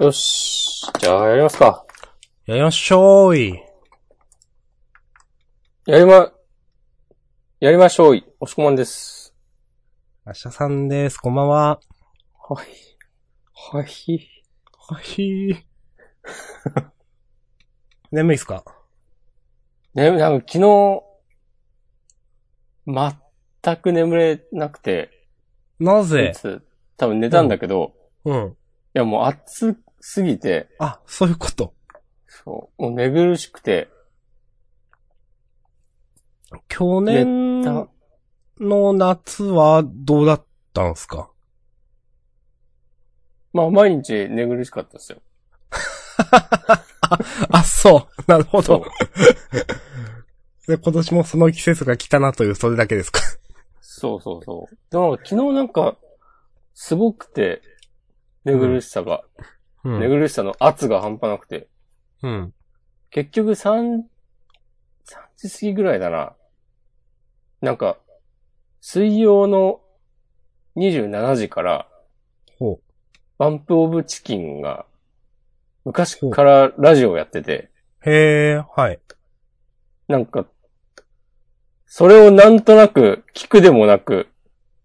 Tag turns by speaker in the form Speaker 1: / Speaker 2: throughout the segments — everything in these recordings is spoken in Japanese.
Speaker 1: よし。じゃあ、やりますか。
Speaker 2: やりましょうい。
Speaker 1: やりま、やりましょうい。おしこまんです。
Speaker 2: 明日さんです。こんばんは。
Speaker 1: はい。はい。
Speaker 2: はい。眠いっすか？
Speaker 1: ね、なんか昨日、全く眠れなくて、
Speaker 2: なぜ？
Speaker 1: 多分寝たんだけど、い
Speaker 2: うん。
Speaker 1: やもう暑すぎて、
Speaker 2: あ、そういうこと。
Speaker 1: そう、もう寝苦しくて、
Speaker 2: 去
Speaker 1: 寝
Speaker 2: 年
Speaker 1: た。
Speaker 2: の夏はどうだったんすか？
Speaker 1: まあ毎日寝苦しかったですよ。
Speaker 2: あ、そう。なるほど。。で、今年もその季節が来たなという、それだけですか？
Speaker 1: そうそうそう。でも昨日なんか、すごくて、寝苦しさが、
Speaker 2: う
Speaker 1: 寝苦しさの圧が半端なくて、
Speaker 2: うん。
Speaker 1: 結局3、3時過ぎぐらいだな。なんか、水曜の27時から、
Speaker 2: ほ
Speaker 1: バンプオブチキンが、昔からラジオやってて、
Speaker 2: う。へえ、はい。
Speaker 1: なんか、それをなんとなく聞くでもなく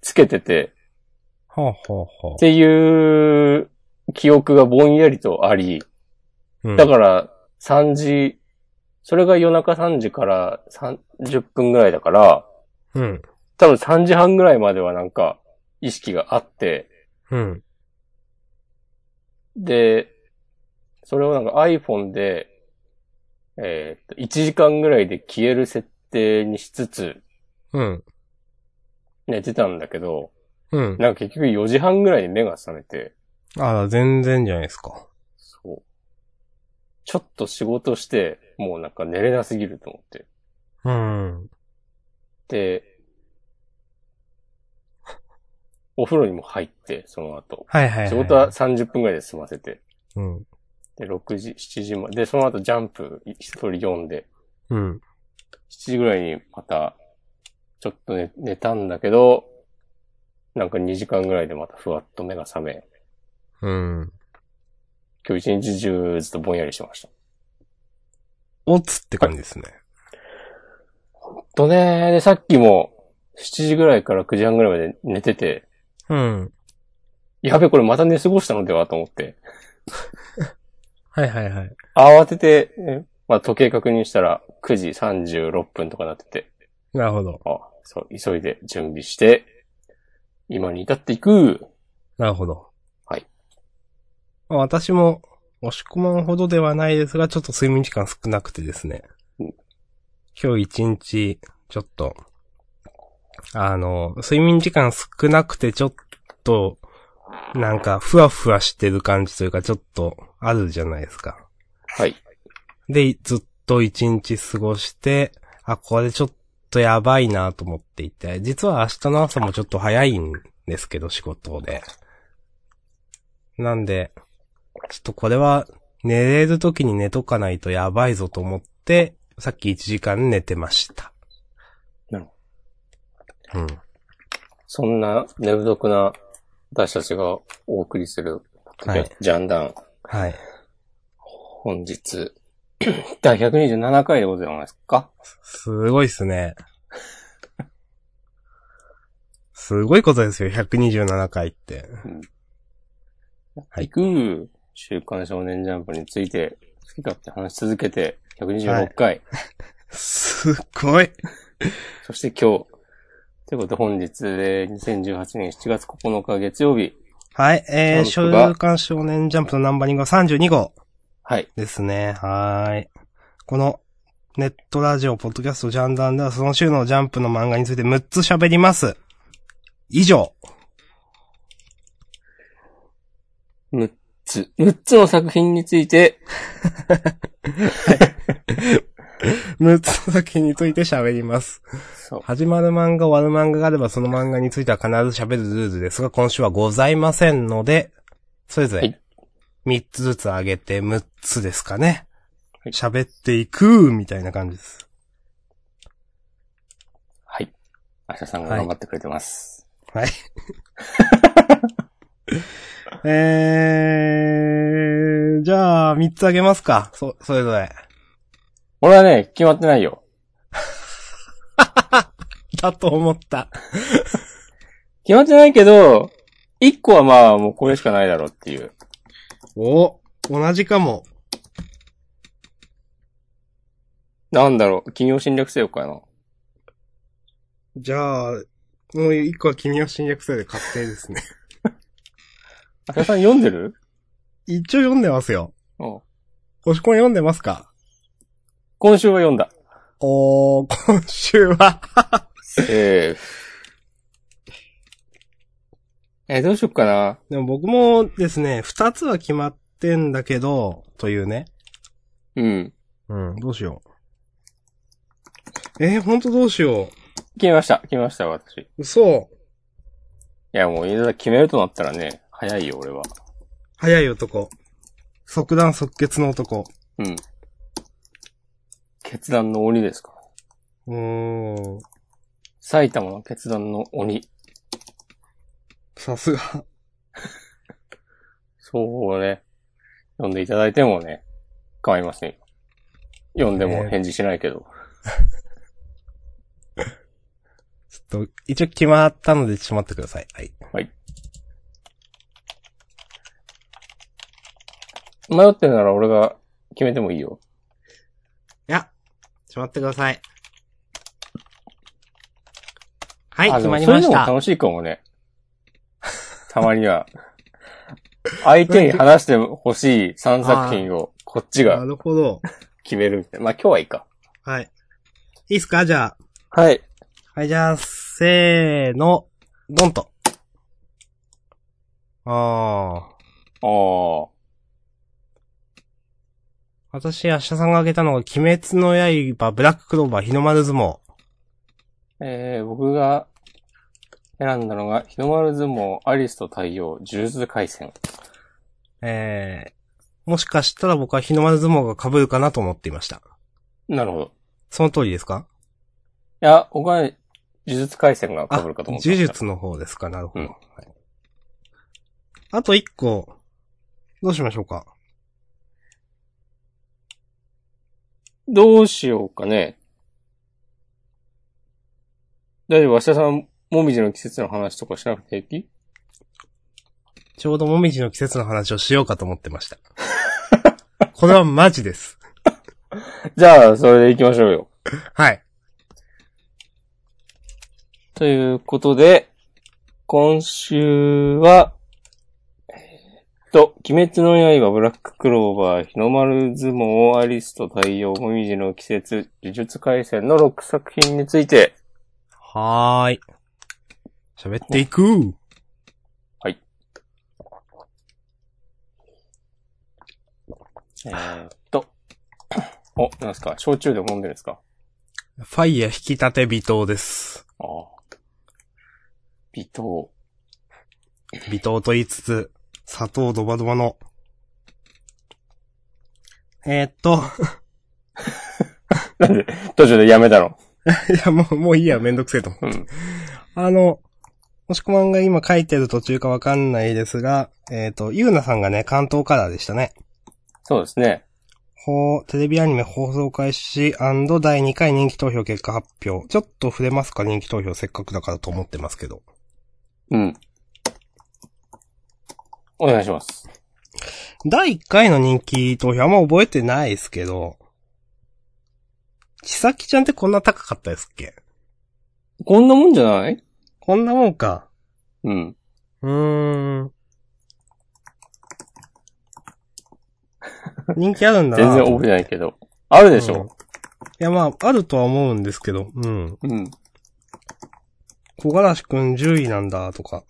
Speaker 1: つけてて、
Speaker 2: はあ、はあ、はあ
Speaker 1: っ。ていう記憶がぼんやりとあり、
Speaker 2: うん
Speaker 1: だから3時、それが夜中3時から30分ぐらいだから、
Speaker 2: うん。
Speaker 1: 多分3時半ぐらいまではなんか意識があって、
Speaker 2: うん。
Speaker 1: で、それをなんか iPhone で、えーっと、1時間ぐらいで消える設定にしつつ
Speaker 2: うん。
Speaker 1: 寝てたんだけど、
Speaker 2: うん。
Speaker 1: なんか結局4時半ぐらいに目が覚めて、
Speaker 2: あ全然じゃないですか。
Speaker 1: そう。ちょっと仕事して、もうなんか寝れなすぎると思って。
Speaker 2: うん。
Speaker 1: で、お風呂にも入って、その後。
Speaker 2: はいはいはい。
Speaker 1: 仕事は30分ぐらいで済ませて。
Speaker 2: うん。
Speaker 1: で、6時、7時まで。で、その後ジャンプ一通り読んで、
Speaker 2: うん。
Speaker 1: 7時ぐらいにまた、ちょっと寝寝たんだけど、なんか2時間ぐらいでまたふわっと目が覚め、
Speaker 2: うん。
Speaker 1: 今日一日中ずっとぼんやりしてました。
Speaker 2: おつって感じですね。
Speaker 1: とね、で、さっきも7時ぐらいから9時半ぐらいまで寝てて、
Speaker 2: うん。
Speaker 1: やべ、これまた寝過ごしたのではと思って、
Speaker 2: はいはいはい。
Speaker 1: 慌てて、えまあ、時計確認したら9時36分とかなってて、
Speaker 2: なるほど。
Speaker 1: あ、そう、急いで準備して、今に至っていく。
Speaker 2: なるほど。
Speaker 1: はい。
Speaker 2: まあ私も、押し込まんほどではないですが、ちょっと睡眠時間少なくてですね
Speaker 1: うん。
Speaker 2: 今日一日、ちょっと、あの、睡眠時間少なくてちょっと、なんか、ふわふわしてる感じというか、ちょっと、あるじゃないですか。
Speaker 1: はい。
Speaker 2: で、ずっと一日過ごして、あ、これちょっとやばいなと思っていて、実は明日の朝もちょっと早いんですけど、仕事で。なんで、ちょっとこれは、寝れる時に寝とかないとやばいぞと思って、さっき1時間寝てました。
Speaker 1: なる
Speaker 2: うん。
Speaker 1: そんな寝不足な私たちがお送りする、
Speaker 2: はい
Speaker 1: ジャンダン、
Speaker 2: はい。
Speaker 1: 本日、第127回でございますか？
Speaker 2: すごいっすね。すごいことですよ、127回って。はい
Speaker 1: 行く、週刊少年ジャンプについて、好き勝手話し続けて、126回。
Speaker 2: すごい。
Speaker 1: そして今日、ということで本日で2018年7月9日月曜日。
Speaker 2: はい、えー、週刊少年ジャンプのナンバリングは32号
Speaker 1: はい。
Speaker 2: ですね。はーい。この、ネットラジオ、ポッドキャスト、ジャンダンではその週のジャンプの漫画について6つ喋ります。以上。
Speaker 1: 6つ。6つの作品について、
Speaker 2: 6つの作品について喋ります。始まる漫画、終わる漫画があれば、その漫画については必ず喋るルールですが、今週はございませんので、それぞれ
Speaker 1: はい、
Speaker 2: 3つずつ上げて6つですかね
Speaker 1: はい。
Speaker 2: 喋っていく、みたいな感じです。
Speaker 1: はい。明日さんが頑張ってくれてます。
Speaker 2: はい。えあ、三つあげますか。そ、それぞれ。
Speaker 1: 俺はね、決まってないよ。
Speaker 2: だと思った。
Speaker 1: 決まってないけど、一個はまあ、もうこれしかないだろうっていう。
Speaker 2: お、同じかも。
Speaker 1: なんだろう、企業侵略せよかな。
Speaker 2: じゃあ、もう一個は君を侵略せよで確定ですね。
Speaker 1: あささん読んでる？
Speaker 2: 一応読んでますよ。
Speaker 1: うん。
Speaker 2: 押し込み読んでますか？
Speaker 1: 今週は読んだ。
Speaker 2: おー、今週は、
Speaker 1: セーフ。え、どうしよっかな。
Speaker 2: でも僕もですね、二つは決まってんだけど、というね。
Speaker 1: うん。
Speaker 2: うん、どうしよう。えー、ほんとどうしよ
Speaker 1: 決めました。決めました、私。いう
Speaker 2: 嘘。
Speaker 1: や、もう、いざ決めるとなったらね、早いよ、俺は。
Speaker 2: 早い男。即断即決の男。
Speaker 1: うん。決断の鬼ですか？
Speaker 2: うーん。
Speaker 1: 埼玉の決断の鬼。
Speaker 2: さすが。
Speaker 1: そうね。読んでいただいてもね、構いませんよ。読んでも返事しないけど。
Speaker 2: ちょっと、一応決まったので、ちょっと待ってください。はい。
Speaker 1: 迷ってるなら俺が決めてもいいよ。
Speaker 2: いや、ちょっと待ってください。はい、
Speaker 1: あ
Speaker 2: 決まりました。
Speaker 1: そういうのも楽しいかもね。たまには。相手に話してほしい3作品をこっち
Speaker 2: な
Speaker 1: が
Speaker 2: るほど。
Speaker 1: 決めるみたいな。まあ今日はいいか。
Speaker 2: はい。いいっすか？じゃあ。
Speaker 1: はい。
Speaker 2: はい、じゃあ、せーの、ドンと。あー。
Speaker 1: ああ。
Speaker 2: 私、明日さんが挙げたのが、鬼滅の刃、ブラッククローバー、日の丸相撲。
Speaker 1: えー、僕が選んだのが、日の丸相撲、アリスと太陽、呪術回戦。
Speaker 2: えー、もしかしたら僕は日の丸相撲が被るかなと思っていました。
Speaker 1: なるほど。
Speaker 2: その通りですか？
Speaker 1: いや、僕はね、呪術回戦が
Speaker 2: あ、
Speaker 1: 被るかと思ってました。
Speaker 2: 呪術の方ですか？なるほど。
Speaker 1: うん
Speaker 2: はい、あと一個、どうしましょうか？
Speaker 1: どうしようかね。大丈夫？明日さん、もみじの季節の話とかしなくて平気
Speaker 2: ちょうどもみじの季節の話をしようかと思ってました。これはマジです。
Speaker 1: じゃあ、それで行きましょうよ。
Speaker 2: はい。
Speaker 1: ということで、今週は、と、鬼滅の刃、ブラッククローバー、日の丸相撲、アリスと太陽、もみじの季節、呪術回戦の6作品について、
Speaker 2: はーい。喋っていく。
Speaker 1: えーっと、お、なんですか？焼酎でも飲んでるんですか？
Speaker 2: ファイヤー引き立て微糖です。
Speaker 1: ああ。微糖。
Speaker 2: 微糖と言いつつ、砂糖ドバドバの。えー、っと、
Speaker 1: なんで、途中でやめたの？
Speaker 2: いや、もう、もういいや、めんどくせえと思う。
Speaker 1: うん。
Speaker 2: あの、もしこまんが今書いてる途中かわかんないですが、えっ、と、ゆうなさんがね、関東カラーでしたね。
Speaker 1: そうですね。
Speaker 2: ほテレビアニメ放送開始第2回人気投票結果発表。ちょっと触れますか？人気投票せっかくだからと思ってますけど。
Speaker 1: うん。お願いします。
Speaker 2: 第1回の人気投票あんま覚えてないですけど、ちさきちゃんってこんな高かったですっけ？
Speaker 1: こんなもんじゃない？
Speaker 2: こんなもんか。
Speaker 1: うん。
Speaker 2: うーん。人気あるんだな
Speaker 1: 全然覚えてないけど。あるでし
Speaker 2: うんい
Speaker 1: ょ、
Speaker 2: や、まあ、あるとは思うんですけど、うん。
Speaker 1: うん、
Speaker 2: 小柄しくん10位なんだ、とか。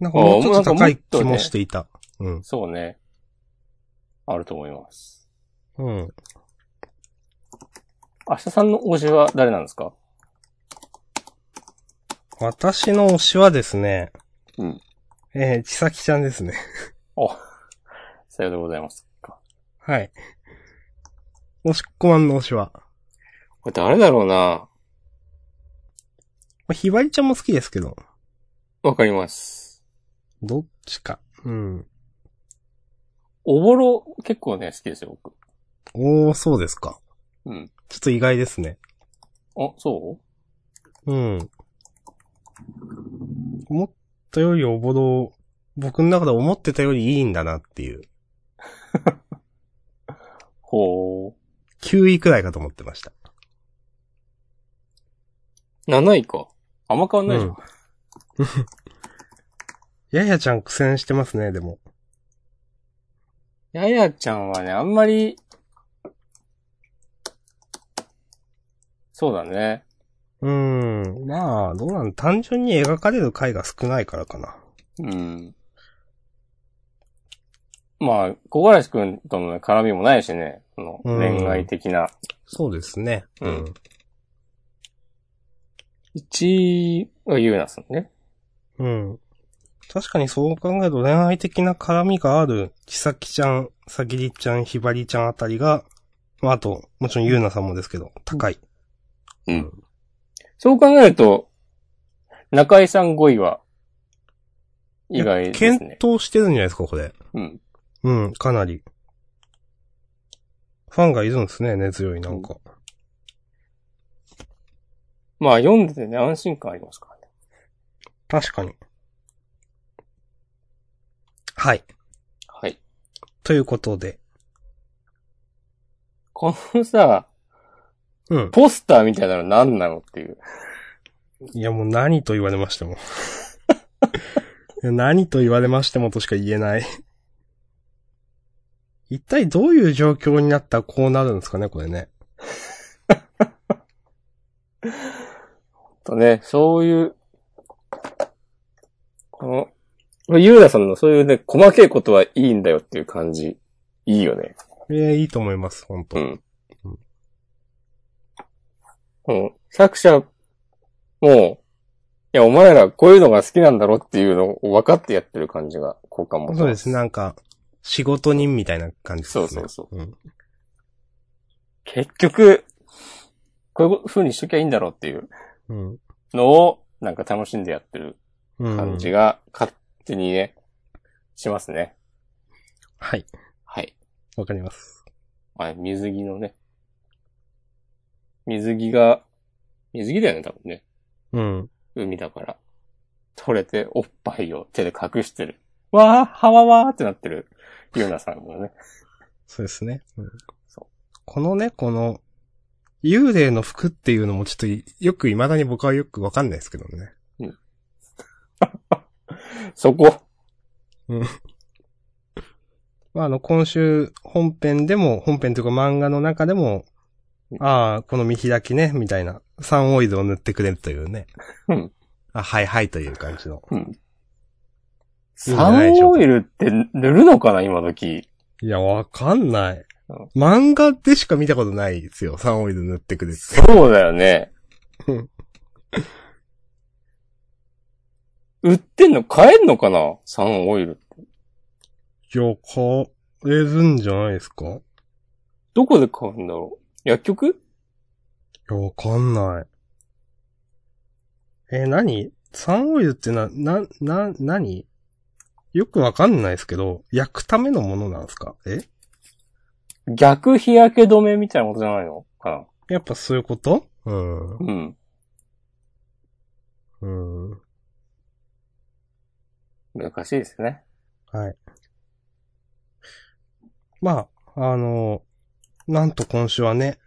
Speaker 2: なんかもうちょっと高い気もしていた。うん。
Speaker 1: そうね。あると思います。
Speaker 2: うん。
Speaker 1: 明日さんの推しは誰なんですか？
Speaker 2: 私の推しはですね、
Speaker 1: うん。
Speaker 2: えー、ちさきちゃんですね。
Speaker 1: お、さようでございますか。
Speaker 2: はい。推しっこまんの推しは？
Speaker 1: これ誰だろうな
Speaker 2: まあひばりちゃんも好きですけど、
Speaker 1: わかります。
Speaker 2: どっちか。うん。
Speaker 1: おぼろ結構ね、好きですよ、僕。
Speaker 2: おー、そうですか。
Speaker 1: うん。
Speaker 2: ちょっと意外ですね。
Speaker 1: あ、そ
Speaker 2: う？ん。思ったよりおぼろ、僕の中で思ってたよりいいんだなっていう。
Speaker 1: う ほう。
Speaker 2: 9位くらいかと思ってました。
Speaker 1: 7位か。あんま変わんないじゃん。
Speaker 2: うんややちゃん苦戦してますね、でも。
Speaker 1: ややちゃんはね、あんまり、そうだね。
Speaker 2: うーん。まあ、どうなん単純に描かれる回が少ないからかな。
Speaker 1: うん。まあ、小林くんとのね絡みもないしね。その
Speaker 2: うん
Speaker 1: 恋愛的な。
Speaker 2: そうですね。
Speaker 1: うん。1位はユーナさんね。
Speaker 2: うん。確かにそう考えると恋愛的な絡みがある、ちさきちゃん、さぎりちゃん、ひばりちゃんあたりが、まあ、あと、もちろんゆうなさんもですけど、高い。
Speaker 1: うん。そう考えると、中井さん5位は、意外です
Speaker 2: 検
Speaker 1: ね。
Speaker 2: 討してるんじゃないですか、これ。
Speaker 1: うん。
Speaker 2: うん、かなり。ファンがいるんですね、根強い、なんか。
Speaker 1: まあ、読んでてね、安心感ありますからね。
Speaker 2: 確かに。はい。
Speaker 1: はい。
Speaker 2: ということで。
Speaker 1: このさ、
Speaker 2: うん。
Speaker 1: ポスターみたいなの何なのっていう。
Speaker 2: いや、もう何と言われましても。何と言われましてもとしか言えない。一体どういう状況になったらこうなるんですかね、これね。
Speaker 1: とね、そういう、この、ユーナさんのそういうね、細けいことはいいんだよっていう感じ、いいよね。
Speaker 2: ええいいと思います、本当、
Speaker 1: うん
Speaker 2: うん。
Speaker 1: うん。作者も、いや、お前らこういうのが好きなんだろっていうのを分かってやってる感じが好感持って
Speaker 2: そうです。なんか、仕事人みたいな感じですね。
Speaker 1: そうそうそう
Speaker 2: うん。
Speaker 1: 結局、こういう風にしときゃいいんだろうっていう
Speaker 2: うん。
Speaker 1: のを、なんか楽しんでやってる
Speaker 2: うん。
Speaker 1: 感じが、勝手にね、しますね。
Speaker 2: はい。
Speaker 1: はい。
Speaker 2: わかります。
Speaker 1: あれ、水着のね。水着が、水着だよね、多分ね。
Speaker 2: うん。
Speaker 1: 海だから。取れて、おっぱいを手で隠してる。わー、はわわーってなってる、ゆうなさんのね。
Speaker 2: そうですね。うん
Speaker 1: そ
Speaker 2: このね、この、幽霊の服っていうのもちょっといよく未だに僕はよくわかんないですけどね。
Speaker 1: そこ。
Speaker 2: まあ、あの、今週本編でも、本編というか漫画の中でも、ああ、この見開きね、みたいな、サンオイルを塗ってくれるというね。
Speaker 1: うん。
Speaker 2: あ、はいはいという感じの。
Speaker 1: うん。サンオイルって塗るのかな、今時。
Speaker 2: いや、わかんない
Speaker 1: うん。
Speaker 2: 漫画でしか見たことないですよ、サンオイル塗ってくれって。
Speaker 1: そうだよね
Speaker 2: うん。
Speaker 1: 売ってんの買えんのかな？サンオイル。
Speaker 2: いや、買えるんじゃないですか？い
Speaker 1: どこで買うんだろう？薬局？
Speaker 2: や、わかんない。えー何？サンオイルってな、な、な、何？よくわかんないですけど、焼くためのものなんですか？え？
Speaker 1: 逆日焼け止めみたいなことじゃないのか
Speaker 2: やっぱそういうこと？うん。
Speaker 1: なうん。
Speaker 2: うん。
Speaker 1: 難しいですね。
Speaker 2: はい。まあ、あの、なんと今週はね、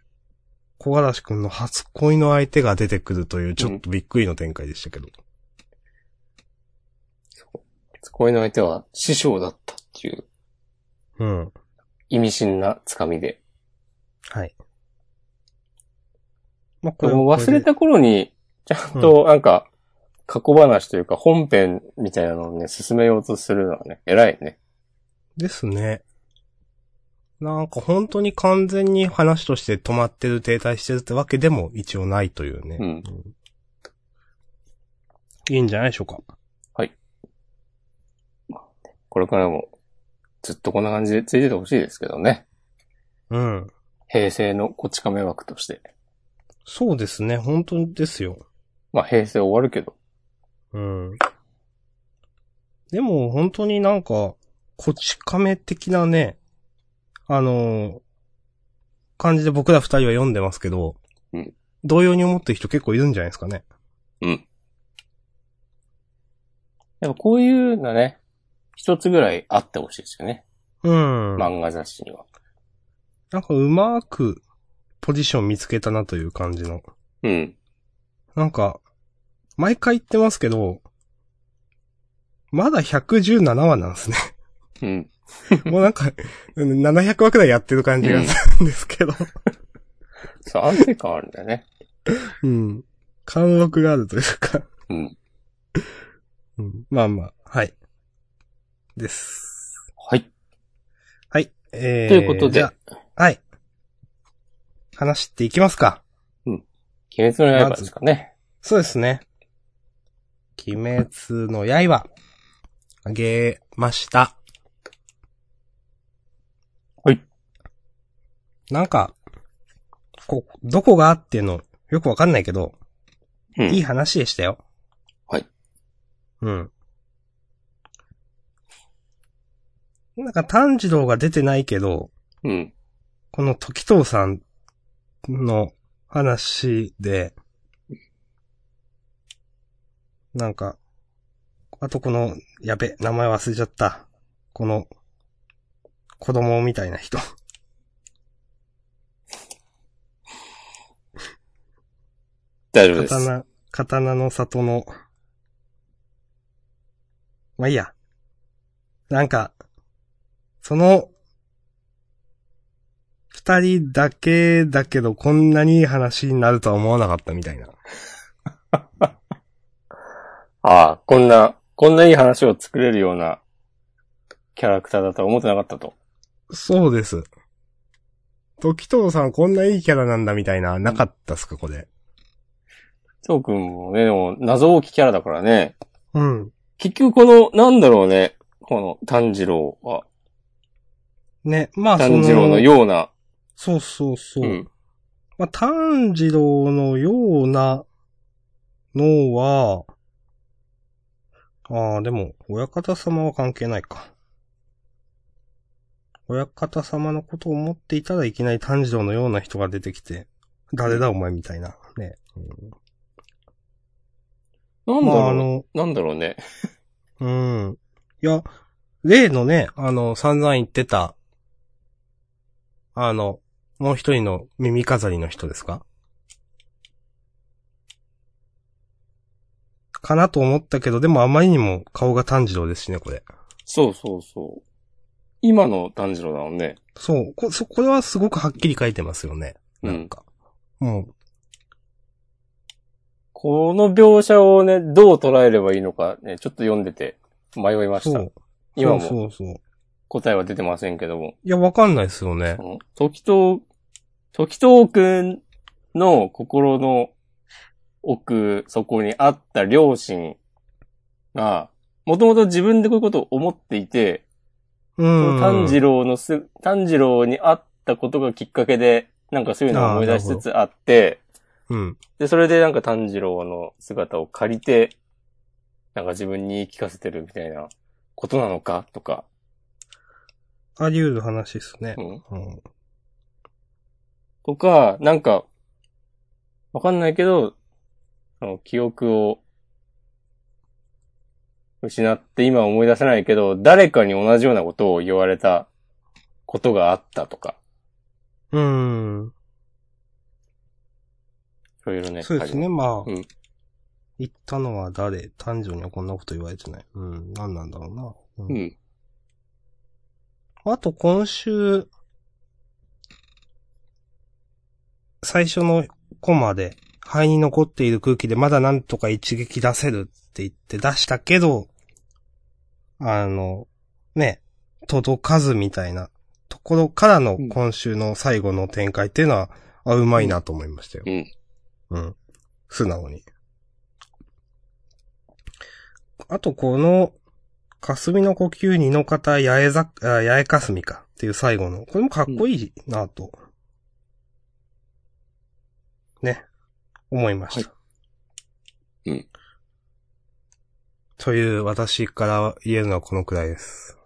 Speaker 2: 小嵐くんの初恋の相手が出てくるという、ちょっとびっくりの展開でしたけど。
Speaker 1: 恋の相手は師匠だったっていう
Speaker 2: うん。
Speaker 1: 意味深なつかみで。
Speaker 2: はい。まあ、
Speaker 1: これも忘れた頃に、ちゃんとなんか、過去話というか本編みたいなのをね、進めようとするのはね、偉いね。
Speaker 2: ですね。なんか本当に完全に話として止まってる、停滞してるってわけでも一応ないというね。
Speaker 1: うん。
Speaker 2: いいんじゃないでしょうか。
Speaker 1: これからも、ずっとこんな感じでついててほしいですけどね。
Speaker 2: うん。
Speaker 1: 平成のこち亀枠として。
Speaker 2: そうですね、本当ですよ。
Speaker 1: まあ平成終わるけど。
Speaker 2: うん。でも本当になんか、こち亀的なね、あのー感じで僕ら二人は読んでますけど、
Speaker 1: うん
Speaker 2: 同様に思ってる人結構いるんじゃないですかね。
Speaker 1: うん。やっぱこういうのね、一つぐらいあってほしいですよね。
Speaker 2: うん。
Speaker 1: 漫画雑誌には。
Speaker 2: なんかうまくポジション見つけたなという感じの。
Speaker 1: うん。
Speaker 2: なんか、毎回言ってますけど、まだ117話なんですね。
Speaker 1: うん。
Speaker 2: もうなんか、うん700話くらいやってる感じがするんですけど。
Speaker 1: そう、安定感あるんだよね。
Speaker 2: うん。貫禄があるというか。
Speaker 1: うん。
Speaker 2: うん、まあまあ、はい。です。
Speaker 1: はい。
Speaker 2: はい。えー、
Speaker 1: ということで
Speaker 2: はい。話していきますか。
Speaker 1: 鬼滅の刃ですかね。
Speaker 2: そうですね。鬼滅の刃。あげました。
Speaker 1: はい。
Speaker 2: なんか、こう、どこがっていうの、よくわかんないけど、
Speaker 1: うん。
Speaker 2: いい話でしたよ。
Speaker 1: はい。
Speaker 2: うん。なんか炭治郎が出てないけど、
Speaker 1: うん。
Speaker 2: この時藤さんの話で、なんか、あとこの、やべ、名前忘れちゃった。この、子供みたいな人。
Speaker 1: 大丈夫です。
Speaker 2: 刀、刀の里の、まあいいや。なんか、その、二人だけだけどこんなにいい話になるとは思わなかったみたいな。
Speaker 1: ああ、こんな、こんないい話を作れるようなキャラクターだとは思ってなかったと。
Speaker 2: そうです。時藤さんこんないいキャラなんだみたいな、なかったっすか、これ？
Speaker 1: そうくんもね、でも謎多きキャラだからね。
Speaker 2: うん。
Speaker 1: 結局この、なんだろうね、この炭治郎は、
Speaker 2: ね、まあその、
Speaker 1: 炭治郎のような、
Speaker 2: そうそうそう。
Speaker 1: うん。
Speaker 2: まあ、炭治郎のようなのは、ああ、でも、親方様は関係ないか。親方様のことを思っていたらいきなり炭治郎のような人が出てきて、誰だお前みたいな。ね。
Speaker 1: なんだろう、
Speaker 2: まあ、あの、
Speaker 1: なんだろうね。
Speaker 2: うん。いや、例のね、あの、散々言ってた、あの、もう一人の耳飾りの人ですか？かなと思ったけど、でもあまりにも顔が炭治郎ですしね、これ。
Speaker 1: そうそうそう。今の炭治郎だもんね。
Speaker 2: そう、こ、そ、これはすごくはっきり書いてますよね。なんか。うん。
Speaker 1: この描写をね、どう捉えればいいのかね、ちょっと読んでて迷いました。
Speaker 2: そう。
Speaker 1: 今も
Speaker 2: そうそうそう。
Speaker 1: 答えは出てませんけども。
Speaker 2: いや、わかんないですよね
Speaker 1: そ。の時藤、時藤くんの心の奥、そこにあった両親が、もともと自分でこういうことを思っていて、
Speaker 2: うん。
Speaker 1: 炭治郎のす、炭治郎に会ったことがきっかけで、なんかそういうのを思い出しつつあって、
Speaker 2: うん。
Speaker 1: で、それでなんか炭治郎の姿を借りて、なんか自分に言い聞かせてるみたいなことなのかとか、
Speaker 2: あり得る話ですね
Speaker 1: う。ん。
Speaker 2: うん。
Speaker 1: とか、なんか、わかんないけど、その記憶を失って今思い出せないけど、誰かに同じようなことを言われたことがあったとか、
Speaker 2: うん。
Speaker 1: いろいろね。
Speaker 2: そうですね、まあ。
Speaker 1: うん
Speaker 2: 言ったのは誰？炭治郎にはこんなこと言われてない。うん、何なんだろうな。うん
Speaker 1: うん。
Speaker 2: あと今週、最初のコマで、肺に残っている空気でまだなんとか一撃出せるって言って出したけど、あの、ね、届かずみたいなところからの
Speaker 1: うん
Speaker 2: 今週の最後の展開っていうのは、あ、うまいなと思いましたよ。
Speaker 1: うん。
Speaker 2: うん。素直に。あと、この、霞の呼吸二の方、八重ざ、あ八重霞かっていう最後の、これもかっこいいなと、ね、思いました。
Speaker 1: はいうん。
Speaker 2: という私から言えるのはこのくらいです。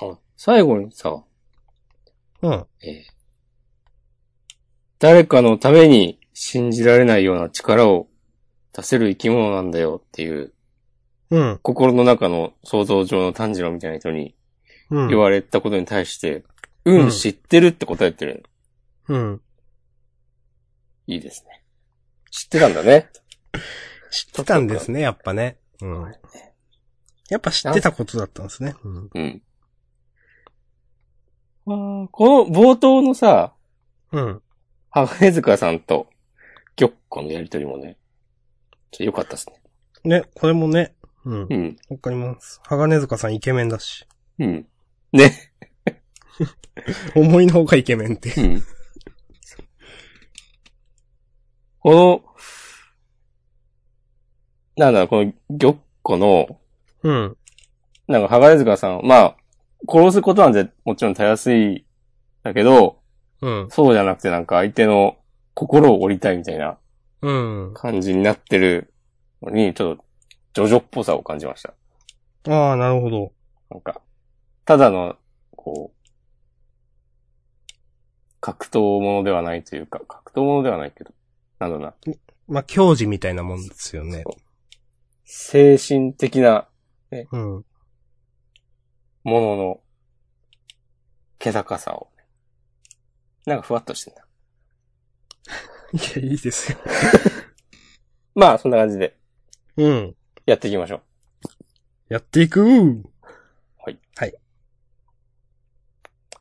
Speaker 1: あ、最後にさ、
Speaker 2: うん。
Speaker 1: えー誰かのために信じられないような力を出せる生き物なんだよっていう、
Speaker 2: うん。
Speaker 1: 心の中の想像上の炭治郎みたいな人に
Speaker 2: うん。
Speaker 1: 言われたことに対して、うん、
Speaker 2: うん
Speaker 1: 知ってるって答えてる。
Speaker 2: うん。
Speaker 1: いいですね。知ってたんだね。
Speaker 2: 知ってたんですね、やっぱね。うん。やっぱ知ってたことだったんですね。うん。
Speaker 1: うん。あーこの冒頭のさ、
Speaker 2: うん。
Speaker 1: 鋼塚さんと玉子のやりとりもね、ちょっと良かったですね。
Speaker 2: ね、これもね。うん
Speaker 1: う。ん。
Speaker 2: わかります。鋼塚さんイケメンだし。
Speaker 1: うん。ね。
Speaker 2: 思いの方がイケメンって。う
Speaker 1: ん。この、なんだろう、この玉子の、
Speaker 2: うん。
Speaker 1: なんか、鋼塚さん、まあ、殺すことなんてもちろんたやすい、だけど、
Speaker 2: うん。
Speaker 1: そうじゃなくてなんか相手の心を折りたいみたいな
Speaker 2: うん。
Speaker 1: 感じになってるのに、ちょっと、ジョジョっぽさを感じました。
Speaker 2: ああ、なるほど。
Speaker 1: なんか、ただの、こう、格闘ものではないというか、格闘ものではないけど、なんだろうな、
Speaker 2: まあ、教授みたいなもんですよね。
Speaker 1: 精神的な
Speaker 2: うん。
Speaker 1: ものの、気高さを、なんかふわっとしてんだ。
Speaker 2: いや、いいですよ。
Speaker 1: まあ、そんな感じで、
Speaker 2: うん。
Speaker 1: やっていきましょう。
Speaker 2: やっていく
Speaker 1: はい。
Speaker 2: はい。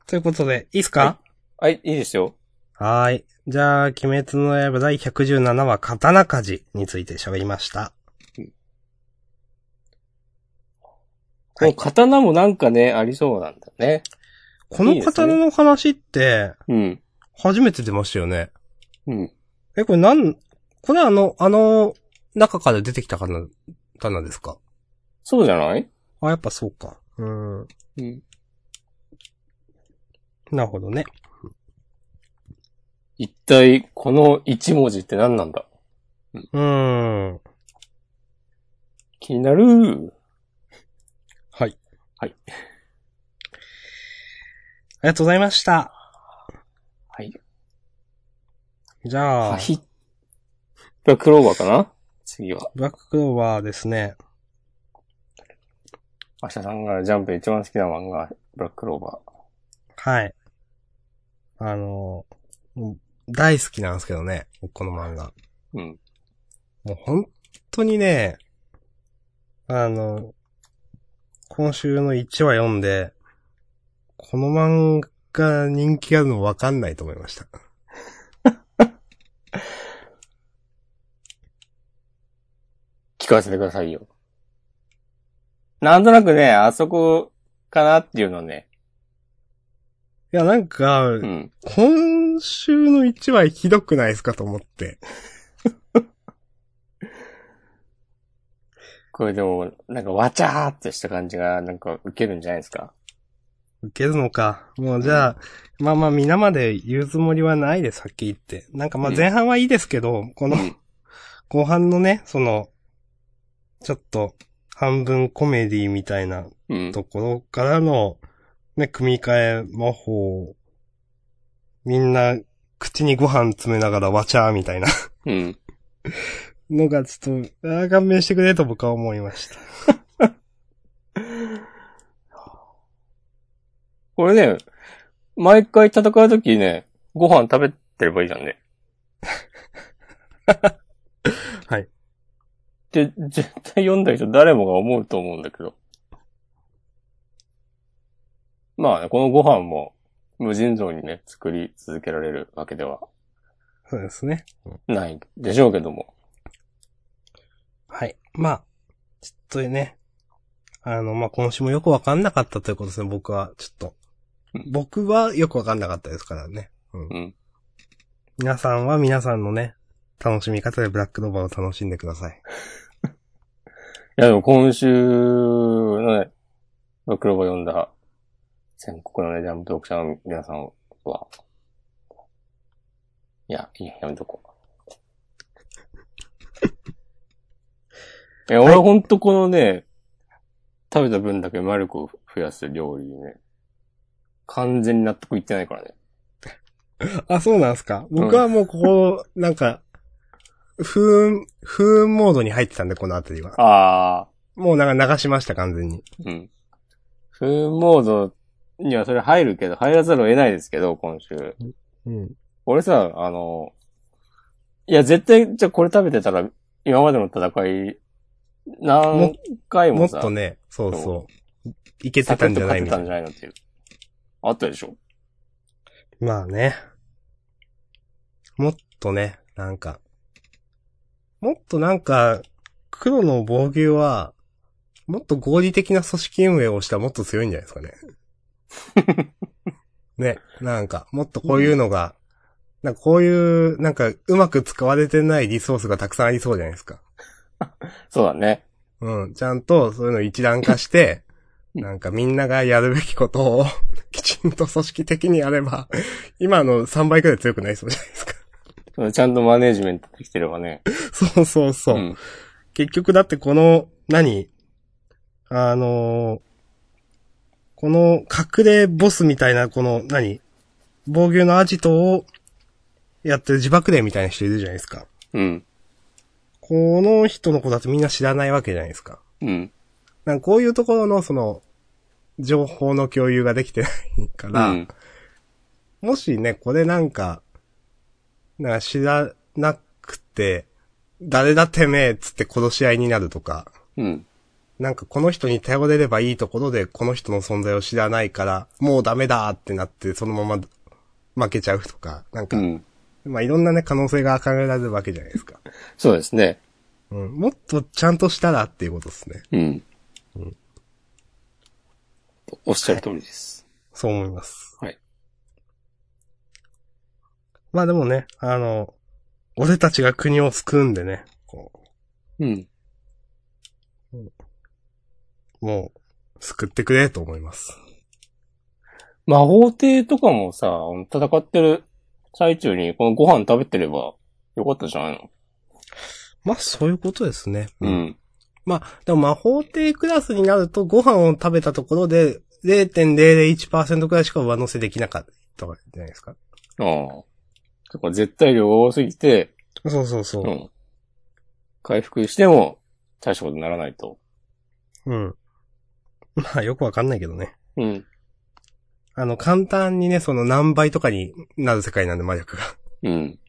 Speaker 2: ということで、いいっすか？
Speaker 1: はい、いいですよ。
Speaker 2: はーい。じゃあ、鬼滅の刃第117話、刀鍛冶について喋りました。
Speaker 1: この刀もなんかね、ありそうなんだね。
Speaker 2: この刀の話って、
Speaker 1: うん。
Speaker 2: 初めて出ましたよね。
Speaker 1: うん。
Speaker 2: え、これなん、これあの、あの、中から出てきたかな、刀ですか？
Speaker 1: そうじゃない？
Speaker 2: あ、やっぱそうか。うん。
Speaker 1: うん。
Speaker 2: なるほどね。
Speaker 1: 一体、この一文字って何なんだ？
Speaker 2: うーん。
Speaker 1: 気になる。
Speaker 2: はい。
Speaker 1: はい。
Speaker 2: ありがとうございました。
Speaker 1: はい。
Speaker 2: じゃあ、
Speaker 1: はい。これはクローバーかな？次は。
Speaker 2: ブラッククローバーですね。
Speaker 1: 明日さんがジャンプで一番好きな漫画、ブラッククローバ
Speaker 2: はい。あの、うん大好きなんですけどね、僕この漫画。
Speaker 1: ー。うん。
Speaker 2: もう本当にね、あの、今週の1話読んで、この漫画人気あるの分かんないと思いました。
Speaker 1: 聞かせてくださいよ。なんとなくね、あそこかなっていうのね。
Speaker 2: いや、なんか、
Speaker 1: うん。
Speaker 2: 今週の1話ひどくないですかと思って。
Speaker 1: これでも、なんかわちゃーってした感じが、なんか受けるんじゃないですか？
Speaker 2: 受けるのか。もうじゃあ、まあまあ皆まで言うつもりはないです、はっきり言って。なんかまあ
Speaker 1: うん
Speaker 2: 前半はいいですけど、この
Speaker 1: うん
Speaker 2: 後半のね、その、ちょっと半分コメディみたいな
Speaker 1: うん。
Speaker 2: ところからの、ね、組み替え魔法、みんな口にご飯詰めながらわちゃーみたいな
Speaker 1: うん。
Speaker 2: のがちょっと、あー勘弁してくれと僕は思いました。
Speaker 1: これね、毎回戦うときね、ご飯食べてればいいじゃんね。
Speaker 2: はい。
Speaker 1: で、絶対読んだ人誰もが思うと思うんだけど。まあね、このご飯も無尽蔵にね、作り続けられるわけでは
Speaker 2: そうですね。
Speaker 1: ないでしょうけども。
Speaker 2: はい。まあ、ちょっとね、あの、まあ、今週もよくわかんなかったということですね、僕は、ちょっと
Speaker 1: うん。
Speaker 2: 僕はよくわかんなかったですからね。うん。
Speaker 1: うん。
Speaker 2: 皆さんは皆さんのね、楽しみ方でブラックローバーを楽しんでください。
Speaker 1: いやでも今週のね、バクロバ読んだ全国のね、ジャンプ読者の皆さんは、いや、いいや、やめとこう。いや、俺はほんとこのね、食べた分だけ魔力を増やす料理ね、完全に納得いってないからね。
Speaker 2: あ、そうなんすか？僕はもうここ、なんか、不運、不運モードに入ってたんで、このあたりは。
Speaker 1: ああ、
Speaker 2: もうなんか流しました、完全に。
Speaker 1: うん。モードにはそれ入るけど、入らざるを得ないですけど、今週。
Speaker 2: うん。
Speaker 1: 俺さ、あの、いや、絶対、じゃあこれ食べてたら、今までの戦い、何回
Speaker 2: も
Speaker 1: もさ、
Speaker 2: っとね、そう
Speaker 1: そ
Speaker 2: そう。いけてたんじゃない
Speaker 1: 勝てたん
Speaker 2: みたいな。
Speaker 1: じゃないのっていう。あったでしょ？
Speaker 2: まあね。もっとね、なんか、もっとなんか、黒の防御は、もっと合理的な組織運営をしたらもっと強いんじゃないですかね。ね、なんか、もっとこういうのが、なんかこういう、なんか、うまく使われてないリソースがたくさんありそうじゃないですか。
Speaker 1: そうだね。
Speaker 2: うん、ちゃんとそういうのを一覧化して、
Speaker 1: うん
Speaker 2: なんかみんながやるべきことを きちんと組織的にやれば、今の3倍くらい強くなりそうじゃないですか。
Speaker 1: ちゃんとマネージメントできてればね。
Speaker 2: そうそうそう。
Speaker 1: ん。
Speaker 2: 結局だってこの、何？あのーこの隠れボスみたいな、この、何？防御のアジトをやってる自爆霊みたいな人いるじゃないですか。
Speaker 1: うん。
Speaker 2: この人のことだってみんな知らないわけじゃないですか。
Speaker 1: うん。
Speaker 2: なんかこういうところのその、情報の共有ができてないから、
Speaker 1: うん。
Speaker 2: もしね、これなんか、なんか知らなくて、誰だてめえっつって殺し合いになるとか、
Speaker 1: うん。
Speaker 2: なんかこの人に頼れればいいところでこの人の存在を知らないから、もうダメだってなってそのまま負けちゃうとか、なんか、
Speaker 1: うん。
Speaker 2: まあいろんなね可能性が考えられるわけじゃないですか。
Speaker 1: そうですね。
Speaker 2: うん。もっとちゃんとしたらっていうことですね。
Speaker 1: うん。おっしゃる通りです。
Speaker 2: そう思います。
Speaker 1: はい。
Speaker 2: まあでもね、あの、俺たちが国を救うんでね、こ
Speaker 1: うん。
Speaker 2: う、もう、救ってくれと思います。
Speaker 1: 魔法帝とかもさ、戦ってる最中にこのご飯食べてればよかったじゃないの？
Speaker 2: まあそういうことですね。
Speaker 1: うん。
Speaker 2: まあ、でも魔法帝クラスになるとご飯を食べたところで0.001%くらいしか上乗せできなかったわけじゃないですか。
Speaker 1: ああ。だから絶対量が多すぎて、
Speaker 2: そうそうそうう。
Speaker 1: ん。回復しても大したことにならないと。
Speaker 2: うん。まあよくわかんないけどね。
Speaker 1: うん。
Speaker 2: あの、簡単にね、その何倍とかになる世界なんで魔力が。
Speaker 1: うん。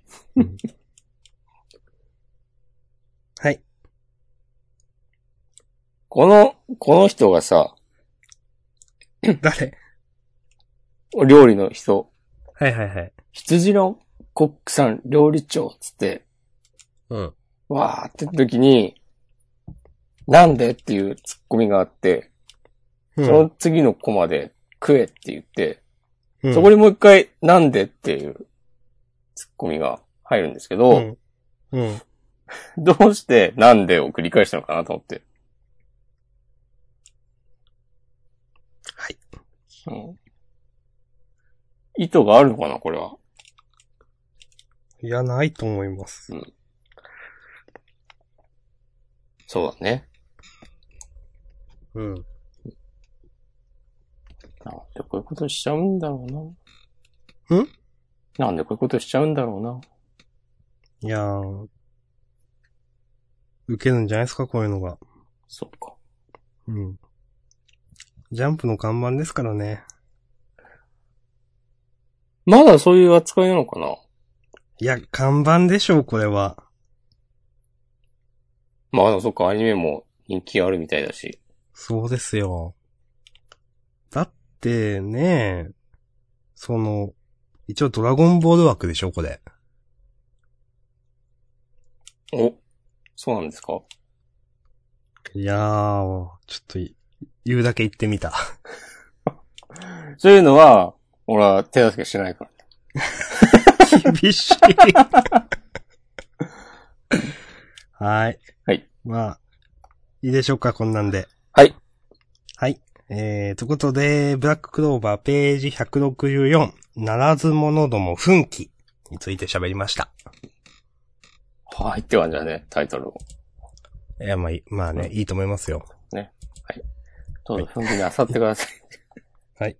Speaker 2: はい。
Speaker 1: この、この人がさ、
Speaker 2: 誰？
Speaker 1: 料理の人、
Speaker 2: はいはいはい。
Speaker 1: 羊のコックさん料理長っつって、
Speaker 2: うん。
Speaker 1: わーって時に、なんで？っていうツッコミがあって、
Speaker 2: うん
Speaker 1: その次のコマで食えって言って、
Speaker 2: うん
Speaker 1: そこにもう一回なんでっていうツッコミが入るんですけど、
Speaker 2: うん。うん。
Speaker 1: どうしてなんでを繰り返したのかなと思って。
Speaker 2: はい。
Speaker 1: うん。意図があるのかなこれは。
Speaker 2: いや、ないと思います。
Speaker 1: そうだね。
Speaker 2: うん。
Speaker 1: なんでこういうことしちゃうんだろうな。
Speaker 2: ん？
Speaker 1: なんでこういうことしちゃうんだろうな。
Speaker 2: いやー。受けるんじゃないですか、こういうのが。
Speaker 1: そうか。
Speaker 2: うん。ジャンプの看板ですからね。
Speaker 1: まだそういう扱いなのかな？い
Speaker 2: や、看板でしょう、これは。
Speaker 1: まあ、でもそっか、アニメも人気あるみたいだし。
Speaker 2: そうですよ。だってね、その、一応ドラゴンボール枠でしょ、これ。
Speaker 1: お、そうなんですか？
Speaker 2: いやー、ちょっとい、言うだけ言ってみた。
Speaker 1: そういうのは、俺は手助けしないからね。
Speaker 2: 厳しい。はい。
Speaker 1: はい。
Speaker 2: まあ、いいでしょうか、こんなんで。
Speaker 1: はい。
Speaker 2: はい。えー、ということで、ブラッククローバーページ164、ならず者ども奮起について喋りました。
Speaker 1: はいって感じだね、タイトルを。
Speaker 2: いや、まあいい、まあね、いいと思いますよ。
Speaker 1: どうぞ、ふんぎに漁ってください。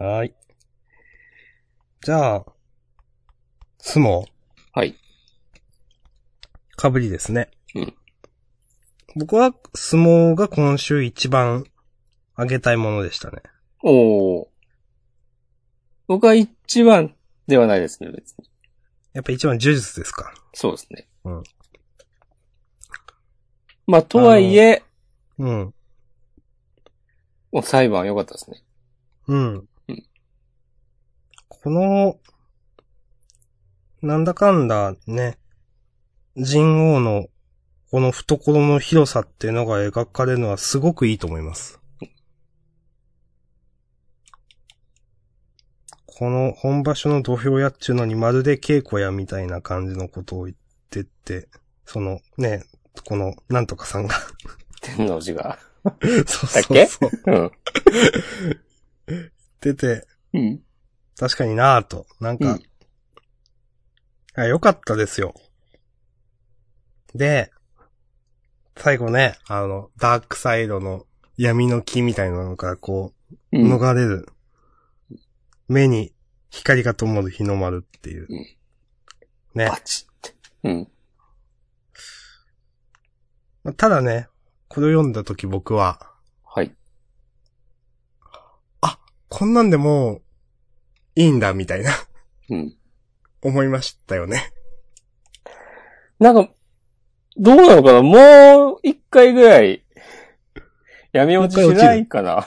Speaker 2: はーい。じゃあ、相撲
Speaker 1: はい。
Speaker 2: かぶりですね。
Speaker 1: うん。
Speaker 2: 僕は相撲が今週一番あげたいものでしたね。
Speaker 1: おー。僕は一番ではないですね、別に。
Speaker 2: やっぱ一番呪術ですか。
Speaker 1: そうですね。
Speaker 2: うん。
Speaker 1: まあ、とはいえ、
Speaker 2: うん。
Speaker 1: もう裁判良かったですね。
Speaker 2: うん
Speaker 1: うん。
Speaker 2: この、なんだかんだね、人王のこの懐の広さっていうのが描かれるのはすごくいいと思います。この本場所の土俵屋っちゅうのにまるで稽古屋みたいな感じのことを言ってって、そのね、このなんとかさんが
Speaker 1: 天王寺が。
Speaker 2: そう
Speaker 1: だっけ
Speaker 2: そうそう。
Speaker 1: うん。
Speaker 2: 出て、
Speaker 1: うん。
Speaker 2: 確かになぁと。なんか、
Speaker 1: うん
Speaker 2: あ、よかったですよ。で、最後ね、あの、ダークサイドの闇の木みたいなのからこう、
Speaker 1: うん。
Speaker 2: 逃れる。目に光が灯る日の丸っていう。
Speaker 1: うん
Speaker 2: ね
Speaker 1: バ。チって。うん。
Speaker 2: ただね、これを読んだ時僕は、
Speaker 1: はい。
Speaker 2: こんなんでもう、いいんだ、みたいな、
Speaker 1: うん。
Speaker 2: 思いましたよね。
Speaker 1: なんか、どうなのかな？もう一回ぐらい、闇落ちしないかな？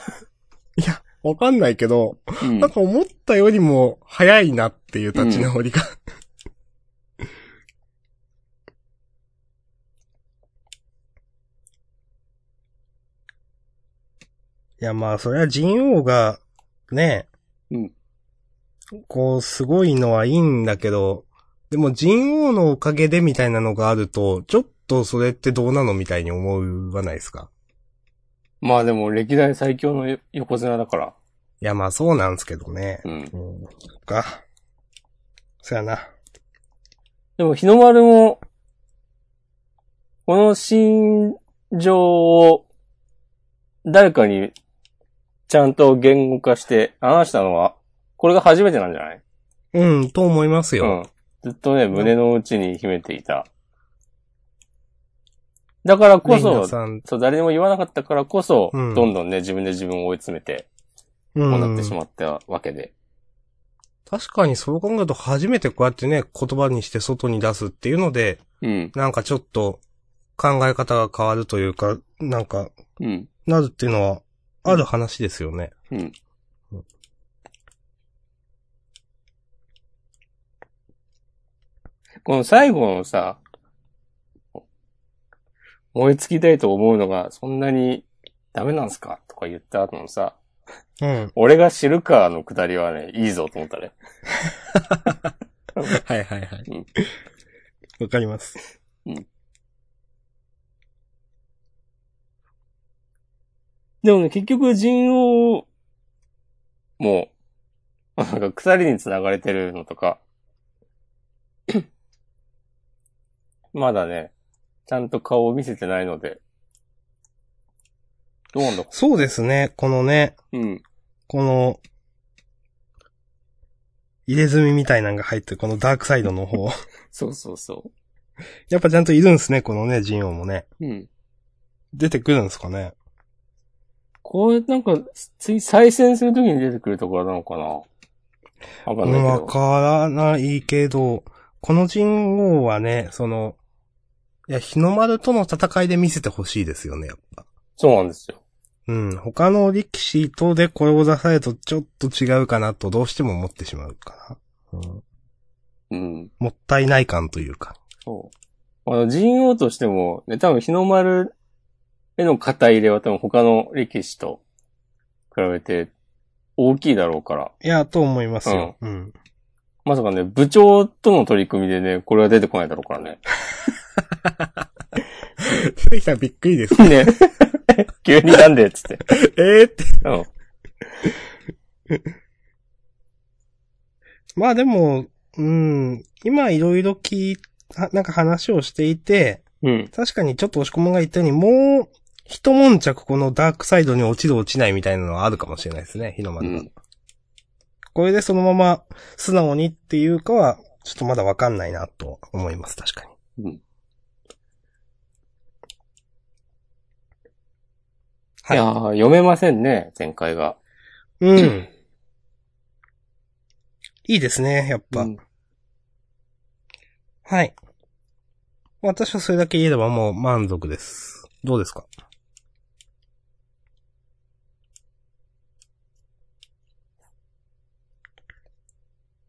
Speaker 2: いや、わかんないけど、
Speaker 1: うん
Speaker 2: なんか思ったよりも早いなっていう立ち直りが。いや、まあ、それは人王が、ね、
Speaker 1: うん
Speaker 2: こう、すごいのはいいんだけど、でも人王のおかげでみたいなのがあると、ちょっとそれってどうなのみたいに思わないですか？
Speaker 1: まあでも歴代最強の横綱だから。
Speaker 2: いや、まあそうなんですけどね。
Speaker 1: うん。
Speaker 2: うん。そっか。そやな。
Speaker 1: でも日の丸も、この心情を、誰かに、ちゃんと言語化して話したのは、これが初めてなんじゃない？
Speaker 2: うん、と思いますよ。
Speaker 1: うん。ずっとね、胸の内に秘めていた。だからこそ、そう、誰にも言わなかったからこそ、
Speaker 2: うん
Speaker 1: どんどんね、自分で自分を追い詰めて、
Speaker 2: う。
Speaker 1: こうなってしまったわけで。
Speaker 2: 確かにそう考えると初めてこうやってね、言葉にして外に出すっていうので、
Speaker 1: うん。
Speaker 2: なんかちょっと考え方が変わるというか、なんか、
Speaker 1: うん。
Speaker 2: なるっていうのは、ある話ですよね。
Speaker 1: うん。この最後のさ、燃え尽きたいと思うのがそんなにダメなんすか？とか言った後のさ、
Speaker 2: うん。
Speaker 1: 俺が知るかのくだりはね、いいぞと思ったね。
Speaker 2: はいはいはい
Speaker 1: うん。
Speaker 2: わかります。
Speaker 1: でもね、結局人王も、なんか鎖に繋がれてるのとか、まだね、ちゃんと顔を見せてないので、どうなんだ？
Speaker 2: そうですね、このね、
Speaker 1: うん。
Speaker 2: この、入れ墨みたいなのが入ってるこのダークサイドの方。
Speaker 1: そうそうそ
Speaker 2: やっぱちゃんといるんですね、このね、ジンオウもね。
Speaker 1: う。うん。
Speaker 2: 出てくるんですかね。
Speaker 1: これなんか、つい再戦するときに出てくるところなのかな？わかんないけ
Speaker 2: わ
Speaker 1: ど。
Speaker 2: からないけど、この人王はね、その、いや、日の丸との戦いで見せてほしいですよね、やっぱ。
Speaker 1: そうなんですよ。
Speaker 2: うん。他の力士とでこれを出されるとちょっと違うかなとどうしても思ってしまうかな。うん、
Speaker 1: うん。
Speaker 2: もったいない感というか。
Speaker 1: そう。あの、人王としても、ね、多分日の丸への肩入れは多分他の力士と比べて大きいだろうから、
Speaker 2: いや、と思いますよ。うん。
Speaker 1: まさかね、部長との取り組みでね、これは出てこないだろうからね。
Speaker 2: 出てきたらびっくりです。
Speaker 1: ね。急になんでっつって。
Speaker 2: えーって。
Speaker 1: うん。
Speaker 2: まあでも、うん、今いろいろ聞いはなんか話をしていて、
Speaker 1: うん。
Speaker 2: 確かにちょっと押し込まんが言ったように、もう、一悶着このダークサイドに落ちる落ちないみたいなのはあるかもしれないですね、日の
Speaker 1: う
Speaker 2: 丸が。
Speaker 1: ん。
Speaker 2: これでそのまま素直にっていうかは、ちょっとまだわかんないなと思います、確かに。
Speaker 1: うん。
Speaker 2: はい
Speaker 1: いやー読めませんね、前回が。
Speaker 2: うん。いいですね、やっぱ。
Speaker 1: うん
Speaker 2: はい。私はそれだけ言えればもう満足です。どうですか？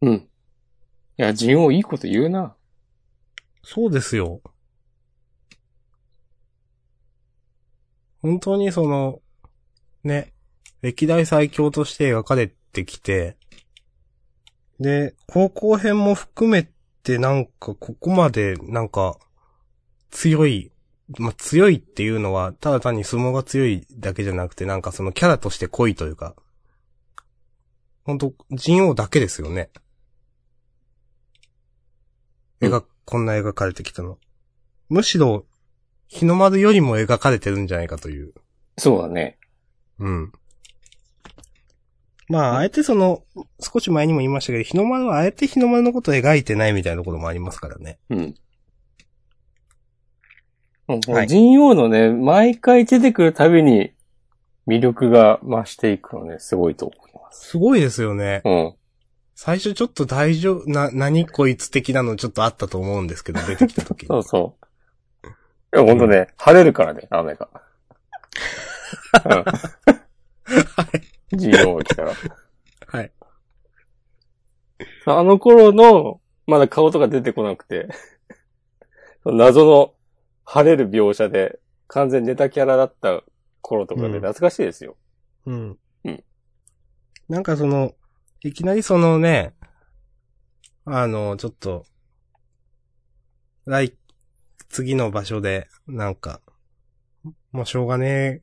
Speaker 1: うん。いや、ジンオウいいこと言うな。
Speaker 2: そうですよ。本当にその、ね、歴代最強として描かれてきて、で、高校編も含めてなんかここまでなんか強い、まあ、強いっていうのはただ単に相撲が強いだけじゃなくてなんかそのキャラとして濃いというか、本当人王だけですよね。描、こんな描かれてきたの。むしろ、日の丸よりも描かれてるんじゃないかという。
Speaker 1: そうだね。
Speaker 2: うん。まあ、あえてその、少し前にも言いましたけど、日の丸はあえて日の丸のことを描いてないみたいなところもありますからね。
Speaker 1: うん。もうこ
Speaker 2: い
Speaker 1: 人王のね、毎回出てくるたびに魅力が増していくのね、すごいと思います。
Speaker 2: すごいですよね。
Speaker 1: うん。
Speaker 2: 最初ちょっと大丈夫、な、何こいつ的なのちょっとあったと思うんですけど、出てきた時
Speaker 1: そうそう。いや、ほんとね、晴れるからね、雨が。うん。人王が来たら。
Speaker 2: はい。
Speaker 1: あの頃の、まだ顔とか出てこなくて、謎の晴れる描写で、完全ネタキャラだった頃とかで
Speaker 2: うん
Speaker 1: 懐かしいですよ。
Speaker 2: うん。
Speaker 1: うん。
Speaker 2: なんかその、いきなりそのね、あの、ちょっと、来、次の場所で、なんか、もうしょうがね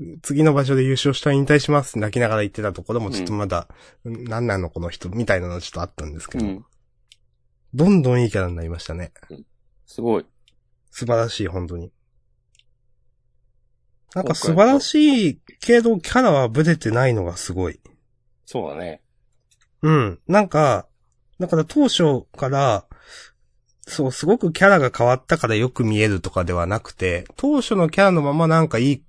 Speaker 2: え、次の場所で優勝したら引退しますって泣きながら言ってたところもちょっとまだ、なんなのこの人みたいなのちょっとあったんですけど、
Speaker 1: うん。
Speaker 2: どんどんいいキャラになりましたね。
Speaker 1: すごい。
Speaker 2: 素晴らしい、本当に。なんか素晴らしいけど、キャラはブレてないのがすごい。
Speaker 1: そうだね。
Speaker 2: うん。なんか、だから当初から、そう、すごくキャラが変わったからよく見えるとかではなくて、当初のキャラのままなんかいい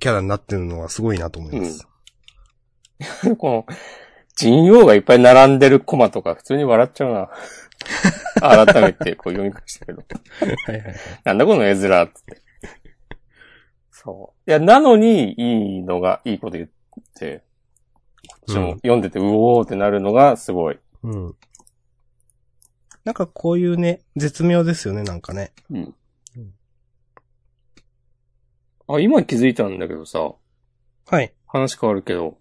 Speaker 2: キャラになってるのはすごいなと思います。
Speaker 1: この、人王がいっぱい並んでるコマとか普通に笑っちゃうな。改めてこう読み返したけど。
Speaker 2: はいはい。
Speaker 1: なんだこの絵面って。そう。いや、なのに、いいのが、いいこと言って、こっちも読んでて、うおーってなるのがすごい。
Speaker 2: うん。なんかこういうね、絶妙ですよね、なんかね。
Speaker 1: うん
Speaker 2: うん。
Speaker 1: あ、今気づいたんだけどさ、
Speaker 2: はい。
Speaker 1: 話変わるけど、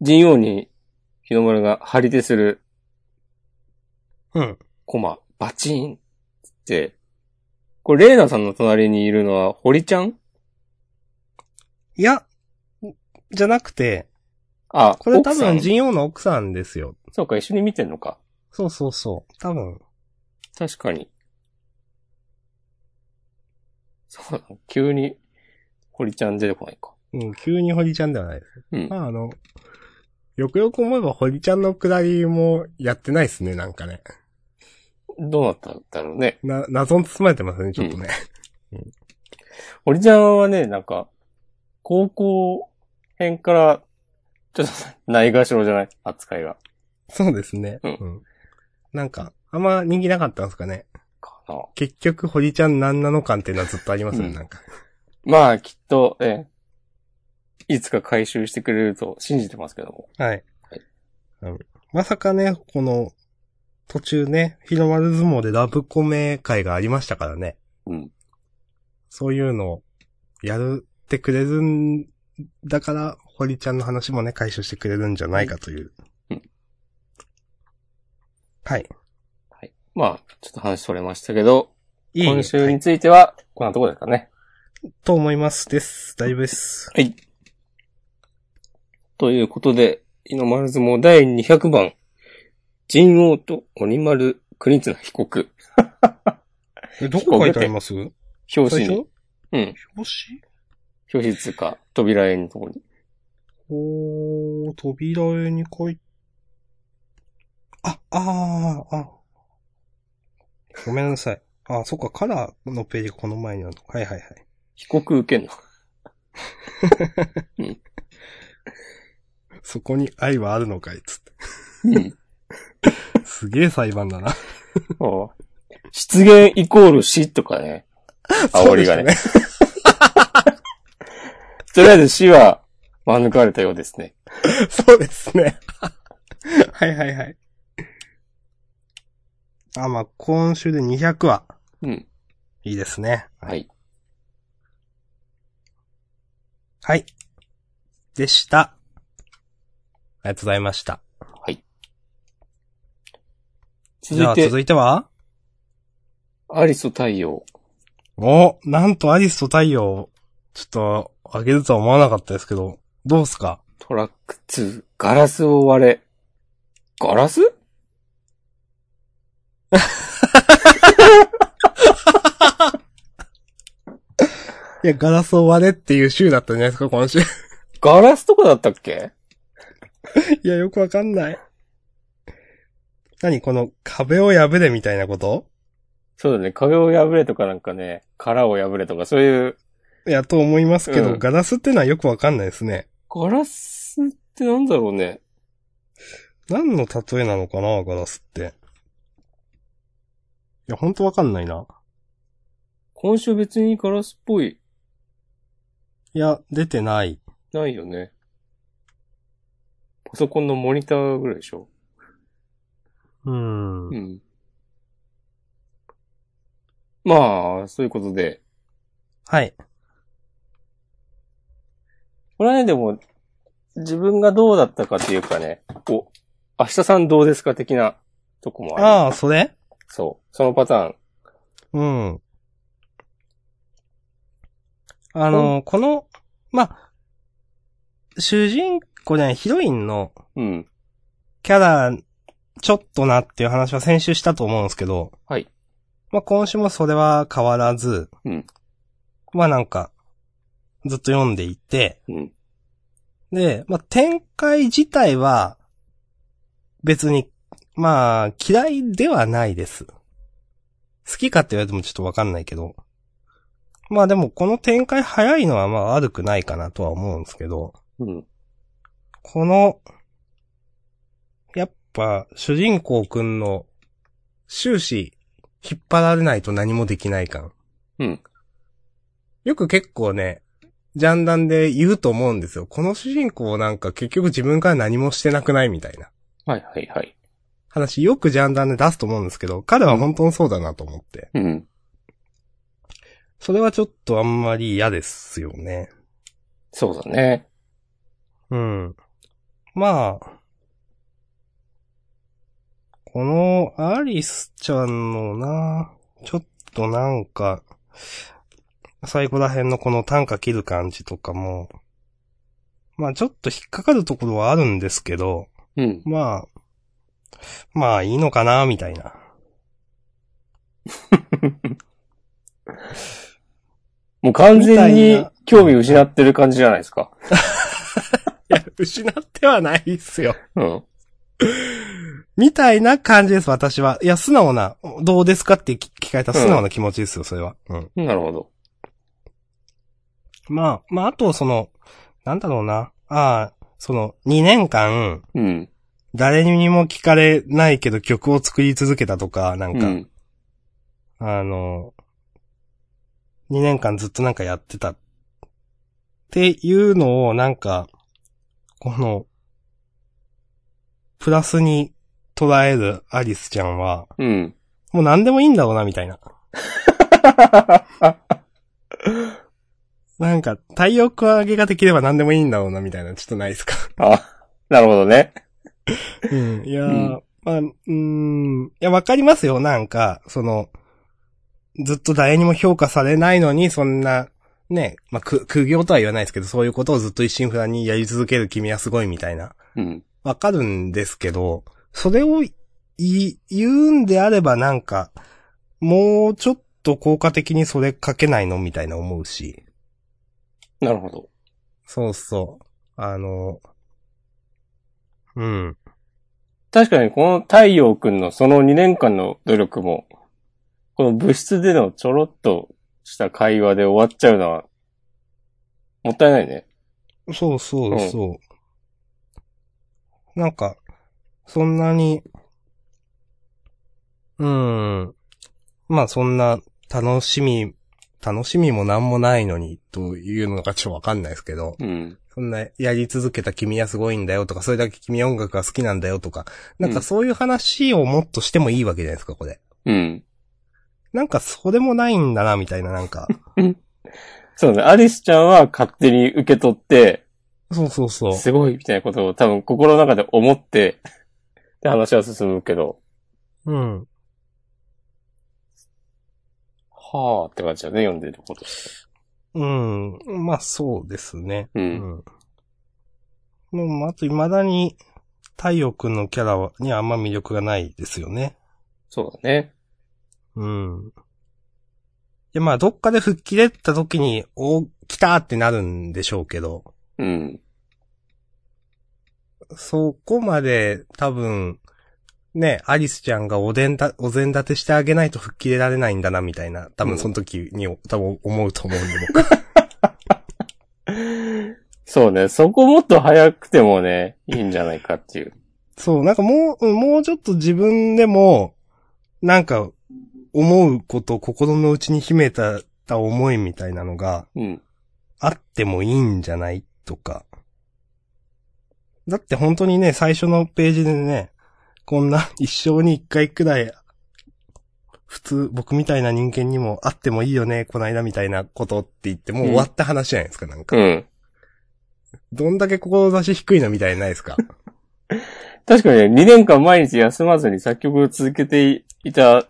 Speaker 1: 人王に日の丸が張り手する
Speaker 2: うん。
Speaker 1: コマ、バチーンって、これ、レイナさんの隣にいるのは、堀ちゃん？
Speaker 2: いや、じゃなくて、
Speaker 1: あ、
Speaker 2: これ多分ジンオウの奥さんですよ。
Speaker 1: そうか、一緒に見てんのか。
Speaker 2: そうそうそう。多分。
Speaker 1: 確かに。そうだ、急に、堀ちゃん出てこないか。
Speaker 2: うん、急に堀ちゃんではないです。
Speaker 1: うん。
Speaker 2: まああの、よくよく思えば堀ちゃんのくだりもやってないですね、なんかね。
Speaker 1: どうなったんだろうね。
Speaker 2: な、謎に包まれてますね、ちょっとね。
Speaker 1: 堀ちゃんはね、なんか、高校編から、ちょっと、ないがしろじゃない？扱いが。
Speaker 2: そうですね。
Speaker 1: うん
Speaker 2: なんか、あんま人気なかったんですかね。
Speaker 1: かな。
Speaker 2: 結局、堀ちゃん何なのかっていうのはずっとありますね、
Speaker 1: うん
Speaker 2: なんか。
Speaker 1: まあ、きっと、ええ、いつか回収してくれると信じてますけども。
Speaker 2: はい
Speaker 1: はい。
Speaker 2: うんまさかね、この、途中ね、日の丸相撲でラブコメ会がありましたからね。
Speaker 1: うん。
Speaker 2: そういうのをやるってくれるんだから、堀ちゃんの話もね、解消してくれるんじゃないかという。
Speaker 1: うん
Speaker 2: はい。
Speaker 1: はい。まあ、ちょっと話それましたけど、
Speaker 2: いい
Speaker 1: 今週
Speaker 2: はい
Speaker 1: については、こんなところですかね。
Speaker 2: と思います。です。大丈夫です。
Speaker 1: はい。ということで、日の丸相撲第200番、人王と鬼丸国綱被告。
Speaker 2: え、どこ書いてあります？
Speaker 1: 表
Speaker 2: 最
Speaker 1: 紙に。
Speaker 2: 初？
Speaker 1: うん。
Speaker 2: 表紙？
Speaker 1: 表紙つうか、扉絵のところに。
Speaker 2: おー、扉絵に書い、あ、あー、あ。ごめんなさい。あ、そっか、カラーのページがこの前にあるの。はいはいはい。
Speaker 1: 被告受けんの？
Speaker 2: そこに愛はあるのかい？つって。
Speaker 1: うん。
Speaker 2: すげえ裁判だな。
Speaker 1: ああ失言イコール死とかね。煽りがね。
Speaker 2: そうです
Speaker 1: とりあえず死は免れたようですね。
Speaker 2: ね。そうですね。はいはいはい。あ、まあ、今週で200話。
Speaker 1: うん。
Speaker 2: いいですね。
Speaker 1: はい。
Speaker 2: はい。でした。ありがとうございました。じゃ
Speaker 1: いて、
Speaker 2: 続いては？
Speaker 1: アリスと太陽。
Speaker 2: お、なんとアリスと太陽、ちょっと、あげるとは思わなかったですけど、どうすか？
Speaker 1: トラック2、ガラスを割れ。ガラス？
Speaker 2: いや、ガラスを割れっていう週だったんじゃないですか、今週。い
Speaker 1: ガラスとかだったっけ？
Speaker 2: や、よくわかんない。何この壁を破れみたいなこと？
Speaker 1: そうだね。壁を破れとかなんかね、殻を破れとかそういう、
Speaker 2: いや、と思いますけど、
Speaker 1: うん
Speaker 2: ガラスってのはよくわかんないですね。
Speaker 1: ガラスってなんだろうね。
Speaker 2: 何の例えなのかな、ガラスって。いや、ほんとわかんないな。
Speaker 1: 今週別にガラスっぽい、
Speaker 2: いや、出てない。
Speaker 1: ないよね。パソコンのモニターぐらいでしょ？
Speaker 2: うん
Speaker 1: う。ん。まあ、そういうことで。
Speaker 2: はい。
Speaker 1: これはね、でも、自分がどうだったかっていうかね、お、明日さんどうですか的なとこもある。
Speaker 2: ああ、それ？
Speaker 1: そう。そのパターン。
Speaker 2: うん。あの、この、まあ、主人公じゃない、ヒロインの
Speaker 1: うん。
Speaker 2: キャラ、ちょっとなっていう話は先週したと思うんですけど、
Speaker 1: はい。
Speaker 2: まあ今週もそれは変わらず、
Speaker 1: うん。
Speaker 2: まあなんか、ずっと読んでいて、
Speaker 1: うん。
Speaker 2: で、まあ展開自体は、別に、まあ嫌いではないです。好きかって言われてもちょっとわかんないけど。まあでもこの展開早いのはまあ悪くないかなとは思うんですけど、
Speaker 1: うん。
Speaker 2: この、やっぱ主人公くんの終始引っ張られないと何もできない感。
Speaker 1: うん。
Speaker 2: よく結構ね、ジャンダンで言うと思うんですよ。この主人公なんか結局自分から何もしてなくないみたいな
Speaker 1: はいはいはい。
Speaker 2: 話よくジャンダンで出すと思うんですけど、彼は本当にそうだなと思って。
Speaker 1: うん。
Speaker 2: それはちょっとあんまり嫌ですよね。
Speaker 1: そうだね。
Speaker 2: うん。まあ、このアリスちゃんのな、ちょっとなんか、最後ら辺のこの短歌切る感じとかも、まあちょっと引っかかるところはあるんですけど、
Speaker 1: うん。
Speaker 2: まあ、まあいいのかな、みたいな。
Speaker 1: もう完全に
Speaker 2: な
Speaker 1: 興味失ってる感じじゃないですか。
Speaker 2: いや、失ってはないっすよ。
Speaker 1: うん。
Speaker 2: みたいな感じです、私は。いや、素直な、どうですかって聞聞かれた素直な気持ちですよ、それは。うん。
Speaker 1: なるほど。
Speaker 2: まあ、まあ、あと、その、なんだろうな。ああ、その、2年間、
Speaker 1: うん。
Speaker 2: 誰にも聞かれないけど曲を作り続けたとか、なんか、
Speaker 1: うん。
Speaker 2: あの、2年間ずっとなんかやってた。っていうのを、なんか、この、プラスに捉えるアリスちゃんは、
Speaker 1: うん。
Speaker 2: もう何でもいいんだろうな、みたいな。なんか、太陽光上げができれば何でもいいんだろうな、みたいな、ちょっとないですか？
Speaker 1: あ、なるほどね。
Speaker 2: うん。いやー、
Speaker 1: うん
Speaker 2: まあ、うーん。いや、わかりますよ、なんか、その、ずっと誰にも評価されないのに、そんな、ね、まあ、く、苦行とは言わないですけど、そういうことをずっと一心不乱にやり続ける君はすごいみたいな。
Speaker 1: うん。
Speaker 2: わかるんですけど、それをい言うんであればなんか、もうちょっと効果的にそれ書けないのみたいな思うし。
Speaker 1: なるほど。
Speaker 2: そうそう。あの、うん。
Speaker 1: 確かにこの太陽くんのその2年間の努力も、この部室でのちょろっとした会話で終わっちゃうのは、もったいないね。
Speaker 2: そうそうそう。なんか、そんなに、うん。まあそんな楽しみ、楽しみもなんもないのにというのがちょっとわかんないですけど、
Speaker 1: うん。
Speaker 2: そんなやり続けた君はすごいんだよとか、それだけ君は音楽が好きなんだよとか、なんかそういう話をもっとしてもいいわけじゃないですか、これ。
Speaker 1: うん。
Speaker 2: なんかそれもないんだな、みたいな、なんか。
Speaker 1: そうね。アリスちゃんは勝手に受け取って、
Speaker 2: そうそうそう。
Speaker 1: すごいみたいなことを多分心の中で思って、で話は進むけど、
Speaker 2: うん。
Speaker 1: はーって感じだね、読んでることして。
Speaker 2: うん。まあそうですね。
Speaker 1: う。
Speaker 2: うんん。でも、あと未だに、太陽くんのキャラにはあんま魅力がないですよね。
Speaker 1: そうだね。
Speaker 2: うん。で、まあ、どっかで吹っ切れた時に、お、来たってなるんでしょうけど、
Speaker 1: うん。
Speaker 2: そこまで多分、ね、アリスちゃんがおでんだ、お膳立てしてあげないと吹っ切れられないんだな、みたいな、多分その時に、多分思うと思うんで、僕。
Speaker 1: そうね。そこもっと早くてもね、いいんじゃないかっていう。
Speaker 2: そう、なんかもう、うんもうちょっと自分でも、なんか、思うこと、心の内に秘めた、た思いみたいなのが、
Speaker 1: うん。
Speaker 2: あってもいいんじゃない？とか。だって本当にね、最初のページでね、こんな一生に一回くらい、普通、僕みたいな人間にもあってもいいよね、この間みたいなことって言って、もう終わった話じゃないですか、なんか。
Speaker 1: うん。
Speaker 2: どんだけ志低いのみたいなないですか？
Speaker 1: 確かにね、2年間毎日休まずに作曲を続けていた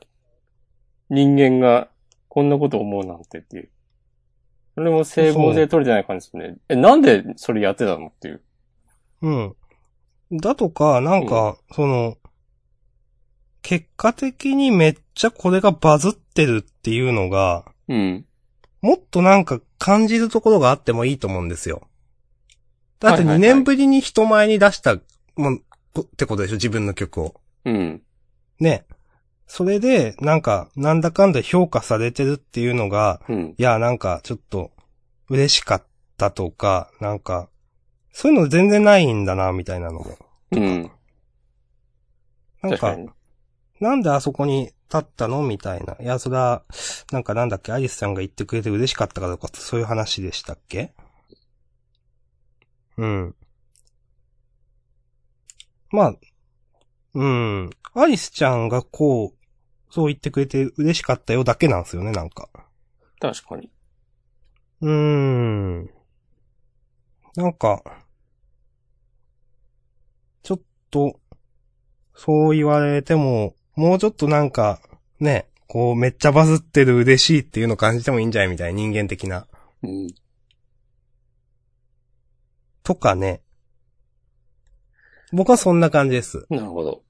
Speaker 1: 人間が、こんなこと思うなんてっていう。それも整合性取れてない感じですね。え、なんでそれやってたのっていう。
Speaker 2: うん。だとか、なんか、その、結果的にめっちゃこれがバズってるっていうのが、
Speaker 1: うん。
Speaker 2: もっとなんか感じるところがあってもいいと思うんですよ。だって2
Speaker 1: はいはいはい
Speaker 2: 年ぶりに人前に出した、もんこってことでしょ？自分の曲を。
Speaker 1: うん。
Speaker 2: ね。それで、なんか、なんだかんだ評価されてるっていうのが、
Speaker 1: うん。
Speaker 2: いや、なんか、ちょっと、嬉しかったとか、なんか、そういうの全然ないんだな、みたいなのも。
Speaker 1: うん。
Speaker 2: なんか、
Speaker 1: 確かに。
Speaker 2: なんであそこに立ったの？みたいな。いや、それは、なんかなんだっけ、アリスさんが言ってくれて嬉しかったかとか、そういう話でしたっけ？うん。まあ、うん。アリスちゃんがこう、そう言ってくれて嬉しかったよだけなんですよね、なんか。
Speaker 1: 確かに。
Speaker 2: うーん。なんか、ちょっと、そう言われても、もうちょっとなんか、ね、こうめっちゃバズってる嬉しいっていうのを感じてもいいんじゃないみたいな人間的な。
Speaker 1: うん。
Speaker 2: とかね。僕はそんな感じです。
Speaker 1: なるほど。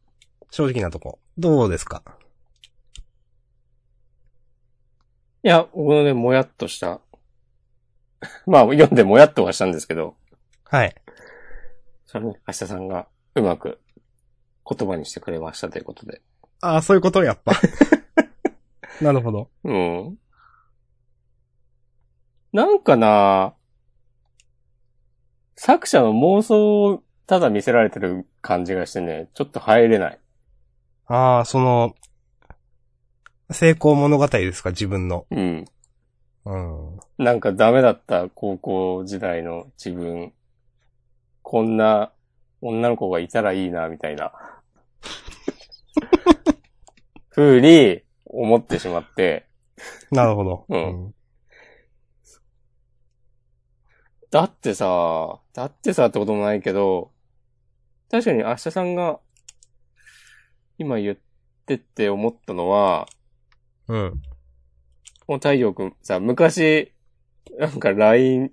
Speaker 2: 正直なとこ。どうですか？
Speaker 1: いや、僕のね、もやっとした。まあ、読んでもやっとはしたんですけど、
Speaker 2: はい。
Speaker 1: それね、明日さんがうまく言葉にしてくれましたということで。
Speaker 2: ああ、そういうことやっぱ。なるほど。
Speaker 1: うん。なんかな作者の妄想をただ見せられてる感じがしてね、ちょっと入れない。
Speaker 2: ああ、その、成功物語ですか、自分の。
Speaker 1: うん。
Speaker 2: うん。
Speaker 1: なんかダメだった高校時代の自分。こんな女の子がいたらいいな、みたいな。風に思ってしまって。
Speaker 2: なるほど。
Speaker 1: うんだってさ、だってさってこともないけど、確かに明日さんが今言ってって思ったのは、
Speaker 2: うん。
Speaker 1: もう太陽くんさ、昔、なんか LINE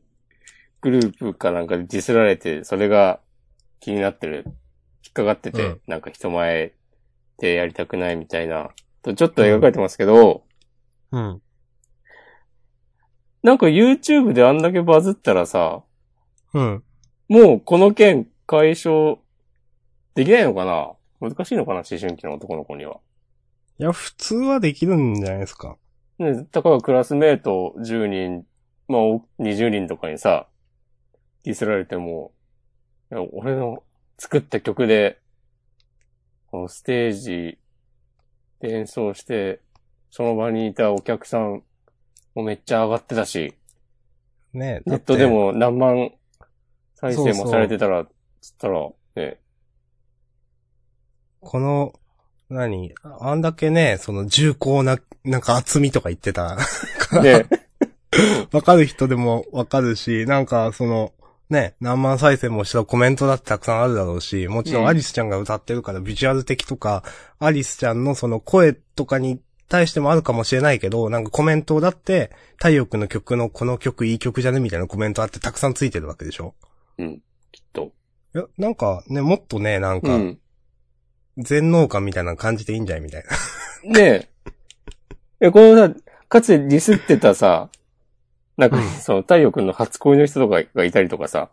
Speaker 1: グループかなんかでディスられて、それが気になってる、引っかかってて、
Speaker 2: うん
Speaker 1: なんか人前でやりたくないみたいな、とちょっと描かれてますけど、
Speaker 2: うん。
Speaker 1: なんか YouTube であんだけバズったらさ、
Speaker 2: うん。
Speaker 1: もうこの件解消できないのかな？難しいのかな？思春期の男の子には。
Speaker 2: いや、普通はできるんじゃないですか。
Speaker 1: ね、たかがクラスメート10人、まあお20人とかにさ、ディスられても、俺の作った曲で、このステージで演奏して、その場にいたお客さんもめっちゃ上がってたし、
Speaker 2: ね
Speaker 1: ネットでも何万再生もされてたら、つったら、ね、
Speaker 2: この、何あんだけね、その重厚な、なんか厚みとか言ってた。
Speaker 1: で、
Speaker 2: わかる人でもわかるし、なんかその、ね、何万再生もしたコメントだってたくさんあるだろうし、もちろ
Speaker 1: うん
Speaker 2: んアリスちゃんが歌ってるからビジュアル的とか、アリスちゃんのその声とかに対してもあるかもしれないけど、なんかコメントだって、太陽くんの曲のこの曲いい曲じゃねみたいなコメントあってたくさんついてるわけでしょ？
Speaker 1: うん、きっと。
Speaker 2: いや、なんかね、もっとね、なんか、
Speaker 1: うん。
Speaker 2: 全能感みたいな感じでいいんじゃないみたいな。
Speaker 1: ねえ。え、このさ、かつてディスってたさ、なんか、
Speaker 2: うん
Speaker 1: その、太陽くんの初恋の人とかがいたりとかさ、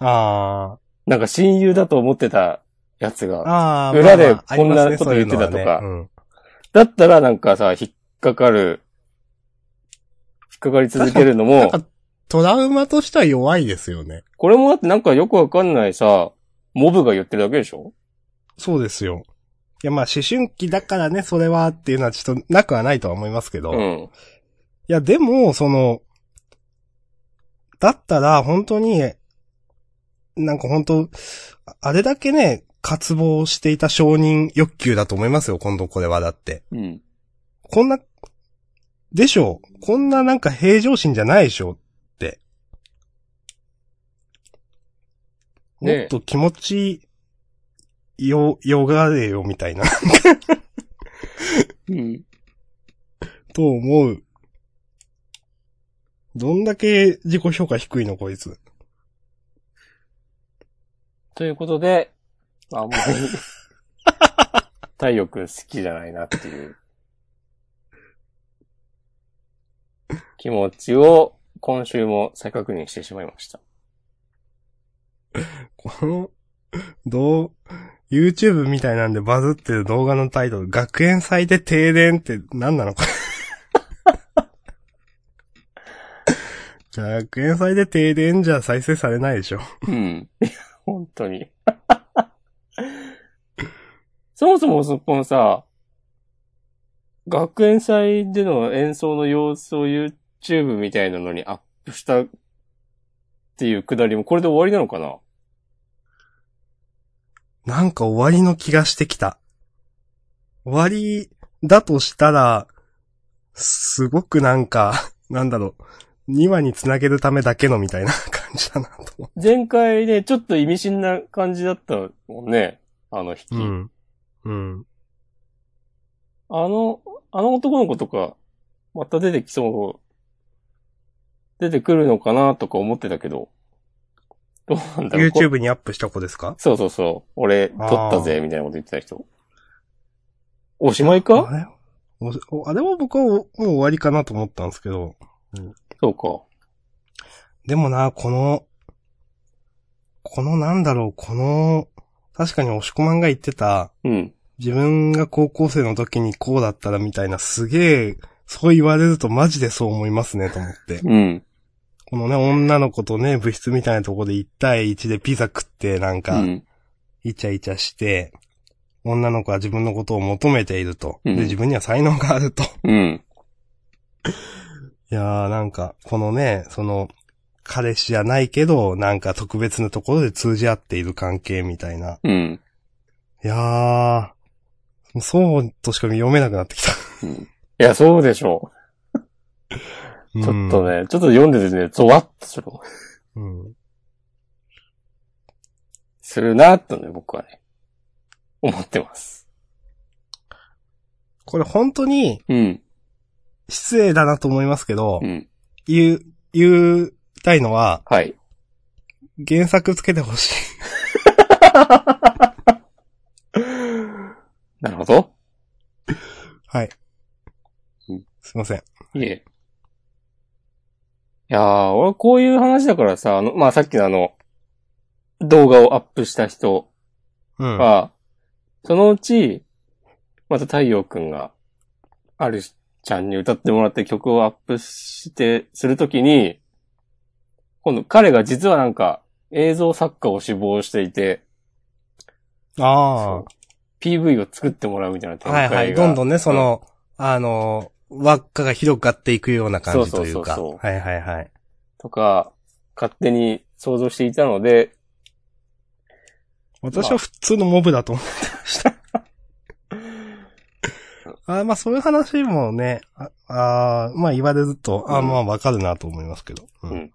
Speaker 2: あ
Speaker 1: なんか親友だと思ってたやつ
Speaker 2: あ、
Speaker 1: が、
Speaker 2: ああ、
Speaker 1: 裏でこんなこと言ってたとか
Speaker 2: そういうのはねうん
Speaker 1: だったらなんかさ、引っかかる、引っかかり続けるのも
Speaker 2: なん、かトラウマとしては弱いですよね。
Speaker 1: これもだってなんかよくわかんないさ、モブが言ってるだけでしょ？
Speaker 2: そうですよ。いや、まあ、思春期だからね、それはっていうのはちょっとなくはないとは思いますけど。い
Speaker 1: うん。
Speaker 2: や、でも、その、だったら、本当に、なんか本当、あれだけね、渇望していた承認欲求だと思いますよ、今度これはだって。
Speaker 1: うん。
Speaker 2: こんな、でしょうこんななんか平常心じゃないでしょって。もっと気持ち、よ、よがれよ、みたいな、
Speaker 1: うん。
Speaker 2: と思う。どんだけ自己評価低いの、こいつ。
Speaker 1: ということで、あんまり、太陽くん好きじゃないなっていう、気持ちを今週も再確認してしまいました。
Speaker 2: この、どう、YouTube みたいなんでバズってる動画のタイトル、学園祭で停電って何なのか。学園祭で停電じゃ再生されないでしょ。
Speaker 1: うん。い や本当に。そもそもそこのさ、学園祭での演奏の様子を YouTube みたいなのにアップしたっていうくだりもこれで終わりなのかな？
Speaker 2: なんか終わりの気がしてきた。終わりだとしたら、すごくなんか、なんだろう、2話につなげるためだけのみたいな 感じだなと思
Speaker 1: 前回ね、ちょっと意味深な感じだったもんね。あの引き。
Speaker 2: う。うん。うん。
Speaker 1: あの、あの男の子とか、また出てきそう、出てくるのかなとか思ってたけど、どうなんだろう。こ
Speaker 2: YouTube にアップした子ですか？
Speaker 1: そうそうそう。俺、撮ったぜ、みたいなこと言ってた人。おしまいか？
Speaker 2: あれ？あれは僕はおもう終わりかなと思ったんですけど。
Speaker 1: そうか。
Speaker 2: でもな、この、このなんだろう、この、確かに押し込まんが言ってた、
Speaker 1: うん。
Speaker 2: 自分が高校生の時にこうだったらみたいな、すげえ、そう言われるとマジでそう思いますね、と思って。
Speaker 1: うん。
Speaker 2: このね、女の子とね、部室みたいなところで1対1でピザ食って、なん
Speaker 1: う
Speaker 2: か、
Speaker 1: ん。
Speaker 2: イチャイチャして、女の子は自分のことを求めていると。
Speaker 1: うん
Speaker 2: で、自分には才能があると。
Speaker 1: うん。
Speaker 2: いやーなんか、このね、その、彼氏じゃないけど、なんか特別なところで通じ合っている関係みたいな。
Speaker 1: うん。
Speaker 2: いやー、そうとしか読めなくなってきた。
Speaker 1: うん。いや、そうでしょう。ちょっと
Speaker 2: ね。
Speaker 1: ね、ちょっと読んでてね、ゾワッとする。
Speaker 2: うん。
Speaker 1: するな、とね、僕はね、思ってます。
Speaker 2: これ本当に
Speaker 1: うん。
Speaker 2: 失礼だなと思いますけど、
Speaker 1: うん。
Speaker 2: 言う、言いたいのは、
Speaker 1: はい。
Speaker 2: 原作つけてほしい。
Speaker 1: なるほど。
Speaker 2: はい
Speaker 1: うん。
Speaker 2: すいません。
Speaker 1: いえ。いやー、俺こういう話だからさ、あの、まあ、さっきのあの、動画をアップした人
Speaker 2: うん。
Speaker 1: は、そのうち、また太陽くんが、あるちゃんに歌ってもらって曲をアップして、するときに、今度彼が実はなんか映像作家を志望していて、
Speaker 2: あ
Speaker 1: PV を作ってもらうみたいな
Speaker 2: あ。
Speaker 1: 展開が。
Speaker 2: はいはい。どんどんね、その、あの、輪っかが広がっていくような感じというか。
Speaker 1: そうそうそうそう
Speaker 2: はいはいはい。
Speaker 1: とか、勝手に想像していたので、
Speaker 2: 私は普通のモブだと思ってました。あーまあそういう話もね、ああーまあ言われると、あまあわかるなと思いますけど。うん
Speaker 1: うん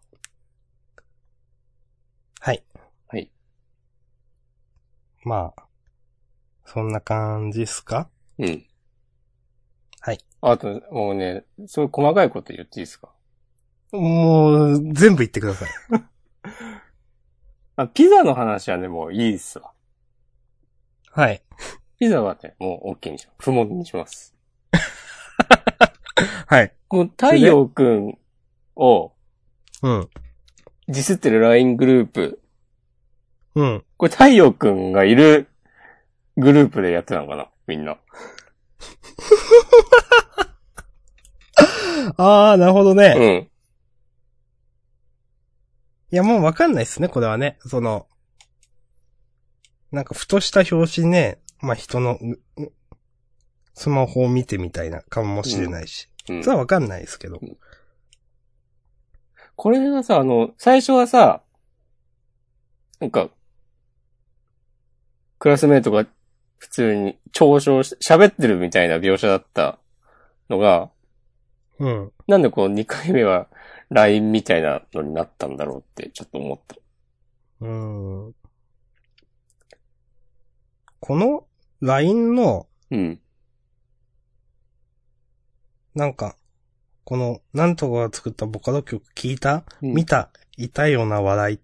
Speaker 2: はい。
Speaker 1: はい。
Speaker 2: まあ、そんな感じっすか？
Speaker 1: うん。
Speaker 2: はい。
Speaker 1: あと、もうね、そういう細かいこと言っていいですか？
Speaker 2: もう、全部言ってください。
Speaker 1: あピザの話はね、もういいっすわ。
Speaker 2: はい。
Speaker 1: ピザはね、もう OK にします。不問にします。
Speaker 2: はい。
Speaker 1: この太陽くんを
Speaker 2: うん。
Speaker 1: ディスってる LINE グループ、
Speaker 2: うん。
Speaker 1: これ太陽くんがいるグループでやってたのかなみんな。
Speaker 2: ああ、なるほどね。
Speaker 1: うん。
Speaker 2: いや、もうわかんないっすね、これはね。その、なんか、ふとした表紙ね、まあ、人の、スマホを見てみたいなかもしれないし。
Speaker 1: うん
Speaker 2: それはわかんないですけど。
Speaker 1: これがさ、あの、最初はさ、なんか、クラスメイトが普通に嘲笑して、喋ってるみたいな描写だったのが、
Speaker 2: うん。
Speaker 1: なんでこう2回目は LINE みたいなのになったんだろうってちょっと思った。
Speaker 2: うん。この LINE の、
Speaker 1: うん。
Speaker 2: なんか、この、なんとかが作ったボカロ曲聞いた、
Speaker 1: うん
Speaker 2: 見た？いたような笑い。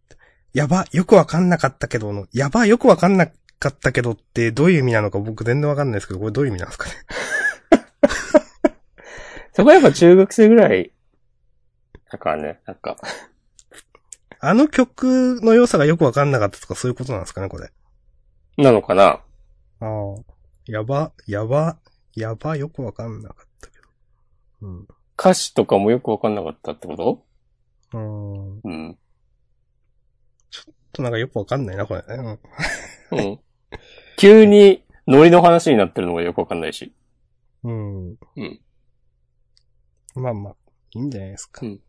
Speaker 2: やば、よくわかんなかったけどの、やば、よくわかんなかったけどってどういう意味なのか僕全然わかんないですけど、これどういう意味なんですかね？
Speaker 1: そこはやっぱ中学生ぐらい、だからね、なんか、
Speaker 2: あの曲の良さがよくわかんなかったとかそういうことなんですかね、これ？
Speaker 1: なのかな？
Speaker 2: ああ。やば、やば、やば、よくわかんなかったけど。うん。
Speaker 1: 歌詞とかもよくわかんなかったってこと？
Speaker 2: うん。
Speaker 1: うん。
Speaker 2: となんかよくわかんないな、これね。
Speaker 1: うん。急にノリの話になってるのがよくわかんないし。
Speaker 2: うん。うん。
Speaker 1: うん。
Speaker 2: まあまあ、いいんじゃないですか。
Speaker 1: うん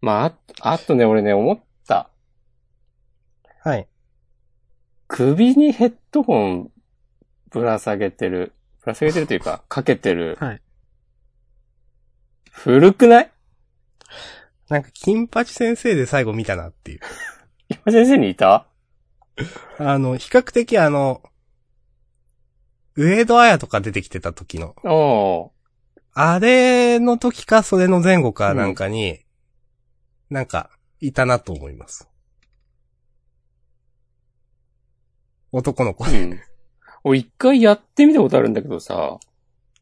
Speaker 1: まあ、ああとね、俺ね、思った。
Speaker 2: はい。
Speaker 1: 首にヘッドホンぶら下げてる。ぶら下げてるというか、かけてる。
Speaker 2: はい。
Speaker 1: 古くない？
Speaker 2: なんか、金八先生で最後見たなっていう。
Speaker 1: 今先生にいた？
Speaker 2: あの、比較的あの、上戸彩とか出てきてた時の、
Speaker 1: お
Speaker 2: あれの時か、それの前後かなんかに、なんか、いたなと思います。男の子
Speaker 1: う。ん。俺一回やってみたことあるんだけどさ、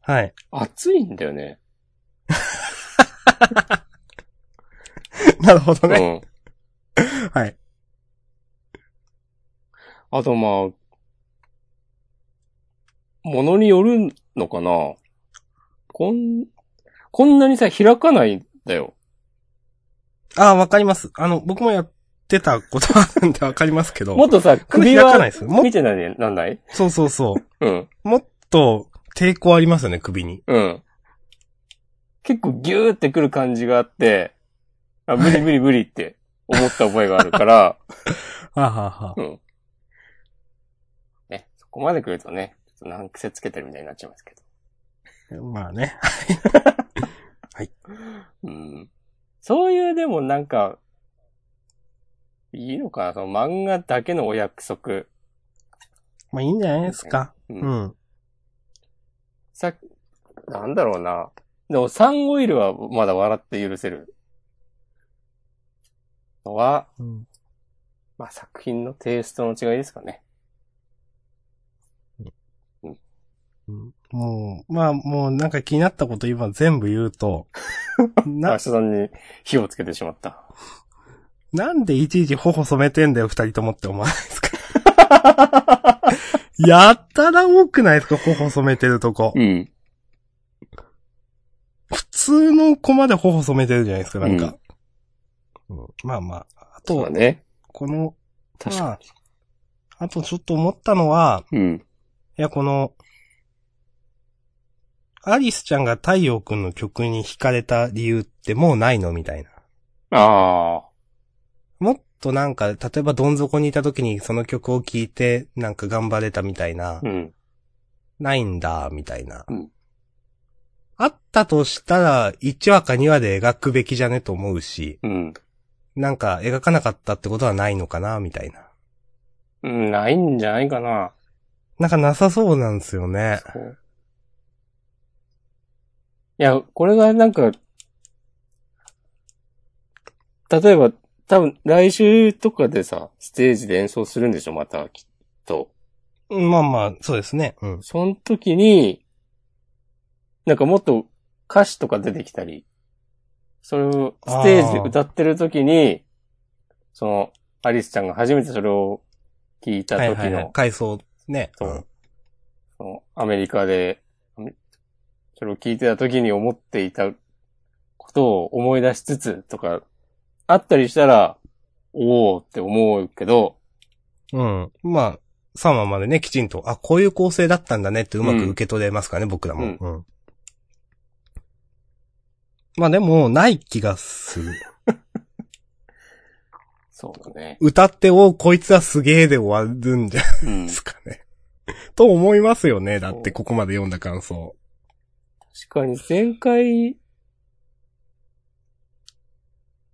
Speaker 2: はい。
Speaker 1: 熱いんだよね。
Speaker 2: なるほどね。
Speaker 1: うん。
Speaker 2: はい。
Speaker 1: あとまあ、ものによるのかなこん、こんなにさ、開かないんだよ。
Speaker 2: ああ、わかります。あの、僕もやってたことあるんでわかりますけど。
Speaker 1: もっとさ、首
Speaker 2: 開か
Speaker 1: は
Speaker 2: ないですよもっ
Speaker 1: 見てないなんない？
Speaker 2: そうそうそう。
Speaker 1: うん。
Speaker 2: もっと抵抗ありますよね、首に。
Speaker 1: うん。結構ギューってくる感じがあって、あ、無理無理無理って思った覚えがあるから、
Speaker 2: はあ、はあはあ、
Speaker 1: うん。ね、そこまで来るとね、ちょっと難癖つけてるみたいになっちゃいますけど。
Speaker 2: まあね。
Speaker 1: うん。そういうでもなんか、いいのかな？その漫画だけのお約束。
Speaker 2: まあいいんじゃないですか。
Speaker 1: う。
Speaker 2: うんん。
Speaker 1: さ、なんだろうな。でもサンオイルはまだ笑って許せる。のは、
Speaker 2: うん。
Speaker 1: まあ作品のテイストの違いですかね。
Speaker 2: うんもう、まあもうなんか気になったこと今全部言うと、な
Speaker 1: 明日、さんに火をつけてしまった。
Speaker 2: なんでいちいち頬染めてんだよ、二人ともって思わないですか？やったら多くないですか、頬染めてるとこ。
Speaker 1: うん。
Speaker 2: 普通の子まで頬染めてるじゃないですか、なんか。うんまあまあ。あと、
Speaker 1: そうだね。
Speaker 2: この、
Speaker 1: 確か
Speaker 2: あとちょっと思ったのは、
Speaker 1: に。うん。
Speaker 2: いや、この、アリスちゃんが太陽くんの曲に惹かれた理由ってもうないの？みたいな。
Speaker 1: ああ。
Speaker 2: もっとなんか、例えばどん底にいた時にその曲を聴いて、なんか頑張れたみたいな、
Speaker 1: うん。
Speaker 2: ないんだ、みたいな。
Speaker 1: うん
Speaker 2: あったとしたら、1話か2話で描くべきじゃねと思うし、
Speaker 1: うん。
Speaker 2: なんか描かなかったってことはないのかな、みたいな。
Speaker 1: うん、ないんじゃないかな。
Speaker 2: なんかなさそうなんですよね。
Speaker 1: いや、これがなんか、例えば、多分来週とかでさ、ステージで演奏するんでしょ、また、きっと。
Speaker 2: うんまあまあ、そうですね。うん。
Speaker 1: その時に、なんかもっと歌詞とか出てきたり、それをステージで歌ってる時に、その、アリスちゃんが初めてそれを聞いた時の、
Speaker 2: はいはいはい。回想ね。
Speaker 1: そううんそのアメリカで、それを聞いてた時に思っていたことを思い出しつつとか、あったりしたら、おーって思うけど、
Speaker 2: うん。まあ、3話までね、きちんと、あ、こういう構成だったんだねってうまく受け取れますからね、僕らも。
Speaker 1: うん
Speaker 2: うん。まあでも、ない気がする。
Speaker 1: そうだね。
Speaker 2: 歌って、おこいつはすげえで終わるんじゃない
Speaker 1: うん
Speaker 2: で。すかね。と思いますよね。だって、ここまで読んだ感想。
Speaker 1: 確かに前回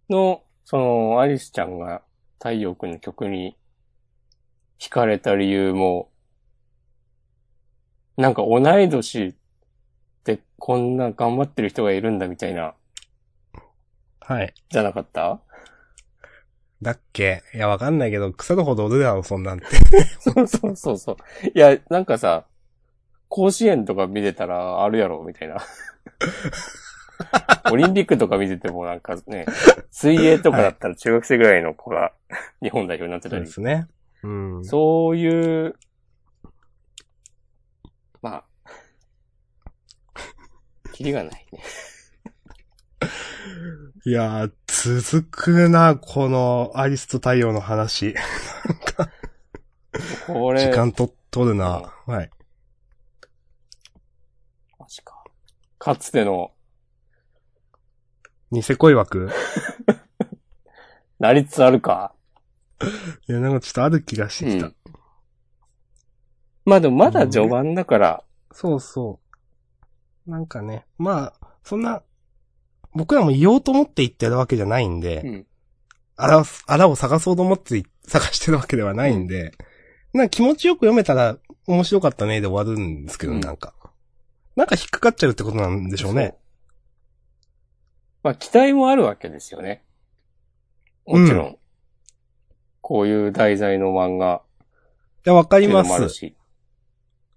Speaker 1: の、その、アリスちゃんが太陽くんの曲に惹かれた理由も、なんか同い年でこんな頑張ってる人がいるんだみたいな、
Speaker 2: はい。
Speaker 1: じゃなかった？
Speaker 2: だっけ？いや、わかんないけど、腐るほどおるだろう、そんなんて。
Speaker 1: そうそうそうそう。いや、なんかさ、甲子園とか見てたらあるやろ、みたいな。オリンピックとか見ててもなんかね、水泳とかだったら中学生ぐらいの子が 日本代表になってたり、
Speaker 2: そうですね。うん。
Speaker 1: そういう、まあ、キリがないね。
Speaker 2: いやー、続くな、この、アリスと太陽の話。
Speaker 1: これ、
Speaker 2: 時間と、取るな。はい。
Speaker 1: マジか。かつての、
Speaker 2: ニセ恋枠？
Speaker 1: なりつつあるか。
Speaker 2: いや、なんかちょっとある気がしてきた。
Speaker 1: うんまあでもまだ序盤だから、
Speaker 2: そうそう。なんかね、まあ、そんな、僕らも言おうと思って言ってるわけじゃないんで、
Speaker 1: うん。
Speaker 2: あら、あらを探そうと思って 探してるわけではないんで、なんか気持ちよく読めたら面白かったねで終わるんですけど、
Speaker 1: うん
Speaker 2: なんか。なんか引っかかっちゃうってことなんでしょうね。
Speaker 1: まあ期待もあるわけですよね。もちろん。こういう題材の漫画
Speaker 2: いや、わかります。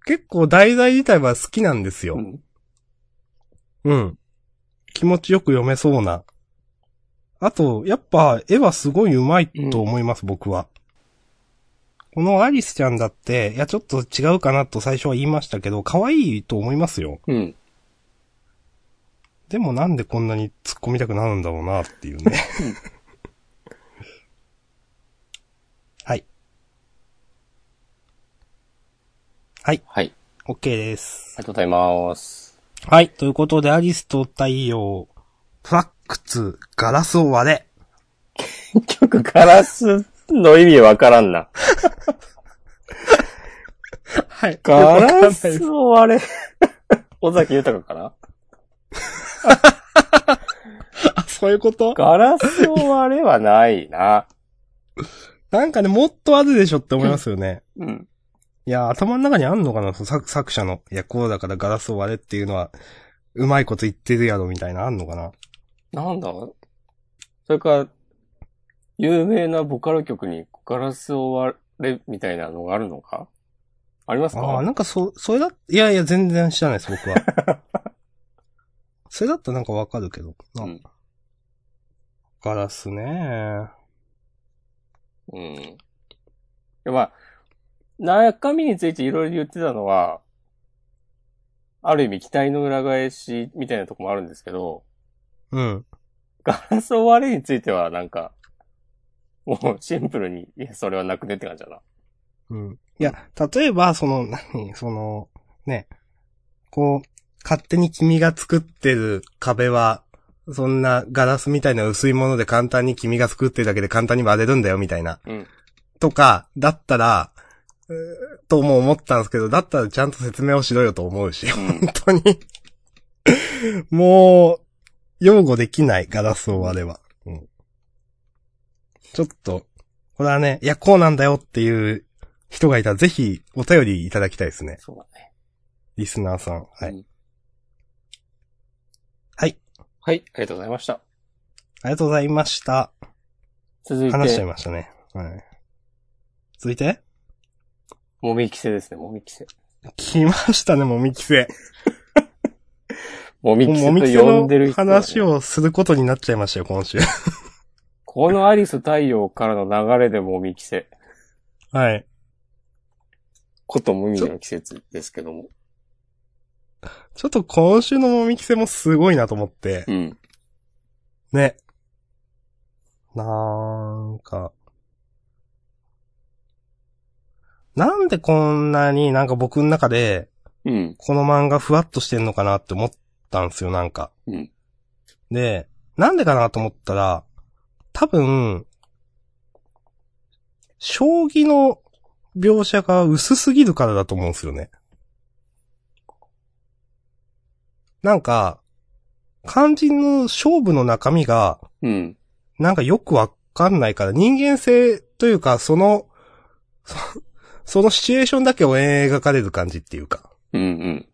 Speaker 2: 結構題材自体は好きなんですよ。
Speaker 1: うん。
Speaker 2: うん。気持ちよく読めそうな。あと、やっぱ、絵はすごい上手いと思います、僕は。このアリスちゃんだって、いや、ちょっと違うかなと最初は言いましたけど、可愛いと思いますよ。
Speaker 1: うん。
Speaker 2: でもなんでこんなに突っ込みたくなるんだろうなっていうね。はい。はい、
Speaker 1: はい。
Speaker 2: OK です。
Speaker 1: ありがとうございます。
Speaker 2: はい。ということで、アリスと太陽、フラックツ、ガラスを割れ。
Speaker 1: 結局ガラスの意味わからんな。
Speaker 2: はい。
Speaker 1: ガラスを割れ。尾崎豊かな？
Speaker 2: あ、そういうこと？
Speaker 1: ガラスを割れはないな。
Speaker 2: なんかね、もっとあるでしょって思いますよね。
Speaker 1: うん。
Speaker 2: いや、頭の中にあんのかな？作作者の。いや、こうだからガラスを割れっていうのは、うまいこと言ってるやろみたいな、あんのかな？
Speaker 1: なんだ？それか、有名なボカロ曲にガラスを割れみたいなのがあるのか？ありますか？
Speaker 2: ああ、なんかそ、それだ、いやいや、全然知らないです、僕は。それだったらなんかわかるけど。な
Speaker 1: うん
Speaker 2: ガラスね
Speaker 1: うん。でまあ、中身についていろいろ言ってたのは、ある意味期待の裏返しみたいなとこもあるんですけど、
Speaker 2: うん。
Speaker 1: ガラスを割れについてはなんか、もうシンプルに、いや、それはなくねって感じだな。
Speaker 2: うん。いや、例えば、その、何、その、ね、こう、勝手に君が作ってる壁は、そんなガラスみたいな薄いもので簡単に君が作ってるだけで簡単に割れるんだよ、みたいな。
Speaker 1: うん。
Speaker 2: とか、だったら、とも思ったんですけど、だったらちゃんと説明をしろよと思うし、
Speaker 1: うん
Speaker 2: 本当に。もう、擁護できないガラスを割れば。うん。ちょっと、これはね、いや、こうなんだよっていう人がいたらぜひお便りいただきたいですね。
Speaker 1: そうだね。
Speaker 2: リスナーさん。はい。
Speaker 1: うん
Speaker 2: はい。
Speaker 1: はい、ありがとうございました。
Speaker 2: ありがとうございました。
Speaker 1: 続い
Speaker 2: 話しちゃい
Speaker 1: て、
Speaker 2: ましたね。はい。続いて？
Speaker 1: もみきせですね、もみきせ。
Speaker 2: 来ましたね、もみきせ。
Speaker 1: もみきせと呼んでる
Speaker 2: の
Speaker 1: 人、ね、
Speaker 2: 話をすることになっちゃいましたよ、今週。
Speaker 1: このアリス太陽からの流れでもみきせ。
Speaker 2: はい。
Speaker 1: こと無味の季節ですけども。
Speaker 2: ちょっと今週のもみきせもすごいなと思って。
Speaker 1: うん。
Speaker 2: ね。なんか。なんでこんなになんか僕の中で、
Speaker 1: うん。
Speaker 2: この漫画ふわっとしてんのかなって思ったんですよ、なんか。
Speaker 1: うん。
Speaker 2: で、なんでかなと思ったら、多分、将棋の描写が薄すぎるからだと思うんですよね。なんか、肝心の勝負の中身が、
Speaker 1: うん。
Speaker 2: なんかよくわかんないから、人間性というか、その、そ そのシチュエーションだけを描かれる感じっていうか。
Speaker 1: うんうん。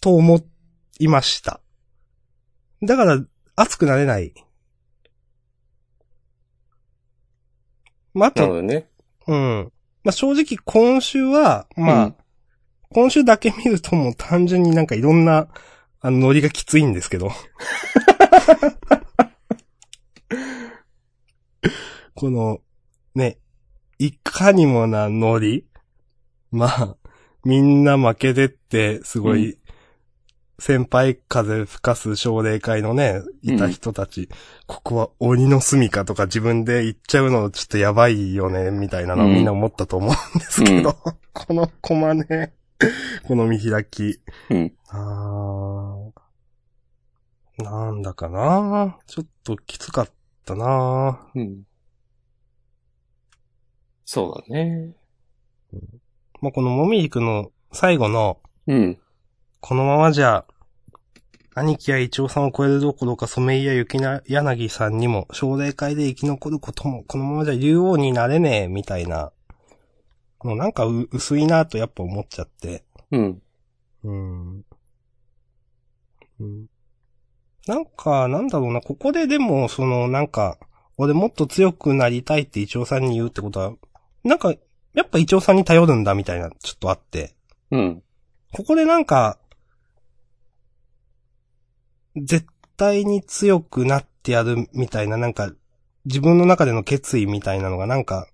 Speaker 2: と思いました。だから、熱くなれない。まあ、
Speaker 1: ね。
Speaker 2: うん。まあ、正直今週は、まあ、
Speaker 1: うん
Speaker 2: 今週だけ見るともう単純になんかいろんな、あの、ノリがきついんですけど。この、ね、いかにもなノリ。まあ、みんな負けてって、すご
Speaker 1: う
Speaker 2: い、先輩風吹かす奨励会のね、いた人たち、ここは鬼の住かとか自分で言っちゃうのちょっとやばいよね、みたいなのをみんな思ったと思うんですけど、このコマね、この見開き。
Speaker 1: うん。
Speaker 2: あーなんだかな？ちょっときつかったな
Speaker 1: うん。そうだね。
Speaker 2: まあ、このもみじくんの最後の、
Speaker 1: うん。
Speaker 2: このままじゃ、兄貴やイチョウさんを超えるどころか、ソメイや雪な柳さんにも、奨励会で生き残ることも、このままじゃ竜王になれねえ、みたいな、もうなんかう薄いなとやっぱ思っちゃって。
Speaker 1: うん。
Speaker 2: うん。うん。なんか、なんだろうな、ここででも、その、なんか、俺もっと強くなりたいってイチョウさんに言うってことは、なんか、やっぱイチョウさんに頼るんだみたいな、ちょっとあって。
Speaker 1: うん。
Speaker 2: ここでなんか、絶対に強くなってやるみたいな、なんか、自分の中での決意みたいなのがなんか、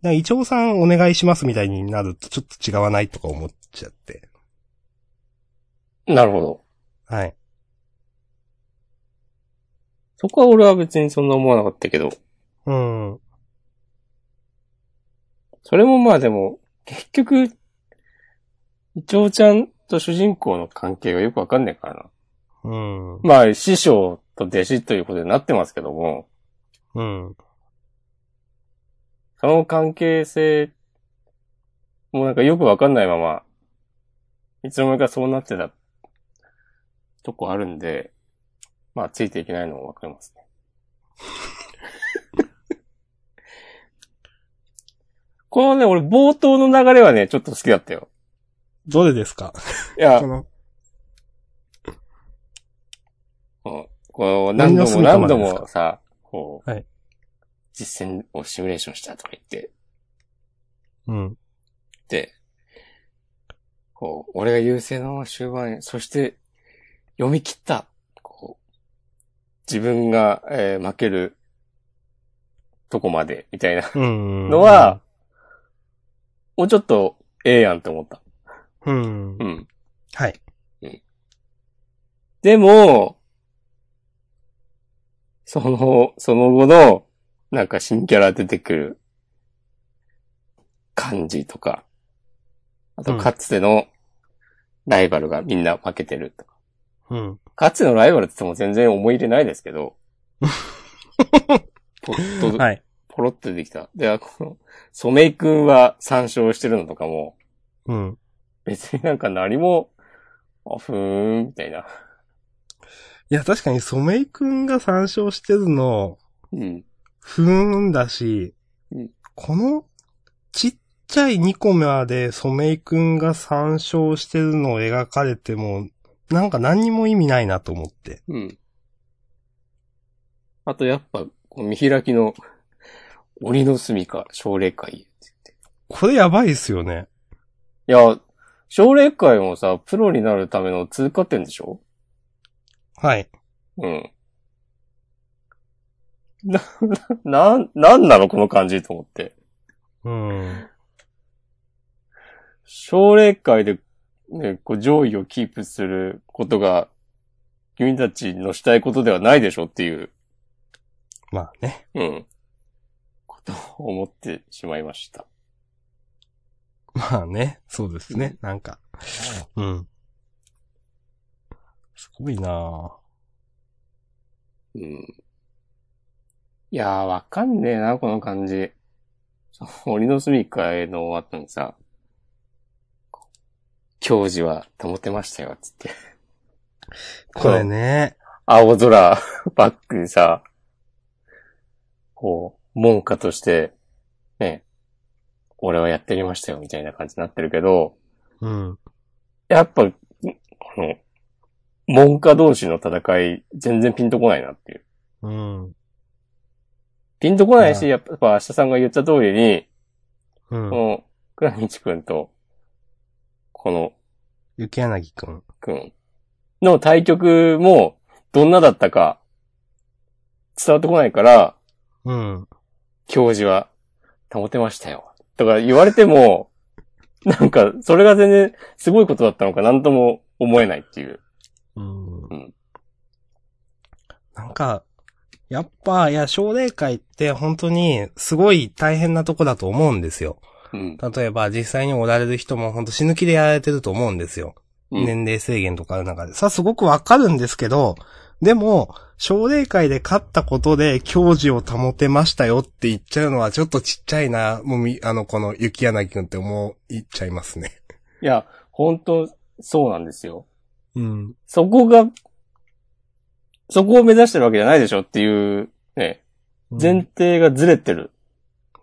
Speaker 2: なんかイチョウさんお願いしますみたいになるとちょっと違わないとか思っちゃって。
Speaker 1: なるほど。
Speaker 2: はい。
Speaker 1: そこは俺は別にそんな思わなかったけど、
Speaker 2: うん。
Speaker 1: それもまあでも、結局、イチョウちゃんと主人公の関係がよくわかんないからな。
Speaker 2: うん。
Speaker 1: まあ、師匠と弟子ということになってますけども、
Speaker 2: うん。
Speaker 1: その関係性、もうなんかよくわかんないまま、いつの間にかそうなってたとこあるんで、まあ、ついていけないのもわかりますね。このね、俺冒頭の流れはね、ちょっと好きだったよ。
Speaker 2: どれですか？
Speaker 1: いや
Speaker 2: こ、の、
Speaker 1: うんこう、何度も
Speaker 2: 何
Speaker 1: 度もさ、こう、
Speaker 2: はい
Speaker 1: 実践をシミュレーションしたとか言って、
Speaker 2: うん。
Speaker 1: で、こう、俺が優勢の終盤へ、そして、読み切った、こう、自分が、えー負けるとこまで、みたいな
Speaker 2: うん。
Speaker 1: のは、、もうちょっとええやんって思った。
Speaker 2: うん。
Speaker 1: うん。
Speaker 2: はい。
Speaker 1: でも、その、その後の、なんか新キャラ出てくる感じとか、あと
Speaker 2: うん
Speaker 1: かつてのライバルがみんな負けてるとか。
Speaker 2: うん。
Speaker 1: かつてのライバルって言っても全然思い入れないですけど、ポロッと、
Speaker 2: はい。
Speaker 1: ポロッと出てきた。で、この、ソメイ君は参照してるのとかも、
Speaker 2: うん。
Speaker 1: 別になんか何も、あ、ふーん、みたいな。
Speaker 2: いや、確かにソメイ君が参照してるの、
Speaker 1: うん。
Speaker 2: ふーんだし、
Speaker 1: うん
Speaker 2: このちっちゃい2個目でソメイ君が参照してるのを描かれても、なんか何にも意味ないなと思って。
Speaker 1: うん。あとやっぱ、この見開きの、鬼の住みか、奨励会って言って。
Speaker 2: これやばいっすよね。
Speaker 1: いや、奨励会もさ、プロになるための通過点でしょ？
Speaker 2: はい。
Speaker 1: うん。な、な、な、なんなのこの感じと思って。
Speaker 2: うん。
Speaker 1: 奨励会で、ね、こう上位をキープすることが、君たちのしたいことではないでしょっていう、
Speaker 2: まあね。
Speaker 1: うん。ことを思ってしまいました。
Speaker 2: まあね。そうですね。なんか。うん。すごいなぁ。
Speaker 1: うん。いやー、わかんねえな、この感じ。そう鬼の住みかへの後にさ、こう教授は保てましたよ、つって。
Speaker 2: これね。
Speaker 1: 青空 バックにさ、こう、門下として、ね、俺はやってみましたよ、みたいな感じになってるけど、
Speaker 2: うん。
Speaker 1: やっぱ、んこの、門下同士の戦い、全然ピンとこないなっていう。
Speaker 2: うん。
Speaker 1: ピンとこないし、
Speaker 2: うん
Speaker 1: やっぱ明日さんが言った通りに、
Speaker 2: うん。
Speaker 1: この、倉道くんと、この、
Speaker 2: 雪柳くん。
Speaker 1: くんの対局も、どんなだったか、伝わってこないから、
Speaker 2: うん。
Speaker 1: 教授は保てましたよ。とか言われても、なんか、それが全然すごいことだったのかなんとも思えないっていう。
Speaker 2: うん
Speaker 1: うん
Speaker 2: なんか、やっぱ、いや、奨励会って本当にすごい大変なとこだと思うんですよ。
Speaker 1: うん。
Speaker 2: 例えば実際におられる人も本当死ぬ気でやられてると思うんですよ。
Speaker 1: うん
Speaker 2: 年齢制限とかある中で。さあ、すごくわかるんですけど、でも、奨励会で勝ったことで教授を保てましたよって言っちゃうのはちょっとちっちゃいな、もうみ、あの、この雪柳くんって思いっちゃいますね。
Speaker 1: いや、本当そうなんですよ。
Speaker 2: うん。
Speaker 1: そこが、そこを目指してるわけじゃないでしょっていう、ね、前提がずれてる。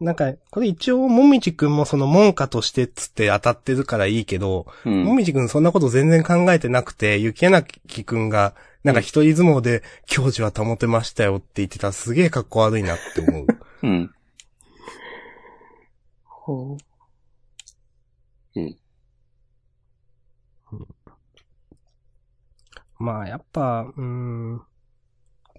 Speaker 2: なんか、これ一応、もみじくんもその門下としてっつって当たってるからいいけど、
Speaker 1: うん。
Speaker 2: もみじくんそんなこと全然考えてなくて、雪柳くんが、なんか一人相撲で、教授は保てましたよって言ってたらすげえ格好悪いなって思う。
Speaker 1: うん。ほう。うん。
Speaker 2: まあ、やっぱ、うーん、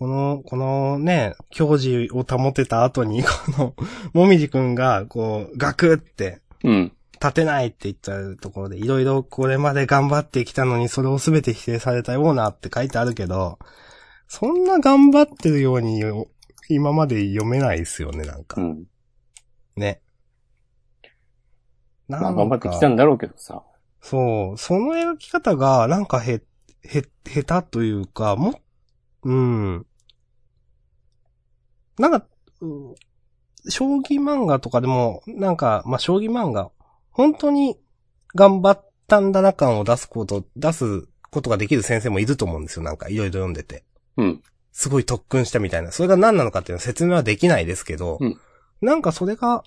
Speaker 2: この、このね、教授を保てた後に、この、もみじくんが、こう、ガクって、
Speaker 1: うん。
Speaker 2: 立てないって言っちゃうところで、いろいろこれまで頑張ってきたのに、それを全て否定されたようなって書いてあるけど、そんな頑張ってるようによ、今まで読めないですよね、なんか。
Speaker 1: うん。
Speaker 2: ね。な
Speaker 1: まあ、頑張ってきたんだろうけどさ。
Speaker 2: そう、その描き方が、なんかへ、へ、下手というか、も、うん。なんか、うん将棋漫画とかでも、なんか、まあ、将棋漫画、本当に頑張ったんだな感を出すこと、出すことができる先生もいると思うんですよ、なんか、いろいろ読んでて。
Speaker 1: うん。
Speaker 2: すごい特訓したみたいな。それが何なのかっていうのは説明はできないですけど、
Speaker 1: うん
Speaker 2: なんかそれが、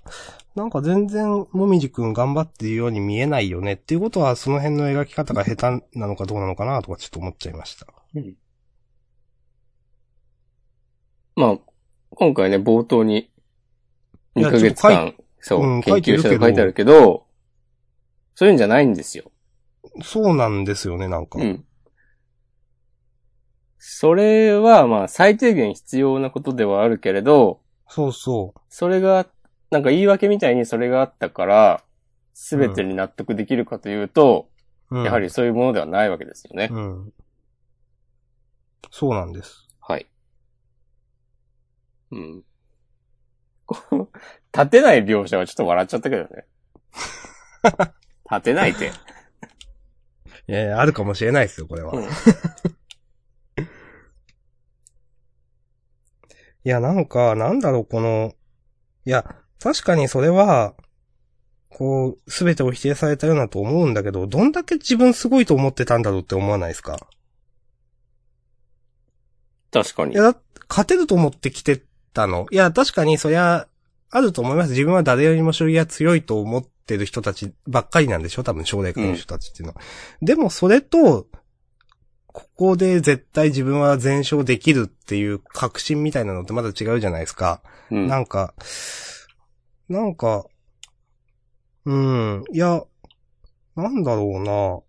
Speaker 2: なんか全然、もみじくん頑張っているように見えないよねっていうことは、その辺の描き方が下手なのかどうなのかなとかちょっと思っちゃいました。
Speaker 1: まあ、今回ね、冒頭に、2
Speaker 2: いや
Speaker 1: ヶ月間、そう、
Speaker 2: うん
Speaker 1: 研究した
Speaker 2: 書いて
Speaker 1: あるけど、そういうんじゃないんですよ。
Speaker 2: そうなんですよね、なんか。
Speaker 1: うん。それは、まあ、最低限必要なことではあるけれど、
Speaker 2: そうそ
Speaker 1: それが、なんか言い訳みたいにそれがあったから、すべてに納得できるかというと、
Speaker 2: う。うん
Speaker 1: やは。りそういうものではないわけですよね。
Speaker 2: うん。そうなんです。
Speaker 1: はい。うん。こ の立てない描写はちょっと笑っちゃったけどね。立てないって。
Speaker 2: いやいや、あるかもしれないですよ、これは。
Speaker 1: うん
Speaker 2: いや、なんか、なんだろう、この、いや、確かにそれは、こう、すべてを否定されたようなと思うんだけど、どんだけ自分すごいと思ってたんだろうって思わないですか？
Speaker 1: 確かに
Speaker 2: い。や、だ勝てると思ってきてたの。いや、確かにそりゃ、あると思います。自分は誰よりも将棋が強いと思ってる人たちばっかりなんでしょ？多分、奨励会の人たちっていうのは。でも、それと、ここで絶対自分は全勝できるっていう確信みたいなのってまだ違うじゃないですか。
Speaker 1: うん。
Speaker 2: なんか、なんか、うん、いや、なんだろうな。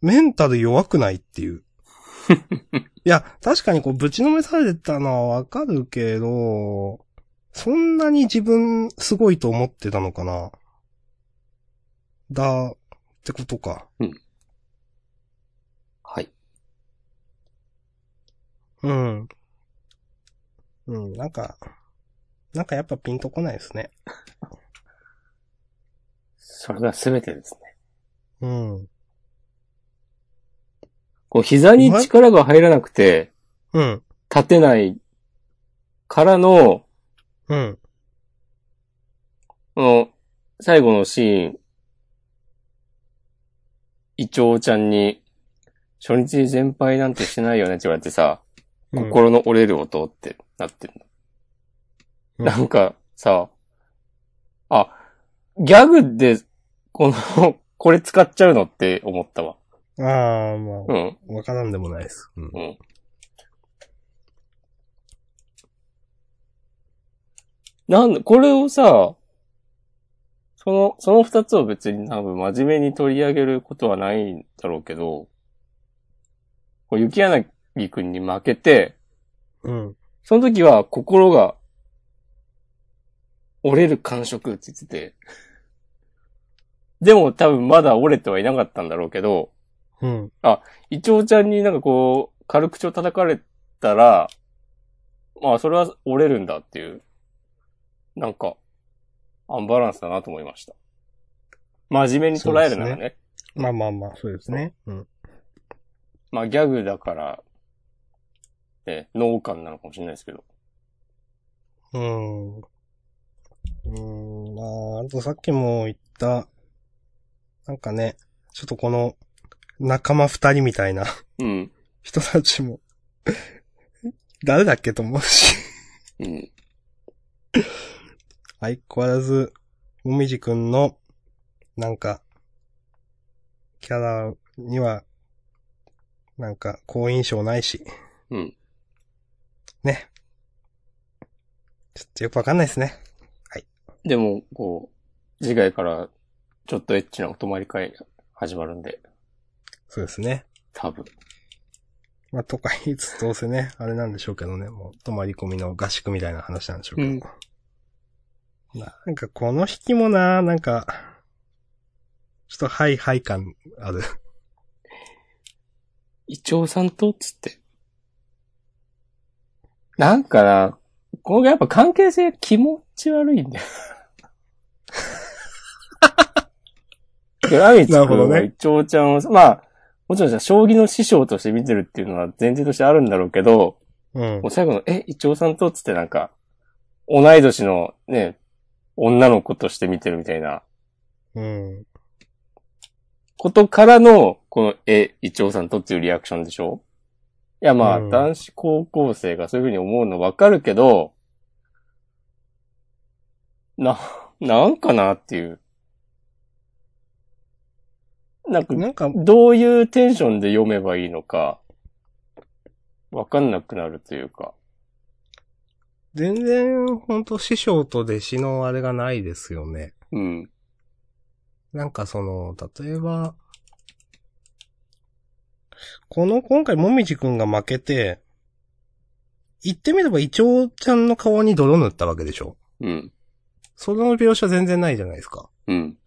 Speaker 2: メンタル弱くないっていう。いや、確かにこう、ぶちのめされてたのはわかるけど、そんなに自分すごいと思ってたのかな。だ、ってことか。
Speaker 1: はい。
Speaker 2: うん。うん、なんか、なんかやっぱピンとこないですね。
Speaker 1: それが全てですね。
Speaker 2: うん。
Speaker 1: こう、膝に力が入らなくて、
Speaker 2: うん。
Speaker 1: 立てないからの、
Speaker 2: うん。
Speaker 1: この、最後のシーン、イチョウちゃんに、初日に全敗なんてしてないよねって言われてさ、
Speaker 2: うん
Speaker 1: 心の折れる音ってなってる
Speaker 2: うん
Speaker 1: なんかさ、あ、ギャグで、この、これ使っちゃうのって思ったわ。
Speaker 2: ああ、ま
Speaker 1: うん。
Speaker 2: あ、わからんでもないです。うん。
Speaker 1: うん。なんだ、これをさ、その、その二つを別に多分真面目に取り上げることはないんだろうけど、こう雪柳くんに負けて、
Speaker 2: うん。
Speaker 1: その時は心が折れる感触って言ってて、でも多分まだ折れてはいなかったんだろうけど、
Speaker 2: うん。
Speaker 1: イチョウちゃんになんかこう、軽口を叩かれたら、まあそれは折れるんだっていう、なんか、アンバランスだなと思いました。真面目に捉えるならね。
Speaker 2: まあまあまあ、そうですね。うん。
Speaker 1: まあギャグだから、ね、農家なのかもしれないですけど。
Speaker 2: うん。うん、まあ、あとさっきも言った、なんかね、ちょっとこの、仲間二人みたいな
Speaker 1: うん。
Speaker 2: 人たちも、誰だっけと思うし、
Speaker 1: うん。
Speaker 2: 相変わらず、もみじくんの、なんか、キャラには、なんか、好印象ないし、
Speaker 1: うん。
Speaker 2: ね。ちょっとよくわかんないですね。
Speaker 1: でも、こう、次回から、ちょっとエッチなお泊まり会が始まるんで、
Speaker 2: そうですね。
Speaker 1: 多分。
Speaker 2: まあ、とか言いつつどうせね、あれなんでしょうけどね、もう、泊まり込みの合宿みたいな話なんでしょうけど。
Speaker 1: うん
Speaker 2: なんか、この引きもな、なんか、ちょっとハイハイ感ある。
Speaker 1: イチョウさんとつって。なんかな、これやっぱ関係性気持ち悪いんだよ。ラミツ
Speaker 2: なるほどね
Speaker 1: イチョウちゃんを、まあ、もちろんじゃ将棋の師匠として見てるっていうのは前提としてあるんだろうけど、
Speaker 2: うん
Speaker 1: もう。最後の、え、イチョウさんとつってなんか、同い年のね、女の子として見てるみたいな
Speaker 2: うん。
Speaker 1: ことからの、この、え、イチョウさんとっていうリアクションでしょ？いや、まあ、
Speaker 2: うん
Speaker 1: 男子高校生がそういうふうに思うのわかるけど、な、なんかなっていう。なんか、
Speaker 2: なんか、
Speaker 1: どういうテンションで読めばいいのか、わかんなくなるというか。
Speaker 2: 全然、ほんと師匠と弟子のあれがないですよね。
Speaker 1: うん。
Speaker 2: なんかその、例えば、この、今回もみじくんが負けて、言ってみれば、イチョウちゃんの顔に泥塗ったわけでしょ？
Speaker 1: うん。
Speaker 2: その描写全然ないじゃないですか。
Speaker 1: うん。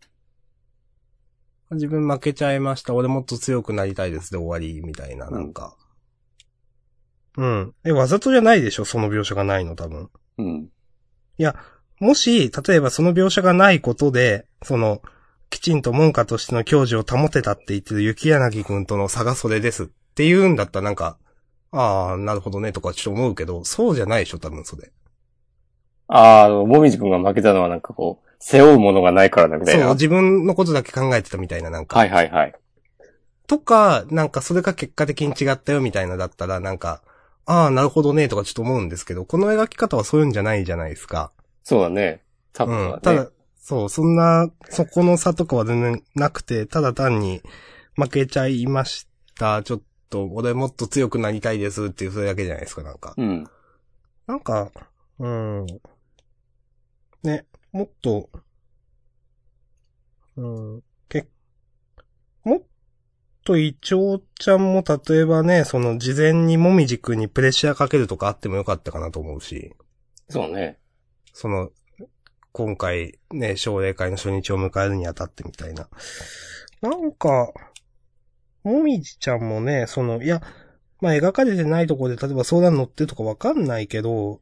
Speaker 2: 自分負けちゃいました。俺もっと強くなりたいですで終わり、みたいな、なんか。うん。え、わざとじゃないでしょ？その描写がないの、多分。
Speaker 1: うん。
Speaker 2: もし、例えばその描写がないことで、その、きちんと門下としての教授を保てたって言ってる雪柳くんとの差がそれですって言うんだったらなんか、ああ、なるほどねとかちょっと思うけど、そうじゃないでしょ、多分それ。
Speaker 1: あーあの、もみじくんが負けたのはなんかこう、背負うものがないからだみたい
Speaker 2: そう、
Speaker 1: な。
Speaker 2: 自分のことだけ考えてたみたいな、なんか。
Speaker 1: はいはいはい。
Speaker 2: とか、なんかそれが結果的に違ったよみたいなだったら、なんか、ああ、なるほどねとかちょっと思うんですけど、この描き方はそういうんじゃないじゃないですか。
Speaker 1: そうだね。多分はね。
Speaker 2: うん。ただ、そう、そんな、そこの差とかは全然なくて、ただ単に負けちゃいました。ちょっと、俺もっと強くなりたいですっていうそれだけじゃないですか、なんか。
Speaker 1: うん。
Speaker 2: なんか、うん。ね、もっと、うん、け、もっとイチョウちゃんも例えばね、その事前にもみじくんにプレッシャーかけるとかあってもよかったかなと思うし、
Speaker 1: そうね。
Speaker 2: その、今回ね、奨励会の初日を迎えるにあたってみたいな。なんか、もみじちゃんもね、その、いや、まあ描かれてないところで例えば相談乗ってるとかわかんないけど、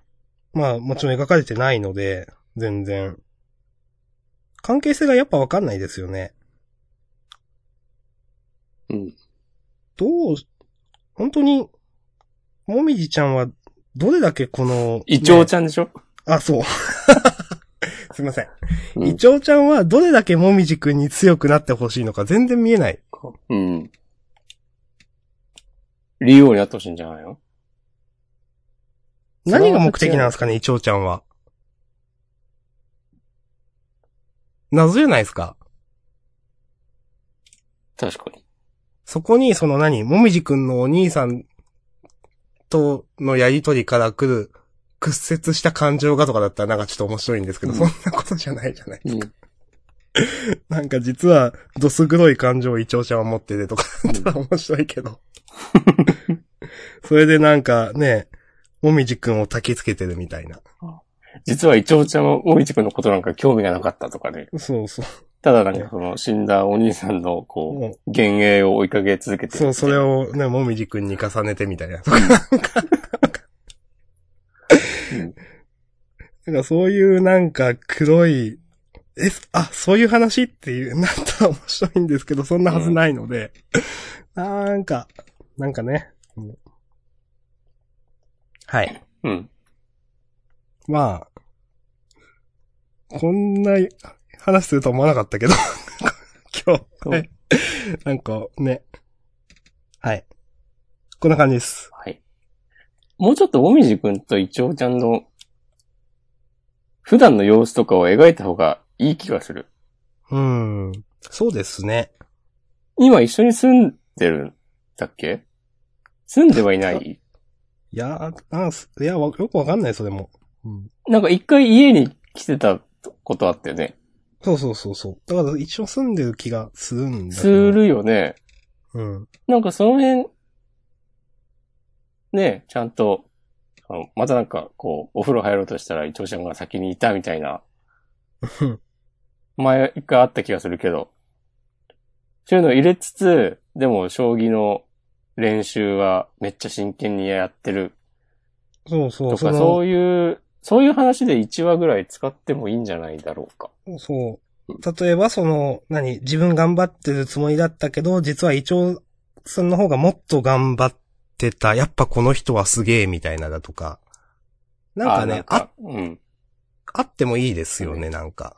Speaker 2: まあもちろん描かれてないので、全然。関係性がやっぱわかんないですよね。
Speaker 1: うん。
Speaker 2: どう、本当に、もみじちゃんは、どれだけこの、
Speaker 1: イチョウ
Speaker 2: ち
Speaker 1: ちゃんでしょ？
Speaker 2: あ、そう。すいません。
Speaker 1: うん
Speaker 2: イチョウちゃんはどれだけもみじくんに強くなってほしいのか全然見えない。
Speaker 1: うん。理由になってほしいんじゃないの？
Speaker 2: 何が目的なんですかね、イチョウちゃんは。謎じゃないですか。
Speaker 1: 確かに。
Speaker 2: そこに、その何、もみじくんのお兄さんとのやりとりから来る屈折した感情がとかだったらなんかちょっと面白いんですけど、
Speaker 1: うん
Speaker 2: そんなことじゃないじゃない。
Speaker 1: うん。
Speaker 2: なんか実は、どす黒い感情をイチョウちゃんは持っててとかだったら面白いけど。それでなんかね、もみじくんを焚きつけてるみたいな。
Speaker 1: 実はイチョウちゃんはもみじくんのことなんか興味がなかったとかね。
Speaker 2: そうそう。
Speaker 1: ただなんかその死んだお兄さんのこう、幻影を追いかけ続けてる
Speaker 2: そう、それをね、もみじくんに重ねてみたいな。
Speaker 1: うん
Speaker 2: なんかそういうなんか黒い、え、あ、そういう話っていう、なったら面白いんですけど、そんなはずないので、なんか、なんかね。うんはい。
Speaker 1: うん。
Speaker 2: まあ、こんな話すると思わなかったけど、今日、はい。なんかね、はい。こんな感じです。
Speaker 1: はい。もうちょっともみじくんとイチョウちゃんの普段の様子とかを描いた方がいい気がする。
Speaker 2: うん。そうですね。
Speaker 1: 今一緒に住んでるんだっけ？住んではいない？
Speaker 2: いやー、なんすいや、わよくわかんない、それも。うん。
Speaker 1: なんか一回家に来てたことあったよね。
Speaker 2: そうそうそうそう。だから一緒住んでる気がするんだ。
Speaker 1: するよね。
Speaker 2: うん。
Speaker 1: なんかその辺、ねちゃんと、あのまたなんかこう、お風呂入ろうとしたら伊藤ちゃんが先にいたみたいな、前一回あった気がするけど、そういうのを入れつつ、でも将棋の練習はめっちゃ真剣にやってる
Speaker 2: そうそう、
Speaker 1: とか、
Speaker 2: そ
Speaker 1: ういう、そういう話で1話ぐらい使ってもいいんじゃないだろうか。
Speaker 2: そう。例えばその、何、自分頑張ってるつもりだったけど、実はイチョウさんの方がもっと頑張ってた。やっぱこの人はすげえみたいなだとか。なんかね、あ、
Speaker 1: うん。
Speaker 2: あってもいいですよね、なんか。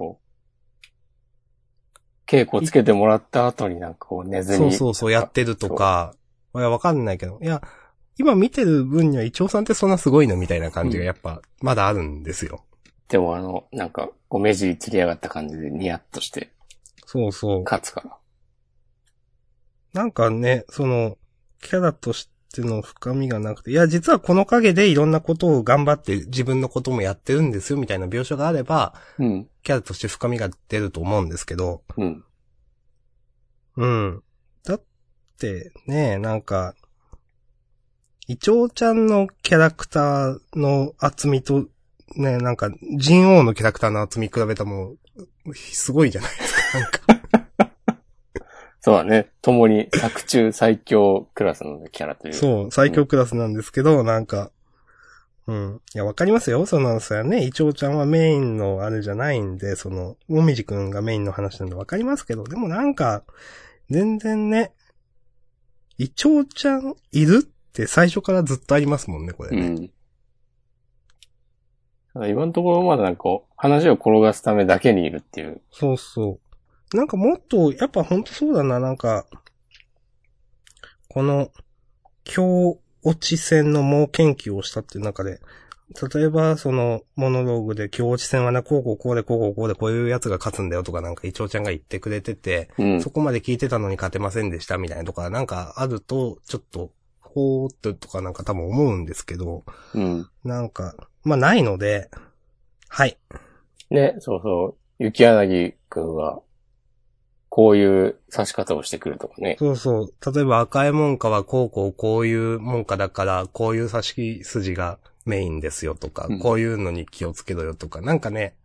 Speaker 1: 稽古つけてもらった後になんかこう寝ずに。
Speaker 2: そうそうそう、やってるとか。いや、わかんないけど。いや、今見てる分にはイチョウさんってそんなすごいのみたいな感じがやっぱ、まだあるんですよ。
Speaker 1: でもあの、なんか、こう目尻つり上がった感じでニヤッとして
Speaker 2: そうそう。
Speaker 1: 勝つから。
Speaker 2: なんかね、その、キャラとしての深みがなくて、いや、実はこの陰でいろんなことを頑張って自分のこともやってるんですよ、みたいな描写があれば、
Speaker 1: うん。
Speaker 2: キャラとして深みが出ると思うんですけど、
Speaker 1: うん。
Speaker 2: うん。だって、ね、なんか、イチョウちゃんのキャラクターの厚みと、ね、なんか、ジンオウのキャラクターの厚み比べたらもう、すごいじゃないですか。なんか。
Speaker 1: そうだね。共に作中最強クラスのキャラという。
Speaker 2: そう、最強クラスなんですけど、なんか、うん。いや、わかりますよ。そのさ、ね、イチョウちゃんはメインのあれじゃないんで、その、もみじくんがメインの話なんでわかりますけど、でもなんか、全然ね、イチョウちゃんいるって最初からずっとありますもんね、これね。
Speaker 1: うん。今のところまだなんか話を転がすためだけにいるっていう。
Speaker 2: そうそう。なんかもっと、やっぱほんとそうだな、なんか、この、強落ち戦の猛研究をしたっていう中で、例えば、その、モノローグで、強落ち戦はね、こうこうこうで、こうこうこうで、こういうやつが勝つんだよとかなんか、イチョウちゃんが言ってくれてて、
Speaker 1: うん
Speaker 2: そ。こまで聞いてたのに勝てませんでしたみたいなとか、なんかあると、ちょっと、ほーっととかなんか多分思うんですけど、
Speaker 1: うん。
Speaker 2: なんか、まあないので、はい。
Speaker 1: ね、そうそう。雪柳くんは、こういう指し方をしてくるとかね。
Speaker 2: そうそう。例えば赤い門下はこうこうこういう門下だから、こういう指し筋がメインですよとか、
Speaker 1: うん
Speaker 2: こういうのに気をつけろよとか、なんかね、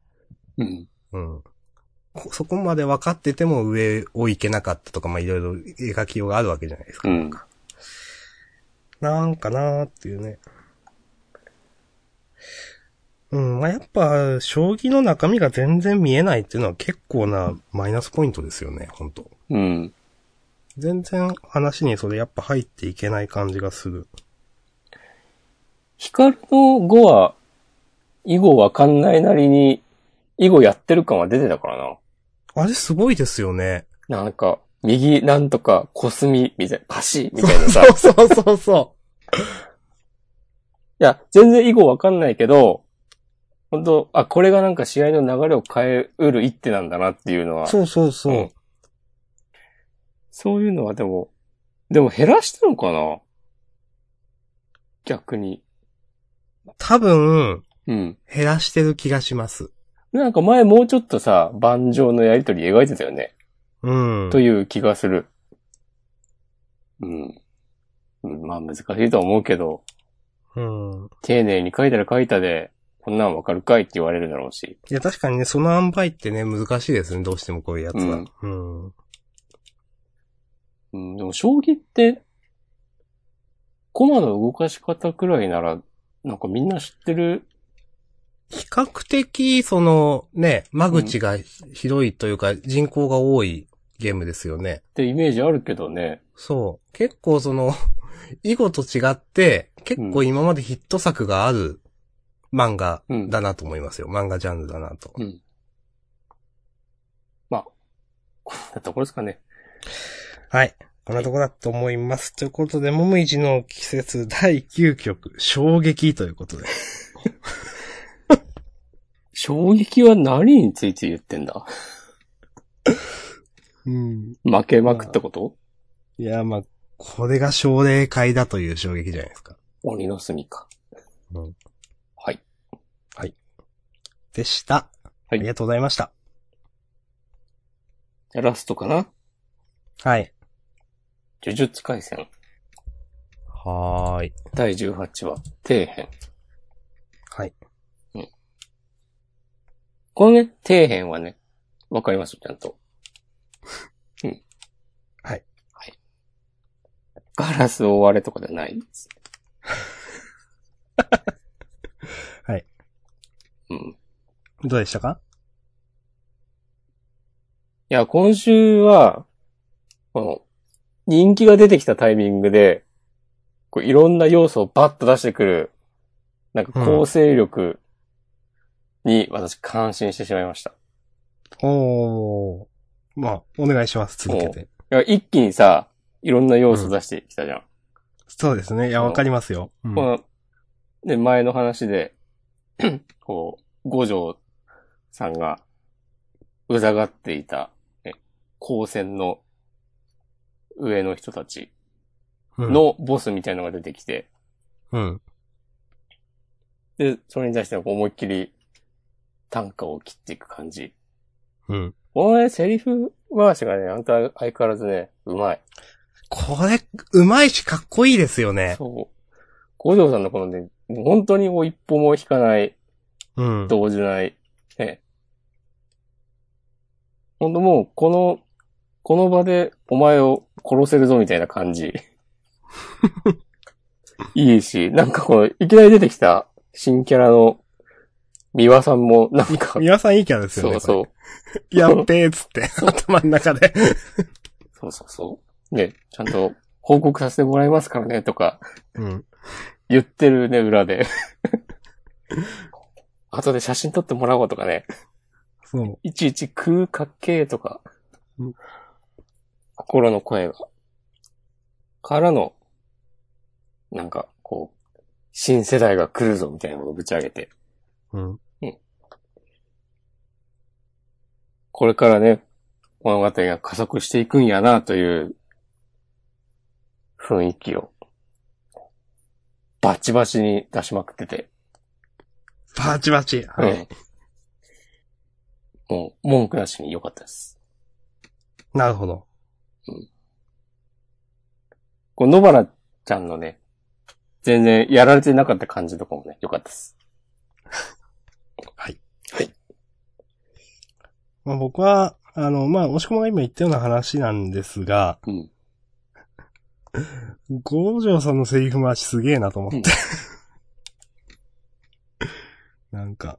Speaker 1: うん。
Speaker 2: うん。こそこまで分かってても上を行けなかったとか、まあいろいろ描きようがあるわけじゃないですか。
Speaker 1: うん。
Speaker 2: なんかなーっていうね。うん、まあ、やっぱ、将棋の中身が全然見えないっていうのは結構なマイナスポイントですよね、本当
Speaker 1: うん。
Speaker 2: 全然話にそれやっぱ入っていけない感じがする。
Speaker 1: ヒカルの語は、囲碁わかんないなりに、囲碁やってる感は出てたからな。
Speaker 2: あれすごいですよね。
Speaker 1: なんか、右なんとか、コスミ、みたいな、パシみたいなさ。い
Speaker 2: そうそうそうそ
Speaker 1: や、全然囲碁わかんないけど、本当あ、これがなんか試合の流れを変えうる一手なんだなっていうのは。
Speaker 2: う。そうそうそう。
Speaker 1: うんそういうのはでも、でも減らしたのかな？逆に。
Speaker 2: 多分、
Speaker 1: うん。
Speaker 2: 減らしてる気がします。
Speaker 1: なんか前もうちょっとさ、盤上のやりとり描いてたよね。
Speaker 2: うん。
Speaker 1: という気がする。うん。うん、まあ難しいとは思うけど、
Speaker 2: うん。
Speaker 1: 丁寧に書いたら書いたで、こんなんわかるかいって言われるだろうし。
Speaker 2: いや、確かにね、その塩梅ってね、難しいですね、どうしてもこういうやつは。うん。
Speaker 1: うん、でも将棋って、コマの動かし方くらいなら、なんかみんな知ってる？
Speaker 2: 比較的、その、ね、間口が広いというか、人口が多いゲームですよね。
Speaker 1: ってイメージあるけどね。
Speaker 2: そう。結構その、囲碁と違って、結構今までヒット作がある漫画
Speaker 1: うん。
Speaker 2: だなと思いますよ。漫画ジャンルだなと。
Speaker 1: うん。まあ、こんなところですかね。
Speaker 2: はい。こんなとこだと思います。ということで、もむいじの季節 第9曲、衝撃ということで。
Speaker 1: 衝撃は何について言ってんだ？
Speaker 2: うん。
Speaker 1: 負けまくったこと？
Speaker 2: いや、まあ、これが奨励会だという衝撃じゃないですか。
Speaker 1: 鬼の住みか。
Speaker 2: うん。
Speaker 1: はい。
Speaker 2: でした。
Speaker 1: はい
Speaker 2: ありがとうございました。
Speaker 1: ラストかな？
Speaker 2: はい。
Speaker 1: 呪術回戦
Speaker 2: はーい。
Speaker 1: 第18話、底辺。
Speaker 2: はい。
Speaker 1: このね、底辺はね、わかります？よ、ちゃんと。うん。
Speaker 2: はい。
Speaker 1: はい。ガラスを割れとかじゃないです。
Speaker 2: はい。
Speaker 1: うん。
Speaker 2: どうでしたか？
Speaker 1: いや、今週は、この、人気が出てきたタイミングで、こういろんな要素をバッと出してくる、なんか構成力に私感心してしまいました。
Speaker 2: おー。まあ、お願いします。続けて。
Speaker 1: いや一気にさ、いろんな要素出してきたじゃん。
Speaker 2: そうですね。いや、
Speaker 1: うん
Speaker 2: わかりますよ。うん
Speaker 1: この、で、前の話で、こう、五条さんが、うざがっていた、ね、光線の上の人たち
Speaker 2: うん、
Speaker 1: のボスみたいのが出てきて、
Speaker 2: うん。
Speaker 1: で、それに対してこう思いっきり単価を切っていく感じ。
Speaker 2: うん。
Speaker 1: このね、セリフ回しがね、あんた相変わらずね、うまい。
Speaker 2: これ、うまいしかっこいいですよね。
Speaker 1: そう。五条さんのこのね、本当にもう一歩も引かない、
Speaker 2: うん。
Speaker 1: 動じない、ね。本当もう、この、この場でお前を殺せるぞみたいな感じ。いいし、なんかこの、いきなり出てきた新キャラの三輪さんも、なんか、
Speaker 2: 皆さんいいキャラですよね。
Speaker 1: そうそう。
Speaker 2: やっべーっつって、頭の中で。
Speaker 1: そうそうそう。ね、ちゃんと報告させてもらいますからね、とか
Speaker 2: うん。
Speaker 1: 言ってるね、裏で。後で写真撮ってもらおうとかね。
Speaker 2: そう。
Speaker 1: いちいち空かっけーとか
Speaker 2: うん、
Speaker 1: 心の声が。からの、なんか、こう、新世代が来るぞみたいなのをぶち上げて、
Speaker 2: うん。
Speaker 1: これからね、物語が加速していくんやなという雰囲気を、バチバチに出しまくってて、
Speaker 2: バチバチ。はい。
Speaker 1: うんもう文句なしに良かったです。
Speaker 2: なるほど。
Speaker 1: こう野原ちゃんのね、全然やられてなかった感じとかもね、良かったです。
Speaker 2: まあ、僕は、あの、まあ、押し込まが今言ったような話なんですが、
Speaker 1: うん。
Speaker 2: 五条さんのセリフ回しすげえなと思って。なんか、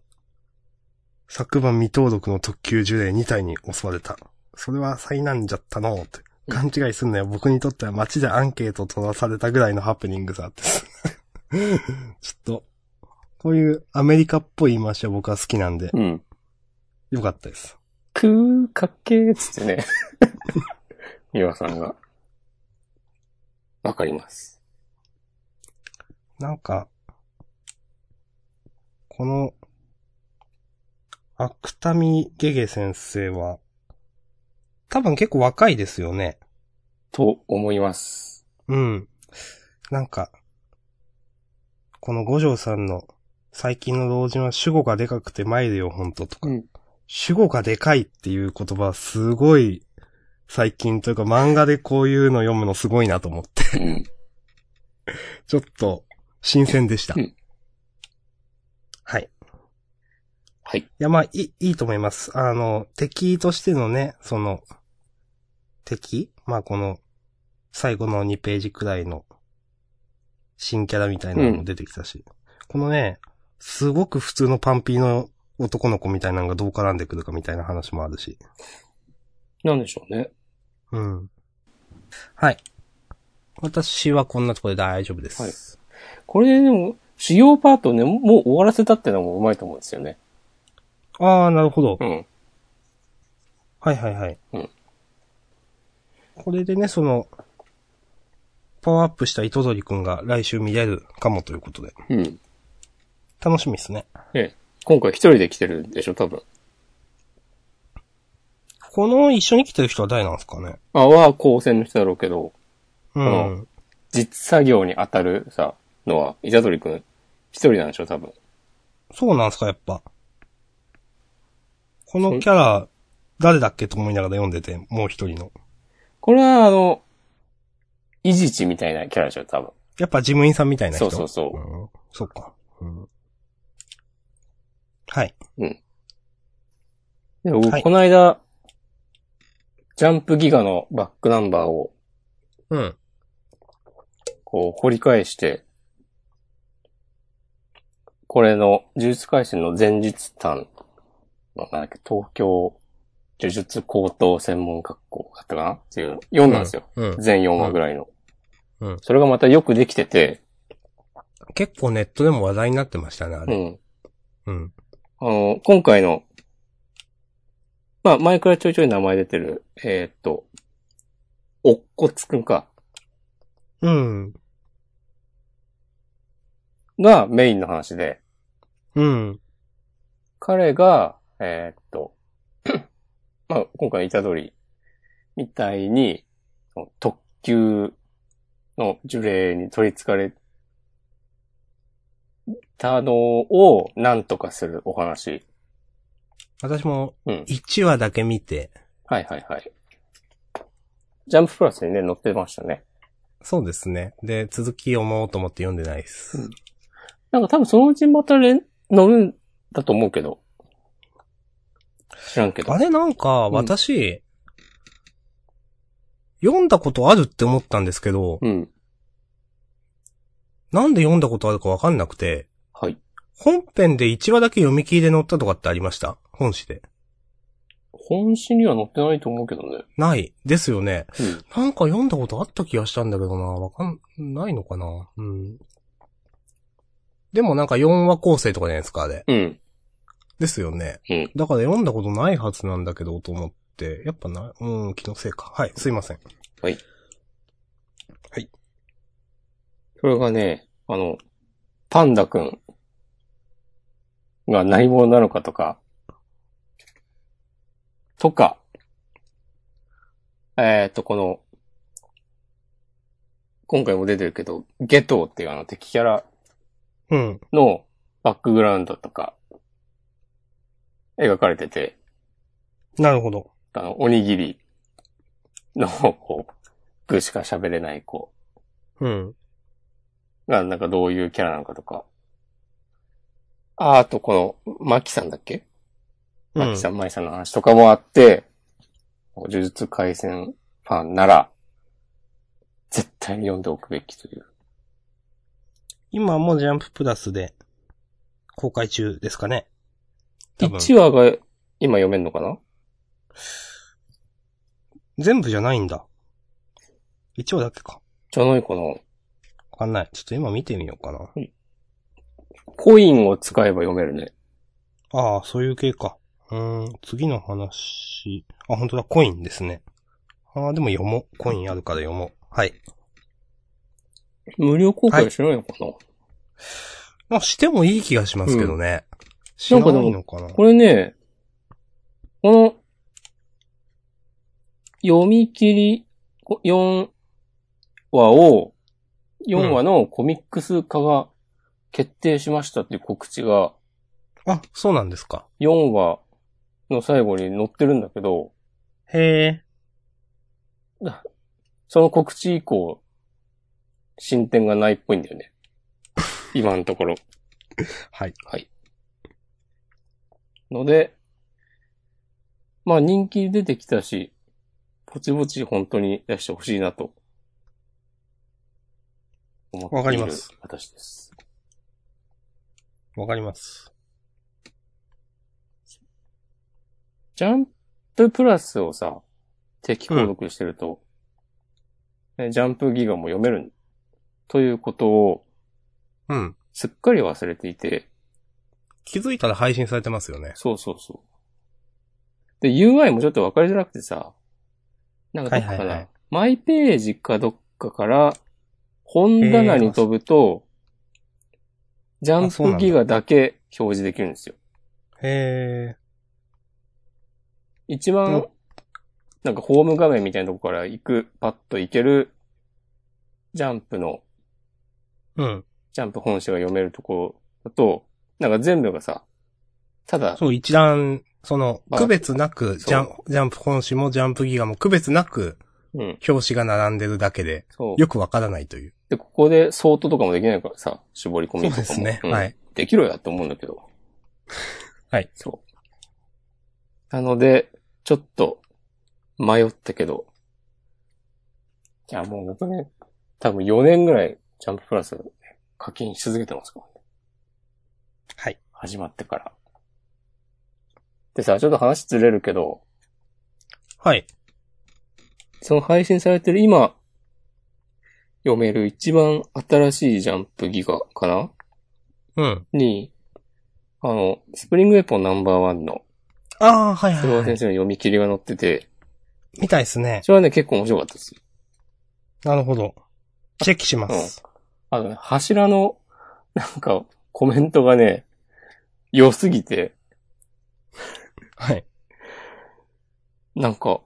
Speaker 2: 昨晩未登録の特急呪霊2体に襲われた。それは災難じゃったのって。勘違いすんなよ。僕にとっては街でアンケート取らされたぐらいのハプニングさって。ちょっと、こういうアメリカっぽい言い回しは僕は好きなんで、
Speaker 1: うん。
Speaker 2: よかったです。
Speaker 1: くーかっけーっつってね。三輪さんが。わかります。
Speaker 2: なんか、この、アクタミゲゲ先生は、多分結構若いですよね。
Speaker 1: と思います。
Speaker 2: うん。なんか、この五条さんの最近の老人は主語がでかくて参るよ、ほんととか。
Speaker 1: うん。
Speaker 2: 主語がでかいっていう言葉はすごい最近というか漫画でこういうの読むのすごいなと思って、
Speaker 1: うん。
Speaker 2: ちょっと新鮮でした。
Speaker 1: うん
Speaker 2: はい。
Speaker 1: はい。
Speaker 2: いや、まあ、いい、いいと思います。あの、敵としてのね、その、敵？まあ、この、最後の2ページくらいの、新キャラみたいなのも出てきたし、このね、すごく普通のパンピーの男の子みたいなのがどう絡んでくるかみたいな話もあるし。
Speaker 1: なんでしょうね。
Speaker 2: うん。はい。私はこんなところで大丈夫です。
Speaker 1: はいこれでも、主要パートね、もう終わらせたってのもうまいと思うんですよね。
Speaker 2: ああ、なるほど。
Speaker 1: うん。
Speaker 2: はいはいはい。
Speaker 1: うん
Speaker 2: これでね、その、パワーアップした糸鳥くんが来週見れるかもということで。
Speaker 1: うん。
Speaker 2: 楽しみですね。
Speaker 1: ええ。今回一人で来てるでしょ、多分。
Speaker 2: この一緒に来てる人は誰なんですかね？
Speaker 1: あ、は高専の人だろうけど、
Speaker 2: うん。
Speaker 1: う実作業に当たるさ、のは、イザドリくん一人なんでしょ、多分。
Speaker 2: そうなんですか、やっぱ。このキャラ、誰だっけと思いながら読んでて、もう一人の。
Speaker 1: これはあの、イジチみたいなキャラでしょ、多分。
Speaker 2: やっぱ事務員さんみたいな人？
Speaker 1: そうそうそう
Speaker 2: うん。そうか。うん。はい。
Speaker 1: で、僕、
Speaker 2: はい
Speaker 1: この間、ジャンプギガのバックナンバーを、
Speaker 2: うん。
Speaker 1: こう、掘り返して、これの、呪術回戦の前日譚の、なんだっけ、東京呪術高等専門学校だったかなっていう、読んだんですよ。
Speaker 2: うん。
Speaker 1: 全4話ぐらいの。
Speaker 2: うん
Speaker 1: それがまたよくできてて、
Speaker 2: 結構ネットでも話題になってましたね、あれ。
Speaker 1: うん。
Speaker 2: うん。
Speaker 1: あの、今回の、まあ、前からちょいちょい名前出てる、えーっと、おっこつくんか、
Speaker 2: うん。
Speaker 1: がメインの話で、
Speaker 2: うん。
Speaker 1: 彼が、えーっと、まあ、今回の虎杖みたいに、その特急の呪霊に取り憑かれたのを何とかするお話。
Speaker 2: 私も
Speaker 1: うん。
Speaker 2: 1話だけ見て、
Speaker 1: はいはいはい。ジャンププラスにね、載ってましたね。
Speaker 2: そうですね。で、続き読もうと思って読んでないです。
Speaker 1: うんなんか多分そのうちまた連乗るんだと思うけど。知らんけど。
Speaker 2: あれなんか、
Speaker 1: ん
Speaker 2: 私、読んだことあるって思ったんですけど、
Speaker 1: うん。
Speaker 2: なんで読んだことあるかわかんなくて、
Speaker 1: はい。
Speaker 2: 本編で1話だけ読み切りで載ったとかってありました？本誌で。
Speaker 1: 本誌には載ってないと思うけどね。
Speaker 2: ない。ですよね。
Speaker 1: うん。
Speaker 2: なんか読んだことあった気がしたんだけどな。わかんないのかな？うん。でもなんか4話構成とかじゃないですか、あれ。
Speaker 1: うん。
Speaker 2: ですよね。
Speaker 1: うん。
Speaker 2: だから読んだことないはずなんだけど、と思って。やっぱな、うん、気のせいか。はい、すいません。
Speaker 1: それがね、あの、パンダくんが何者なのかとか、とか、えっ、と、この、今回も出てるけど、ゲトウっていうあの敵キャラ
Speaker 2: うん。
Speaker 1: のバックグラウンドとか、描かれてて、
Speaker 2: なるほど。
Speaker 1: あの、おにぎりの、こう、具しか喋れない子
Speaker 2: うん。
Speaker 1: が、なんかどういうキャラなのかとか。あ、あとこの、マキさんだっけ？マキさん、マイさんの話とかもあって、呪術回戦ファンなら、絶対に読んでおくべきという。
Speaker 2: 今もジャンププラスで公開中ですかね。多分
Speaker 1: 1話が今読めんのかな？
Speaker 2: 全部じゃないんだ。一話だけか。
Speaker 1: じゃないかな
Speaker 2: わかんない。ちょっと今見てみようかな。
Speaker 1: コインを使えば読めるね。
Speaker 2: ああ、そういう系か。うーん、次の話。あ、本当だ、コインですね。ああ、でも読もう。コインあるから読もう。はい。
Speaker 1: 無料公開しないのかな、
Speaker 2: まあ、してもいい気がしますけどね。しな
Speaker 1: なんかでも
Speaker 2: いのかな？
Speaker 1: これね、この、読み切りこ4話を、4話のコミックス化が決定しましたっていう告知が、
Speaker 2: あ、そうなんですか。
Speaker 1: 4話の最後に載ってるんだけど、
Speaker 2: へえ。
Speaker 1: その告知以降、進展がないっぽいんだよね。今のところ。
Speaker 2: はい。
Speaker 1: はい。ので、まあ人気出てきたし、ぼちぼち本当に出してほしいなと。思っている
Speaker 2: わかります
Speaker 1: 私です。
Speaker 2: わかります。
Speaker 1: ジャンププラスをさ、定期購読してると、えジャンプギガも読めるということを
Speaker 2: うん。
Speaker 1: すっかり忘れていて、
Speaker 2: 気づいたら配信されてますよね。
Speaker 1: そうそうそう。で、UI もちょっとわかりづらくてさ、なんかどっかかマイページかどっかから、本棚に飛ぶと、ジャンプギガだけ表示できるんですよ。
Speaker 2: へえ。
Speaker 1: 一番
Speaker 2: うん、
Speaker 1: なんかホーム画面みたいなとこから行く、パッと行ける、ジャンプの、
Speaker 2: うん。
Speaker 1: ジャンプ本誌が読めるところだと、なんか全部がさ、ただ、
Speaker 2: そう、一覧、その、
Speaker 1: まあ
Speaker 2: 区別なく、ジャンジャンプ本誌もジャンプギガも区別なく、
Speaker 1: うん、
Speaker 2: 表紙が並んでるだけで、
Speaker 1: そう。
Speaker 2: よくわからないという。
Speaker 1: で、ここでソートとかもできないからさ、絞り込みとかも。
Speaker 2: そうですね
Speaker 1: ん
Speaker 2: はい。
Speaker 1: できろやって思うんだけど。
Speaker 2: はい。
Speaker 1: そう。なので、ちょっと、迷ったけど。いや、もう僕ね、多分4年ぐらい、ジャンププラス、課金し続けてますか？らね。
Speaker 2: はい。
Speaker 1: 始まってから。でさ、ちょっと話ずれるけど、
Speaker 2: はい。
Speaker 1: その配信されてる今、読める一番新しいジャンプギガかな？
Speaker 2: うん。
Speaker 1: に、あの、スプリングウェポンナンバーワンの、
Speaker 2: ああ、はいはい、はい。
Speaker 1: 先生の読み切りが載ってて、
Speaker 2: みたいですね。
Speaker 1: それはね、結構面白かったです。
Speaker 2: なるほど。チェックします。
Speaker 1: あのね、柱の、なんか、コメントがね、良すぎて、
Speaker 2: はい。
Speaker 1: なんか、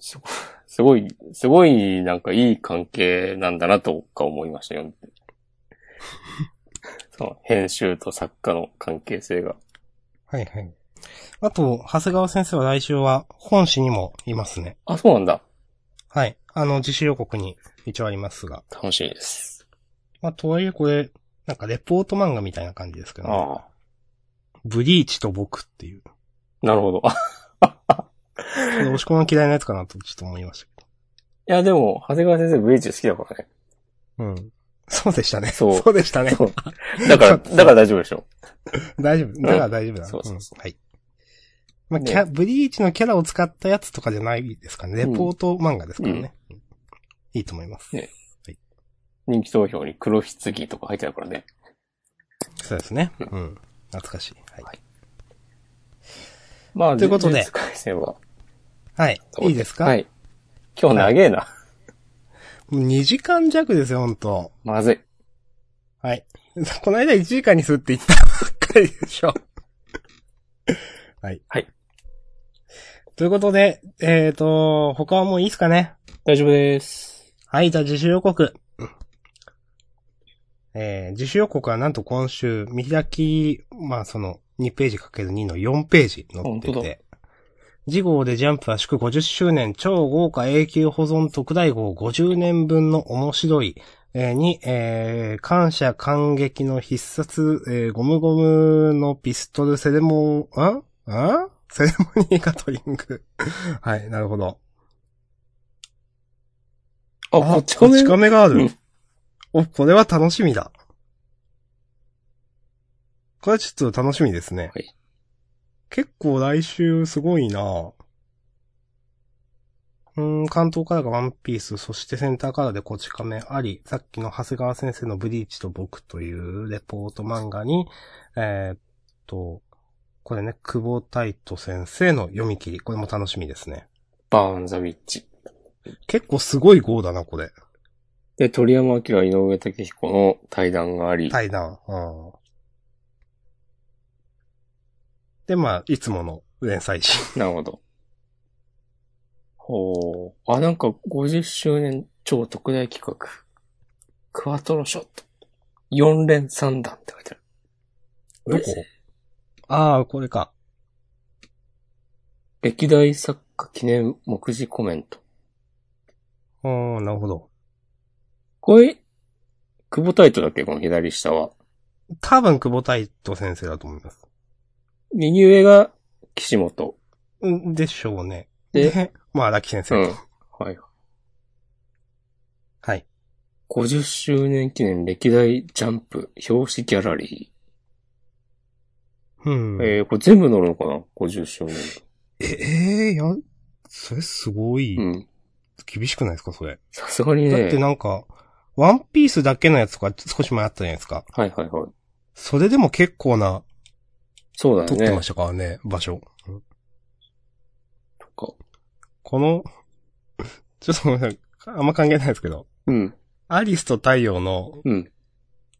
Speaker 1: すごすごい、すごい、なんかいい関係なんだなとか思いましたよ。その編集と作家の関係性が。
Speaker 2: はいはい。あと、長谷川先生は来週は本誌にもいますね。
Speaker 1: あ、そうなんだ。
Speaker 2: はい。あの、自主予告に一応ありますが。
Speaker 1: 楽しみです。
Speaker 2: まあ、とはいえこれ、なんかレポート漫画みたいな感じですけど、ね、
Speaker 1: ああ。
Speaker 2: ブリーチと僕っていう。
Speaker 1: なるほど。
Speaker 2: 押し込まん嫌いなやつかなとちょっと思いましたけ
Speaker 1: いや、でも、長谷川先生ブリーチ好きだからね。
Speaker 2: ど。うん。そうでしたね。
Speaker 1: そう
Speaker 2: そうでしたね。
Speaker 1: だから、だから大丈夫でしょ。
Speaker 2: 大丈夫。だから大丈夫だ。
Speaker 1: そうそうそ
Speaker 2: んはい。まあ、
Speaker 1: ね
Speaker 2: キャ、ブリーチのキャラを使ったやつとかじゃないですかね。レポート漫画ですからね。うんいいと思います。
Speaker 1: ね人気投票に黒棺とか入ってあるからね。
Speaker 2: そうですね。
Speaker 1: う
Speaker 2: うん。懐かしい。はい。
Speaker 1: はいまあ、
Speaker 2: ということで
Speaker 1: 呪術廻戦は。
Speaker 2: はい。いいですか？
Speaker 1: はい。今日長えな。
Speaker 2: もう2時間弱ですよ、ほんと。
Speaker 1: まずい。
Speaker 2: はい。この間1時間にするって言ったばっかりでしょ。はい。
Speaker 1: はい。
Speaker 2: ということで、えっ、ー、と、他はもういいですかね？
Speaker 1: 大丈夫です。
Speaker 2: はい、じゃあ自主予告。えー、自主予告はなんと今週、見開き、まあその、2ページかける2の4ページ載ってて、次号でジャンプは祝50周年超豪華永久保存特大号50年分の面白い、えーに、えー、感謝感激の必殺、えー、ゴムゴムのピストルセレモン、んんセレモニーガトリング。はい、なるほど。
Speaker 1: あ、こっち亀
Speaker 2: こち亀がある
Speaker 1: うん。
Speaker 2: お、これは楽しみだ。これはちょっと楽しみですね。
Speaker 1: はい
Speaker 2: 結構来週すごいなうーん、関東からがワンピース、そしてセンターカラーでこち亀あり、さっきの長谷川先生のブリーチと僕というレポート漫画に、えーっと、これね、久保太斗先生の読み切り。これも楽しみですね。
Speaker 1: バーンザウィッチ。
Speaker 2: 結構すごい号だな、これ。
Speaker 1: で、鳥山明、井上武彦の対談があり。
Speaker 2: 対談。うん。で、まあ、いつもの連載誌。
Speaker 1: なるほど。ほう。あ、なんか50周年超特大企画。クワトロショット。4連3弾って書いてある。
Speaker 2: どこ？ああ、これか。
Speaker 1: 歴代作家記念目次コメント。
Speaker 2: うん、なるほど。
Speaker 1: これ、久保タイトだっけ？この左下は。
Speaker 2: 多分、久保太斗先生だと思います。
Speaker 1: 右上が岸本。
Speaker 2: んでしょうね。
Speaker 1: で
Speaker 2: で、まあ、荒木先生。
Speaker 1: うん。はい。
Speaker 2: はい。
Speaker 1: 50周年記念歴代ジャンプ表紙ギャラリ
Speaker 2: うん。
Speaker 1: ー。えー、これ全部載るのかな ?50 周年。
Speaker 2: え、えー、や、それすごい、
Speaker 1: うん。
Speaker 2: 厳しくないですか、それ？
Speaker 1: さすがに
Speaker 2: だって
Speaker 1: ね。
Speaker 2: なんか、ワンピースだけのやつとか少し前あったじゃないですか。
Speaker 1: はいはいはい。
Speaker 2: それでも結構な、
Speaker 1: そうだよね。
Speaker 2: 撮ってましたからね、場所。うん
Speaker 1: とか。
Speaker 2: この、ちょっとごめんなさい。あんま関係ないですけど、
Speaker 1: うん。
Speaker 2: アリスと太陽の、
Speaker 1: うん。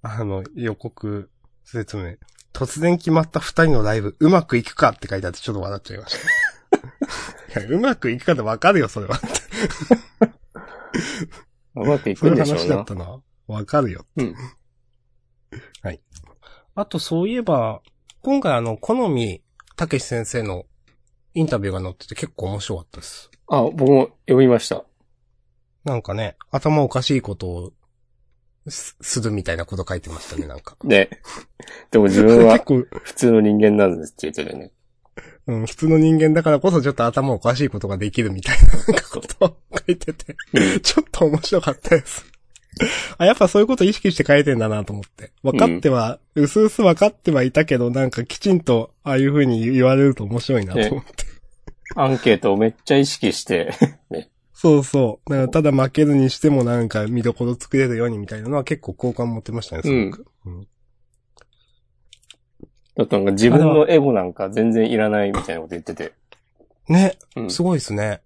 Speaker 2: あの、予告説明。突然決まった二人のライブ、うまくいくかって書いてあってちょっと笑っちゃいました。いや、うまくいくかってわかるよ、それは。
Speaker 1: うまくいくんでしょうな
Speaker 2: 話だっ。たな。わかるよ。
Speaker 1: うん。
Speaker 2: はい。あと、そういえば、今回あの、好み、たけし先生のインタビューが載ってて結構面白かったです。
Speaker 1: あ、僕も読みました。
Speaker 2: なんかね、頭おかしいことをすするみたいなこと書いてましたね、なんか。
Speaker 1: ね。でも自分は
Speaker 2: 結構、
Speaker 1: 普通の人間なんですって言ってたよね。
Speaker 2: うん、普通の人間だからこそちょっと頭おかしいことができるみたいな なんかことを書いてて、ちょっと面白かったです。あ、やっぱそういうこと意識して書いてんだなと思って。分かっては、うすうす分かってはいたけど、なんかきちんとああいう風に言われると面白いなと思って。
Speaker 1: アンケートをめっちゃ意識して、
Speaker 2: そうそう。なんかただ負けるにしてもなんか見どころ作れるようにみたいなのは結構好感持ってましたね、すごく。うん
Speaker 1: だとなんか自分のエゴなんか全然いらないみたいなこと言ってて。
Speaker 2: ね、
Speaker 1: うん。
Speaker 2: すごいですね。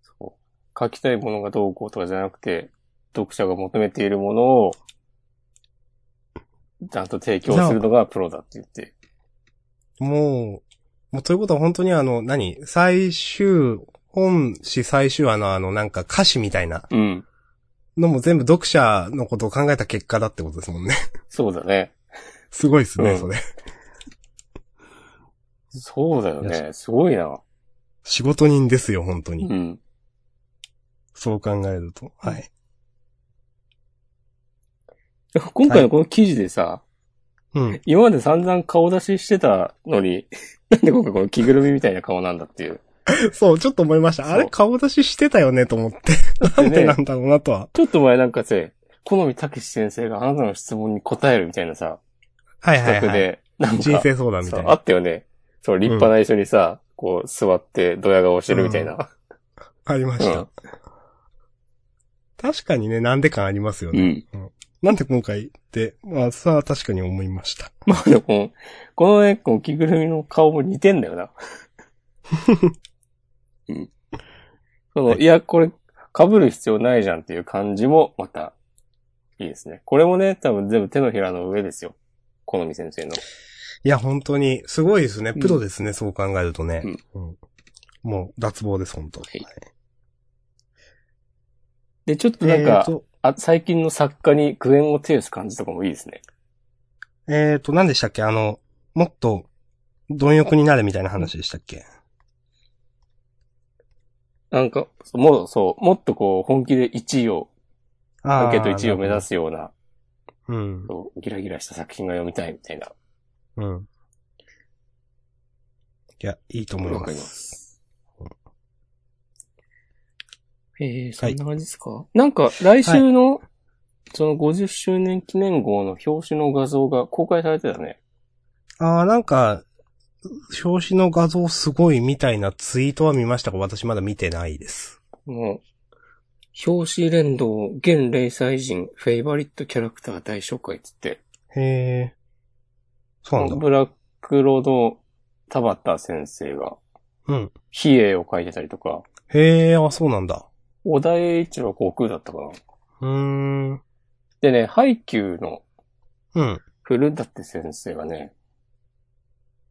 Speaker 1: そう書きたいものがどうこうとかじゃなくて、読者が求めているものを、ちゃんと提供するのがプロだって言って。
Speaker 2: もう、もうということは本当にあの、何？最終、本誌最終話のあの、なんか歌詞みたいな
Speaker 1: うん。
Speaker 2: のも全部読者のことを考えた結果だってことですもんね。
Speaker 1: そうだね。
Speaker 2: すごいですね、
Speaker 1: うん
Speaker 2: それ。
Speaker 1: そうだよ
Speaker 2: い
Speaker 1: ね。すごいな。
Speaker 2: 仕事人ですよ、本当に。
Speaker 1: うん。
Speaker 2: そう考えると。はい。
Speaker 1: 今回のこの記事でさ、
Speaker 2: うん。
Speaker 1: 今まで散々顔出ししてたのに、なんで今回この着ぐるみみたいな顔なんだっていう。
Speaker 2: そう、ちょっと思いました。あれ
Speaker 1: そう
Speaker 2: 顔出ししてたよねと思って。
Speaker 1: で
Speaker 2: なんでな
Speaker 1: ね、
Speaker 2: んだろうなとは。
Speaker 1: ちょっと前なんかさ、好みたけし先生があなたの質問に答えるみたいなさ、
Speaker 2: はいはいはい。
Speaker 1: なんか、
Speaker 2: 人生相談みた
Speaker 1: そ
Speaker 2: いうな。
Speaker 1: あったよね。そう、立派な一緒にさ、こう、座って、ドヤ顔してるみたいな。
Speaker 2: ありました。
Speaker 1: うん
Speaker 2: 確かにね、なんで感ありますよね。
Speaker 1: ん。
Speaker 2: なんで今回って、まあ、さあ確かに思いました。
Speaker 1: まあでもこの、ね、この着ぐるみの顔も似てんだよな。うん。その、
Speaker 2: はい
Speaker 1: い、や、これ、被る必要ないじゃんっていう感じも、また、いいですね。これもね、多分全部手のひらの上ですよ。好み先生の。
Speaker 2: いや、本当に、すごいですね。
Speaker 1: うん
Speaker 2: プロですね、そう考えるとね。
Speaker 1: うん
Speaker 2: うんもう、脱帽です、本当
Speaker 1: はいで、ちょっとなん
Speaker 2: え
Speaker 1: か
Speaker 2: ー、と、
Speaker 1: あ、最近の作家に苦言を呈す感じとかもいいですね。
Speaker 2: えーと、何でしたっけ？あの、もっと、貪欲になれみたいな話でしたっけ？
Speaker 1: なんか、もう、そう、もっとこう、本気で1位を、ア
Speaker 2: あ
Speaker 1: ンケート1位を目指
Speaker 2: す。
Speaker 1: すような、
Speaker 2: うん。
Speaker 1: ギラギラした作品が読みたいみたいな。
Speaker 2: うん。いや、いいと思いま。
Speaker 1: わかりますす。ええそんな感じですか、なんか、来週の、その50周年記念号の表紙の画像が公開されてたね。
Speaker 2: ああ、なんか、表紙の画像すごいみたいなツイートは見ましたが、私まだ見てないです。
Speaker 1: もう、表紙連動、現零細人、フェイバリットキャラクター大紹介っつって、
Speaker 2: へえ。そうなんだ。
Speaker 1: ブラックロード田畑先生が、
Speaker 2: うん。
Speaker 1: 比叡を書いてたりとか、
Speaker 2: へえ、あ、そうなんだ。
Speaker 1: 小田栄一郎悟空だったかな。
Speaker 2: うーん。
Speaker 1: でね、ハイキューの
Speaker 2: うん。
Speaker 1: 古舘先生がね、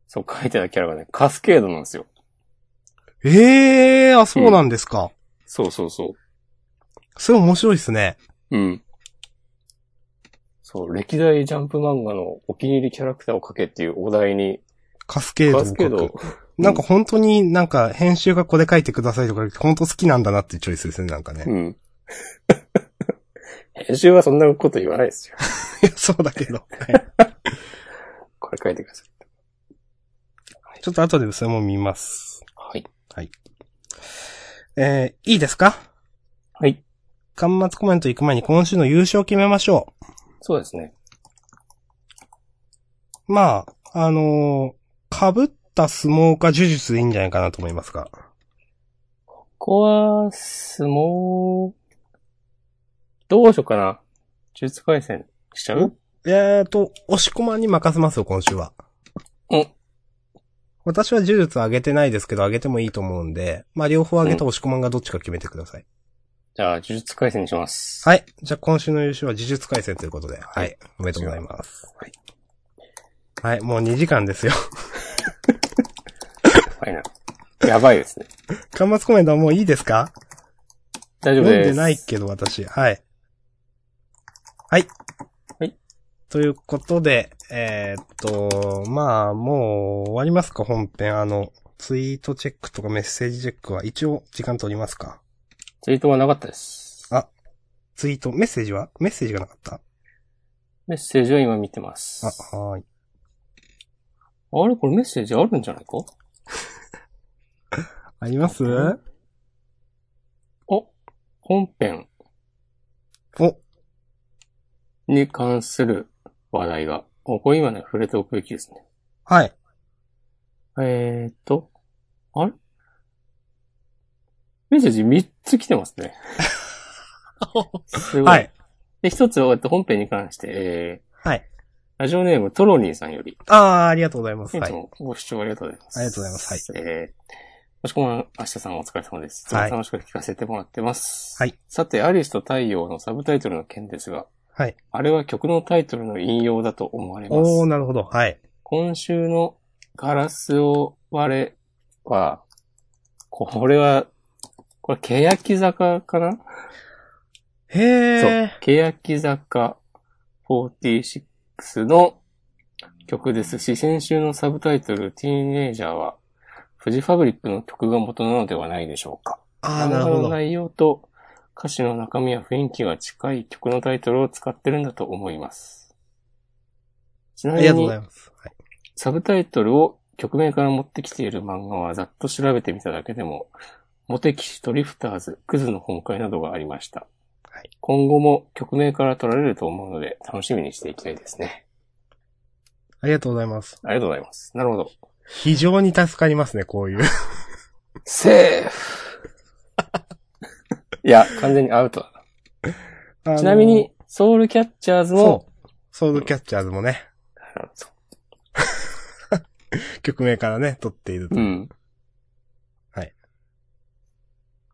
Speaker 1: そう書いてたキャラがね、カスケードなんですよ。
Speaker 2: ええあ、そうなんですか。
Speaker 1: そうそうそ
Speaker 2: それ面白いですね。
Speaker 1: う。うん。そう、歴代ジャンプ漫画のお気に入りキャラクターを書けっていうお題に、
Speaker 2: カスケードを
Speaker 1: カスケード
Speaker 2: 書く。なんか本当になんか編集がこれ書いてくださいとか、本当好きなんだなっていうチョイスですね、なんかね。
Speaker 1: うん。編集はそんなこと言わないですよ。
Speaker 2: いやそうだけど。は い
Speaker 1: これ書いてください。
Speaker 2: ちょっと後でそれも見ます。
Speaker 1: はい。
Speaker 2: えー、いいですか？
Speaker 1: はい。
Speaker 2: 端末コメント行く前に今週の優勝決めましょ
Speaker 1: そうですね。
Speaker 2: う。まあ、あのー、被った相撲か呪術でいいんじゃないかなと思いますが。
Speaker 1: ここは、相撲、どうしようかな。呪術回戦しちゃう？
Speaker 2: えーと、押し込まんに任せますよ、今週は。
Speaker 1: うん。
Speaker 2: 私は呪術上げてないですけど、上げてもいいと思うんで、まあ両方上げた押し込まんがどっちか決めてください。
Speaker 1: じゃあ、呪術回戦にします。
Speaker 2: はい。じゃあ今週の優勝は呪術回戦ということで。はい。おめでとうございます。
Speaker 1: はい。
Speaker 2: はい、もう2時間ですよ。
Speaker 1: はいな。やばいですね。
Speaker 2: 端末コメントはもういいですか？
Speaker 1: 大丈夫です。
Speaker 2: 読んでないけど、私。はい。はい。
Speaker 1: はい。
Speaker 2: ということで、えーっと、まあ、もう終わりますか、本編。あの、ツイートチェックとかメッセージチェックは一応時間取りますか？
Speaker 1: ツイートはなかったです。
Speaker 2: あツイート、メッセージは？メッセージがなかった？
Speaker 1: メッセージは今見てます。
Speaker 2: あ、はーい。
Speaker 1: あれ？これメッセージあるんじゃないか？
Speaker 2: あります？
Speaker 1: お、本編
Speaker 2: お、
Speaker 1: に関する話題が。お、これ今ね、触れておくべきですね。
Speaker 2: はい。
Speaker 1: えーっと、あれ？メッセージ3つ来てますね。すごい。
Speaker 2: はい。
Speaker 1: で、一つは、えっと本編に関して、え
Speaker 2: はい。
Speaker 1: ー、ラジオネームトロニーさんより、
Speaker 2: あー、ありがとうございます。
Speaker 1: いご視聴ありがとうございます。
Speaker 2: ありがとうございますはい
Speaker 1: えー、もしこまん、明日さんお疲れ様です。いつも
Speaker 2: はい
Speaker 1: 楽しく聞かせてもらってます。
Speaker 2: はい。
Speaker 1: さて、アリスと太陽のサブタイトルの件ですが、
Speaker 2: はい。
Speaker 1: あれは曲のタイトルの引用だと思われます。
Speaker 2: おー、なるほど。はい。
Speaker 1: 今週のガラスを割れは、これは、これ、欅坂かな？そう
Speaker 2: へー。。
Speaker 1: 欅坂46の曲ですし、先週のサブタイトル、ティーンエイジャーは、フジファブリックの曲が元なのではないでしょうか。
Speaker 2: あー、なるほど。
Speaker 1: の内容と歌詞の中身や雰囲気が近い曲のタイトルを使ってるんだと思います。ちなみ
Speaker 2: ありがとうござい
Speaker 1: に、
Speaker 2: ます。はい。
Speaker 1: サブタイトルを曲名から持ってきている漫画はざっと調べてみただけでも、モテ騎士ドリフターズ、クズの本会などがありました。
Speaker 2: はい
Speaker 1: 今後も曲名から取られると思うので楽しみにしていきたいですね。
Speaker 2: ありがとうございます。
Speaker 1: ありがとうございます。なるほど。
Speaker 2: 非常に助かりますね、こういう。
Speaker 1: セーフいや、完全にアウトだな。ちなみに、ソウルキャッチャーズも。
Speaker 2: ソウルキャッチャーズもね、
Speaker 1: なるほ
Speaker 2: 曲名からね、撮っていると
Speaker 1: ど。うん。
Speaker 2: はい。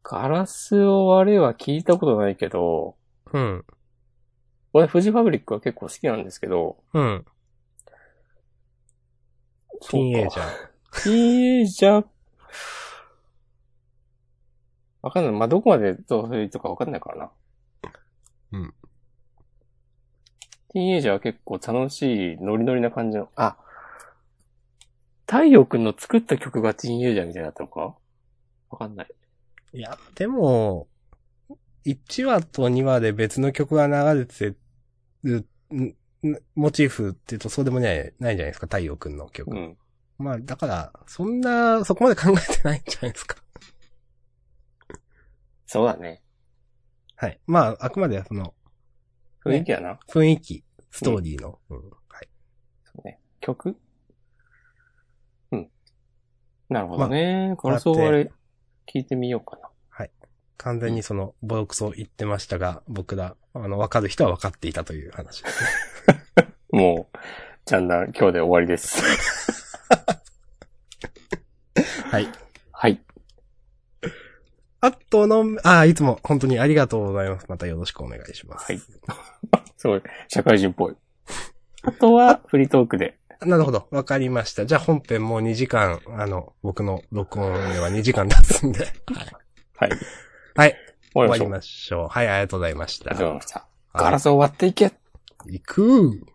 Speaker 1: ガラスを割れは聞いたことないけど、
Speaker 2: うん。
Speaker 1: 俺、フジファブリックは結構好きなんですけど、
Speaker 2: うん。ティーンエイジャー。
Speaker 1: ティーンエイジャー、わかんない。まあ、どこまでどういうとかわかんないからな。
Speaker 2: うん。
Speaker 1: ティーンエイジャーは結構楽しい、ノリノリな感じの、あ、太陽くんの作った曲がティーンエイジャーみたいだったのか？わかんない。
Speaker 2: いや、でも、1話と2話で別の曲が流れてる、んんモチーフって言うとそうでもない、ないじゃないですか、太陽くんの曲。
Speaker 1: うん。
Speaker 2: まあ、だから、そんな、そこまで考えてないんじゃないですか。
Speaker 1: そうだね。
Speaker 2: はい。まあ、あくまでその、
Speaker 1: 雰囲気やな。
Speaker 2: 雰囲気、ストーリーの。うん。はい。
Speaker 1: そうね。曲？うん。なるほどね。これそうあれ、聞いてみようかな。
Speaker 2: 完全にその、ボロクソ言ってましたが、僕ら、あの、わかる人は分かっていたという話ですね。
Speaker 1: もう、じゃんだん今日で終わりです。
Speaker 2: はい。
Speaker 1: はい。
Speaker 2: あとの、あ、いつも本当にありがとうございます。またよろしくお願いします。
Speaker 1: はい。すごい、社会人っぽい。あとは、フリートークで。
Speaker 2: なるほど。わかりました。じゃあ本編もう2時間、あの、僕の録音では2時間経つんで。
Speaker 1: はい。
Speaker 2: はい。
Speaker 1: 終わり
Speaker 2: 終わ
Speaker 1: ましょう。
Speaker 2: りましょう。はい、ありがとうございました。
Speaker 1: ありがとうございました。ガラスを割っていけ
Speaker 2: 行く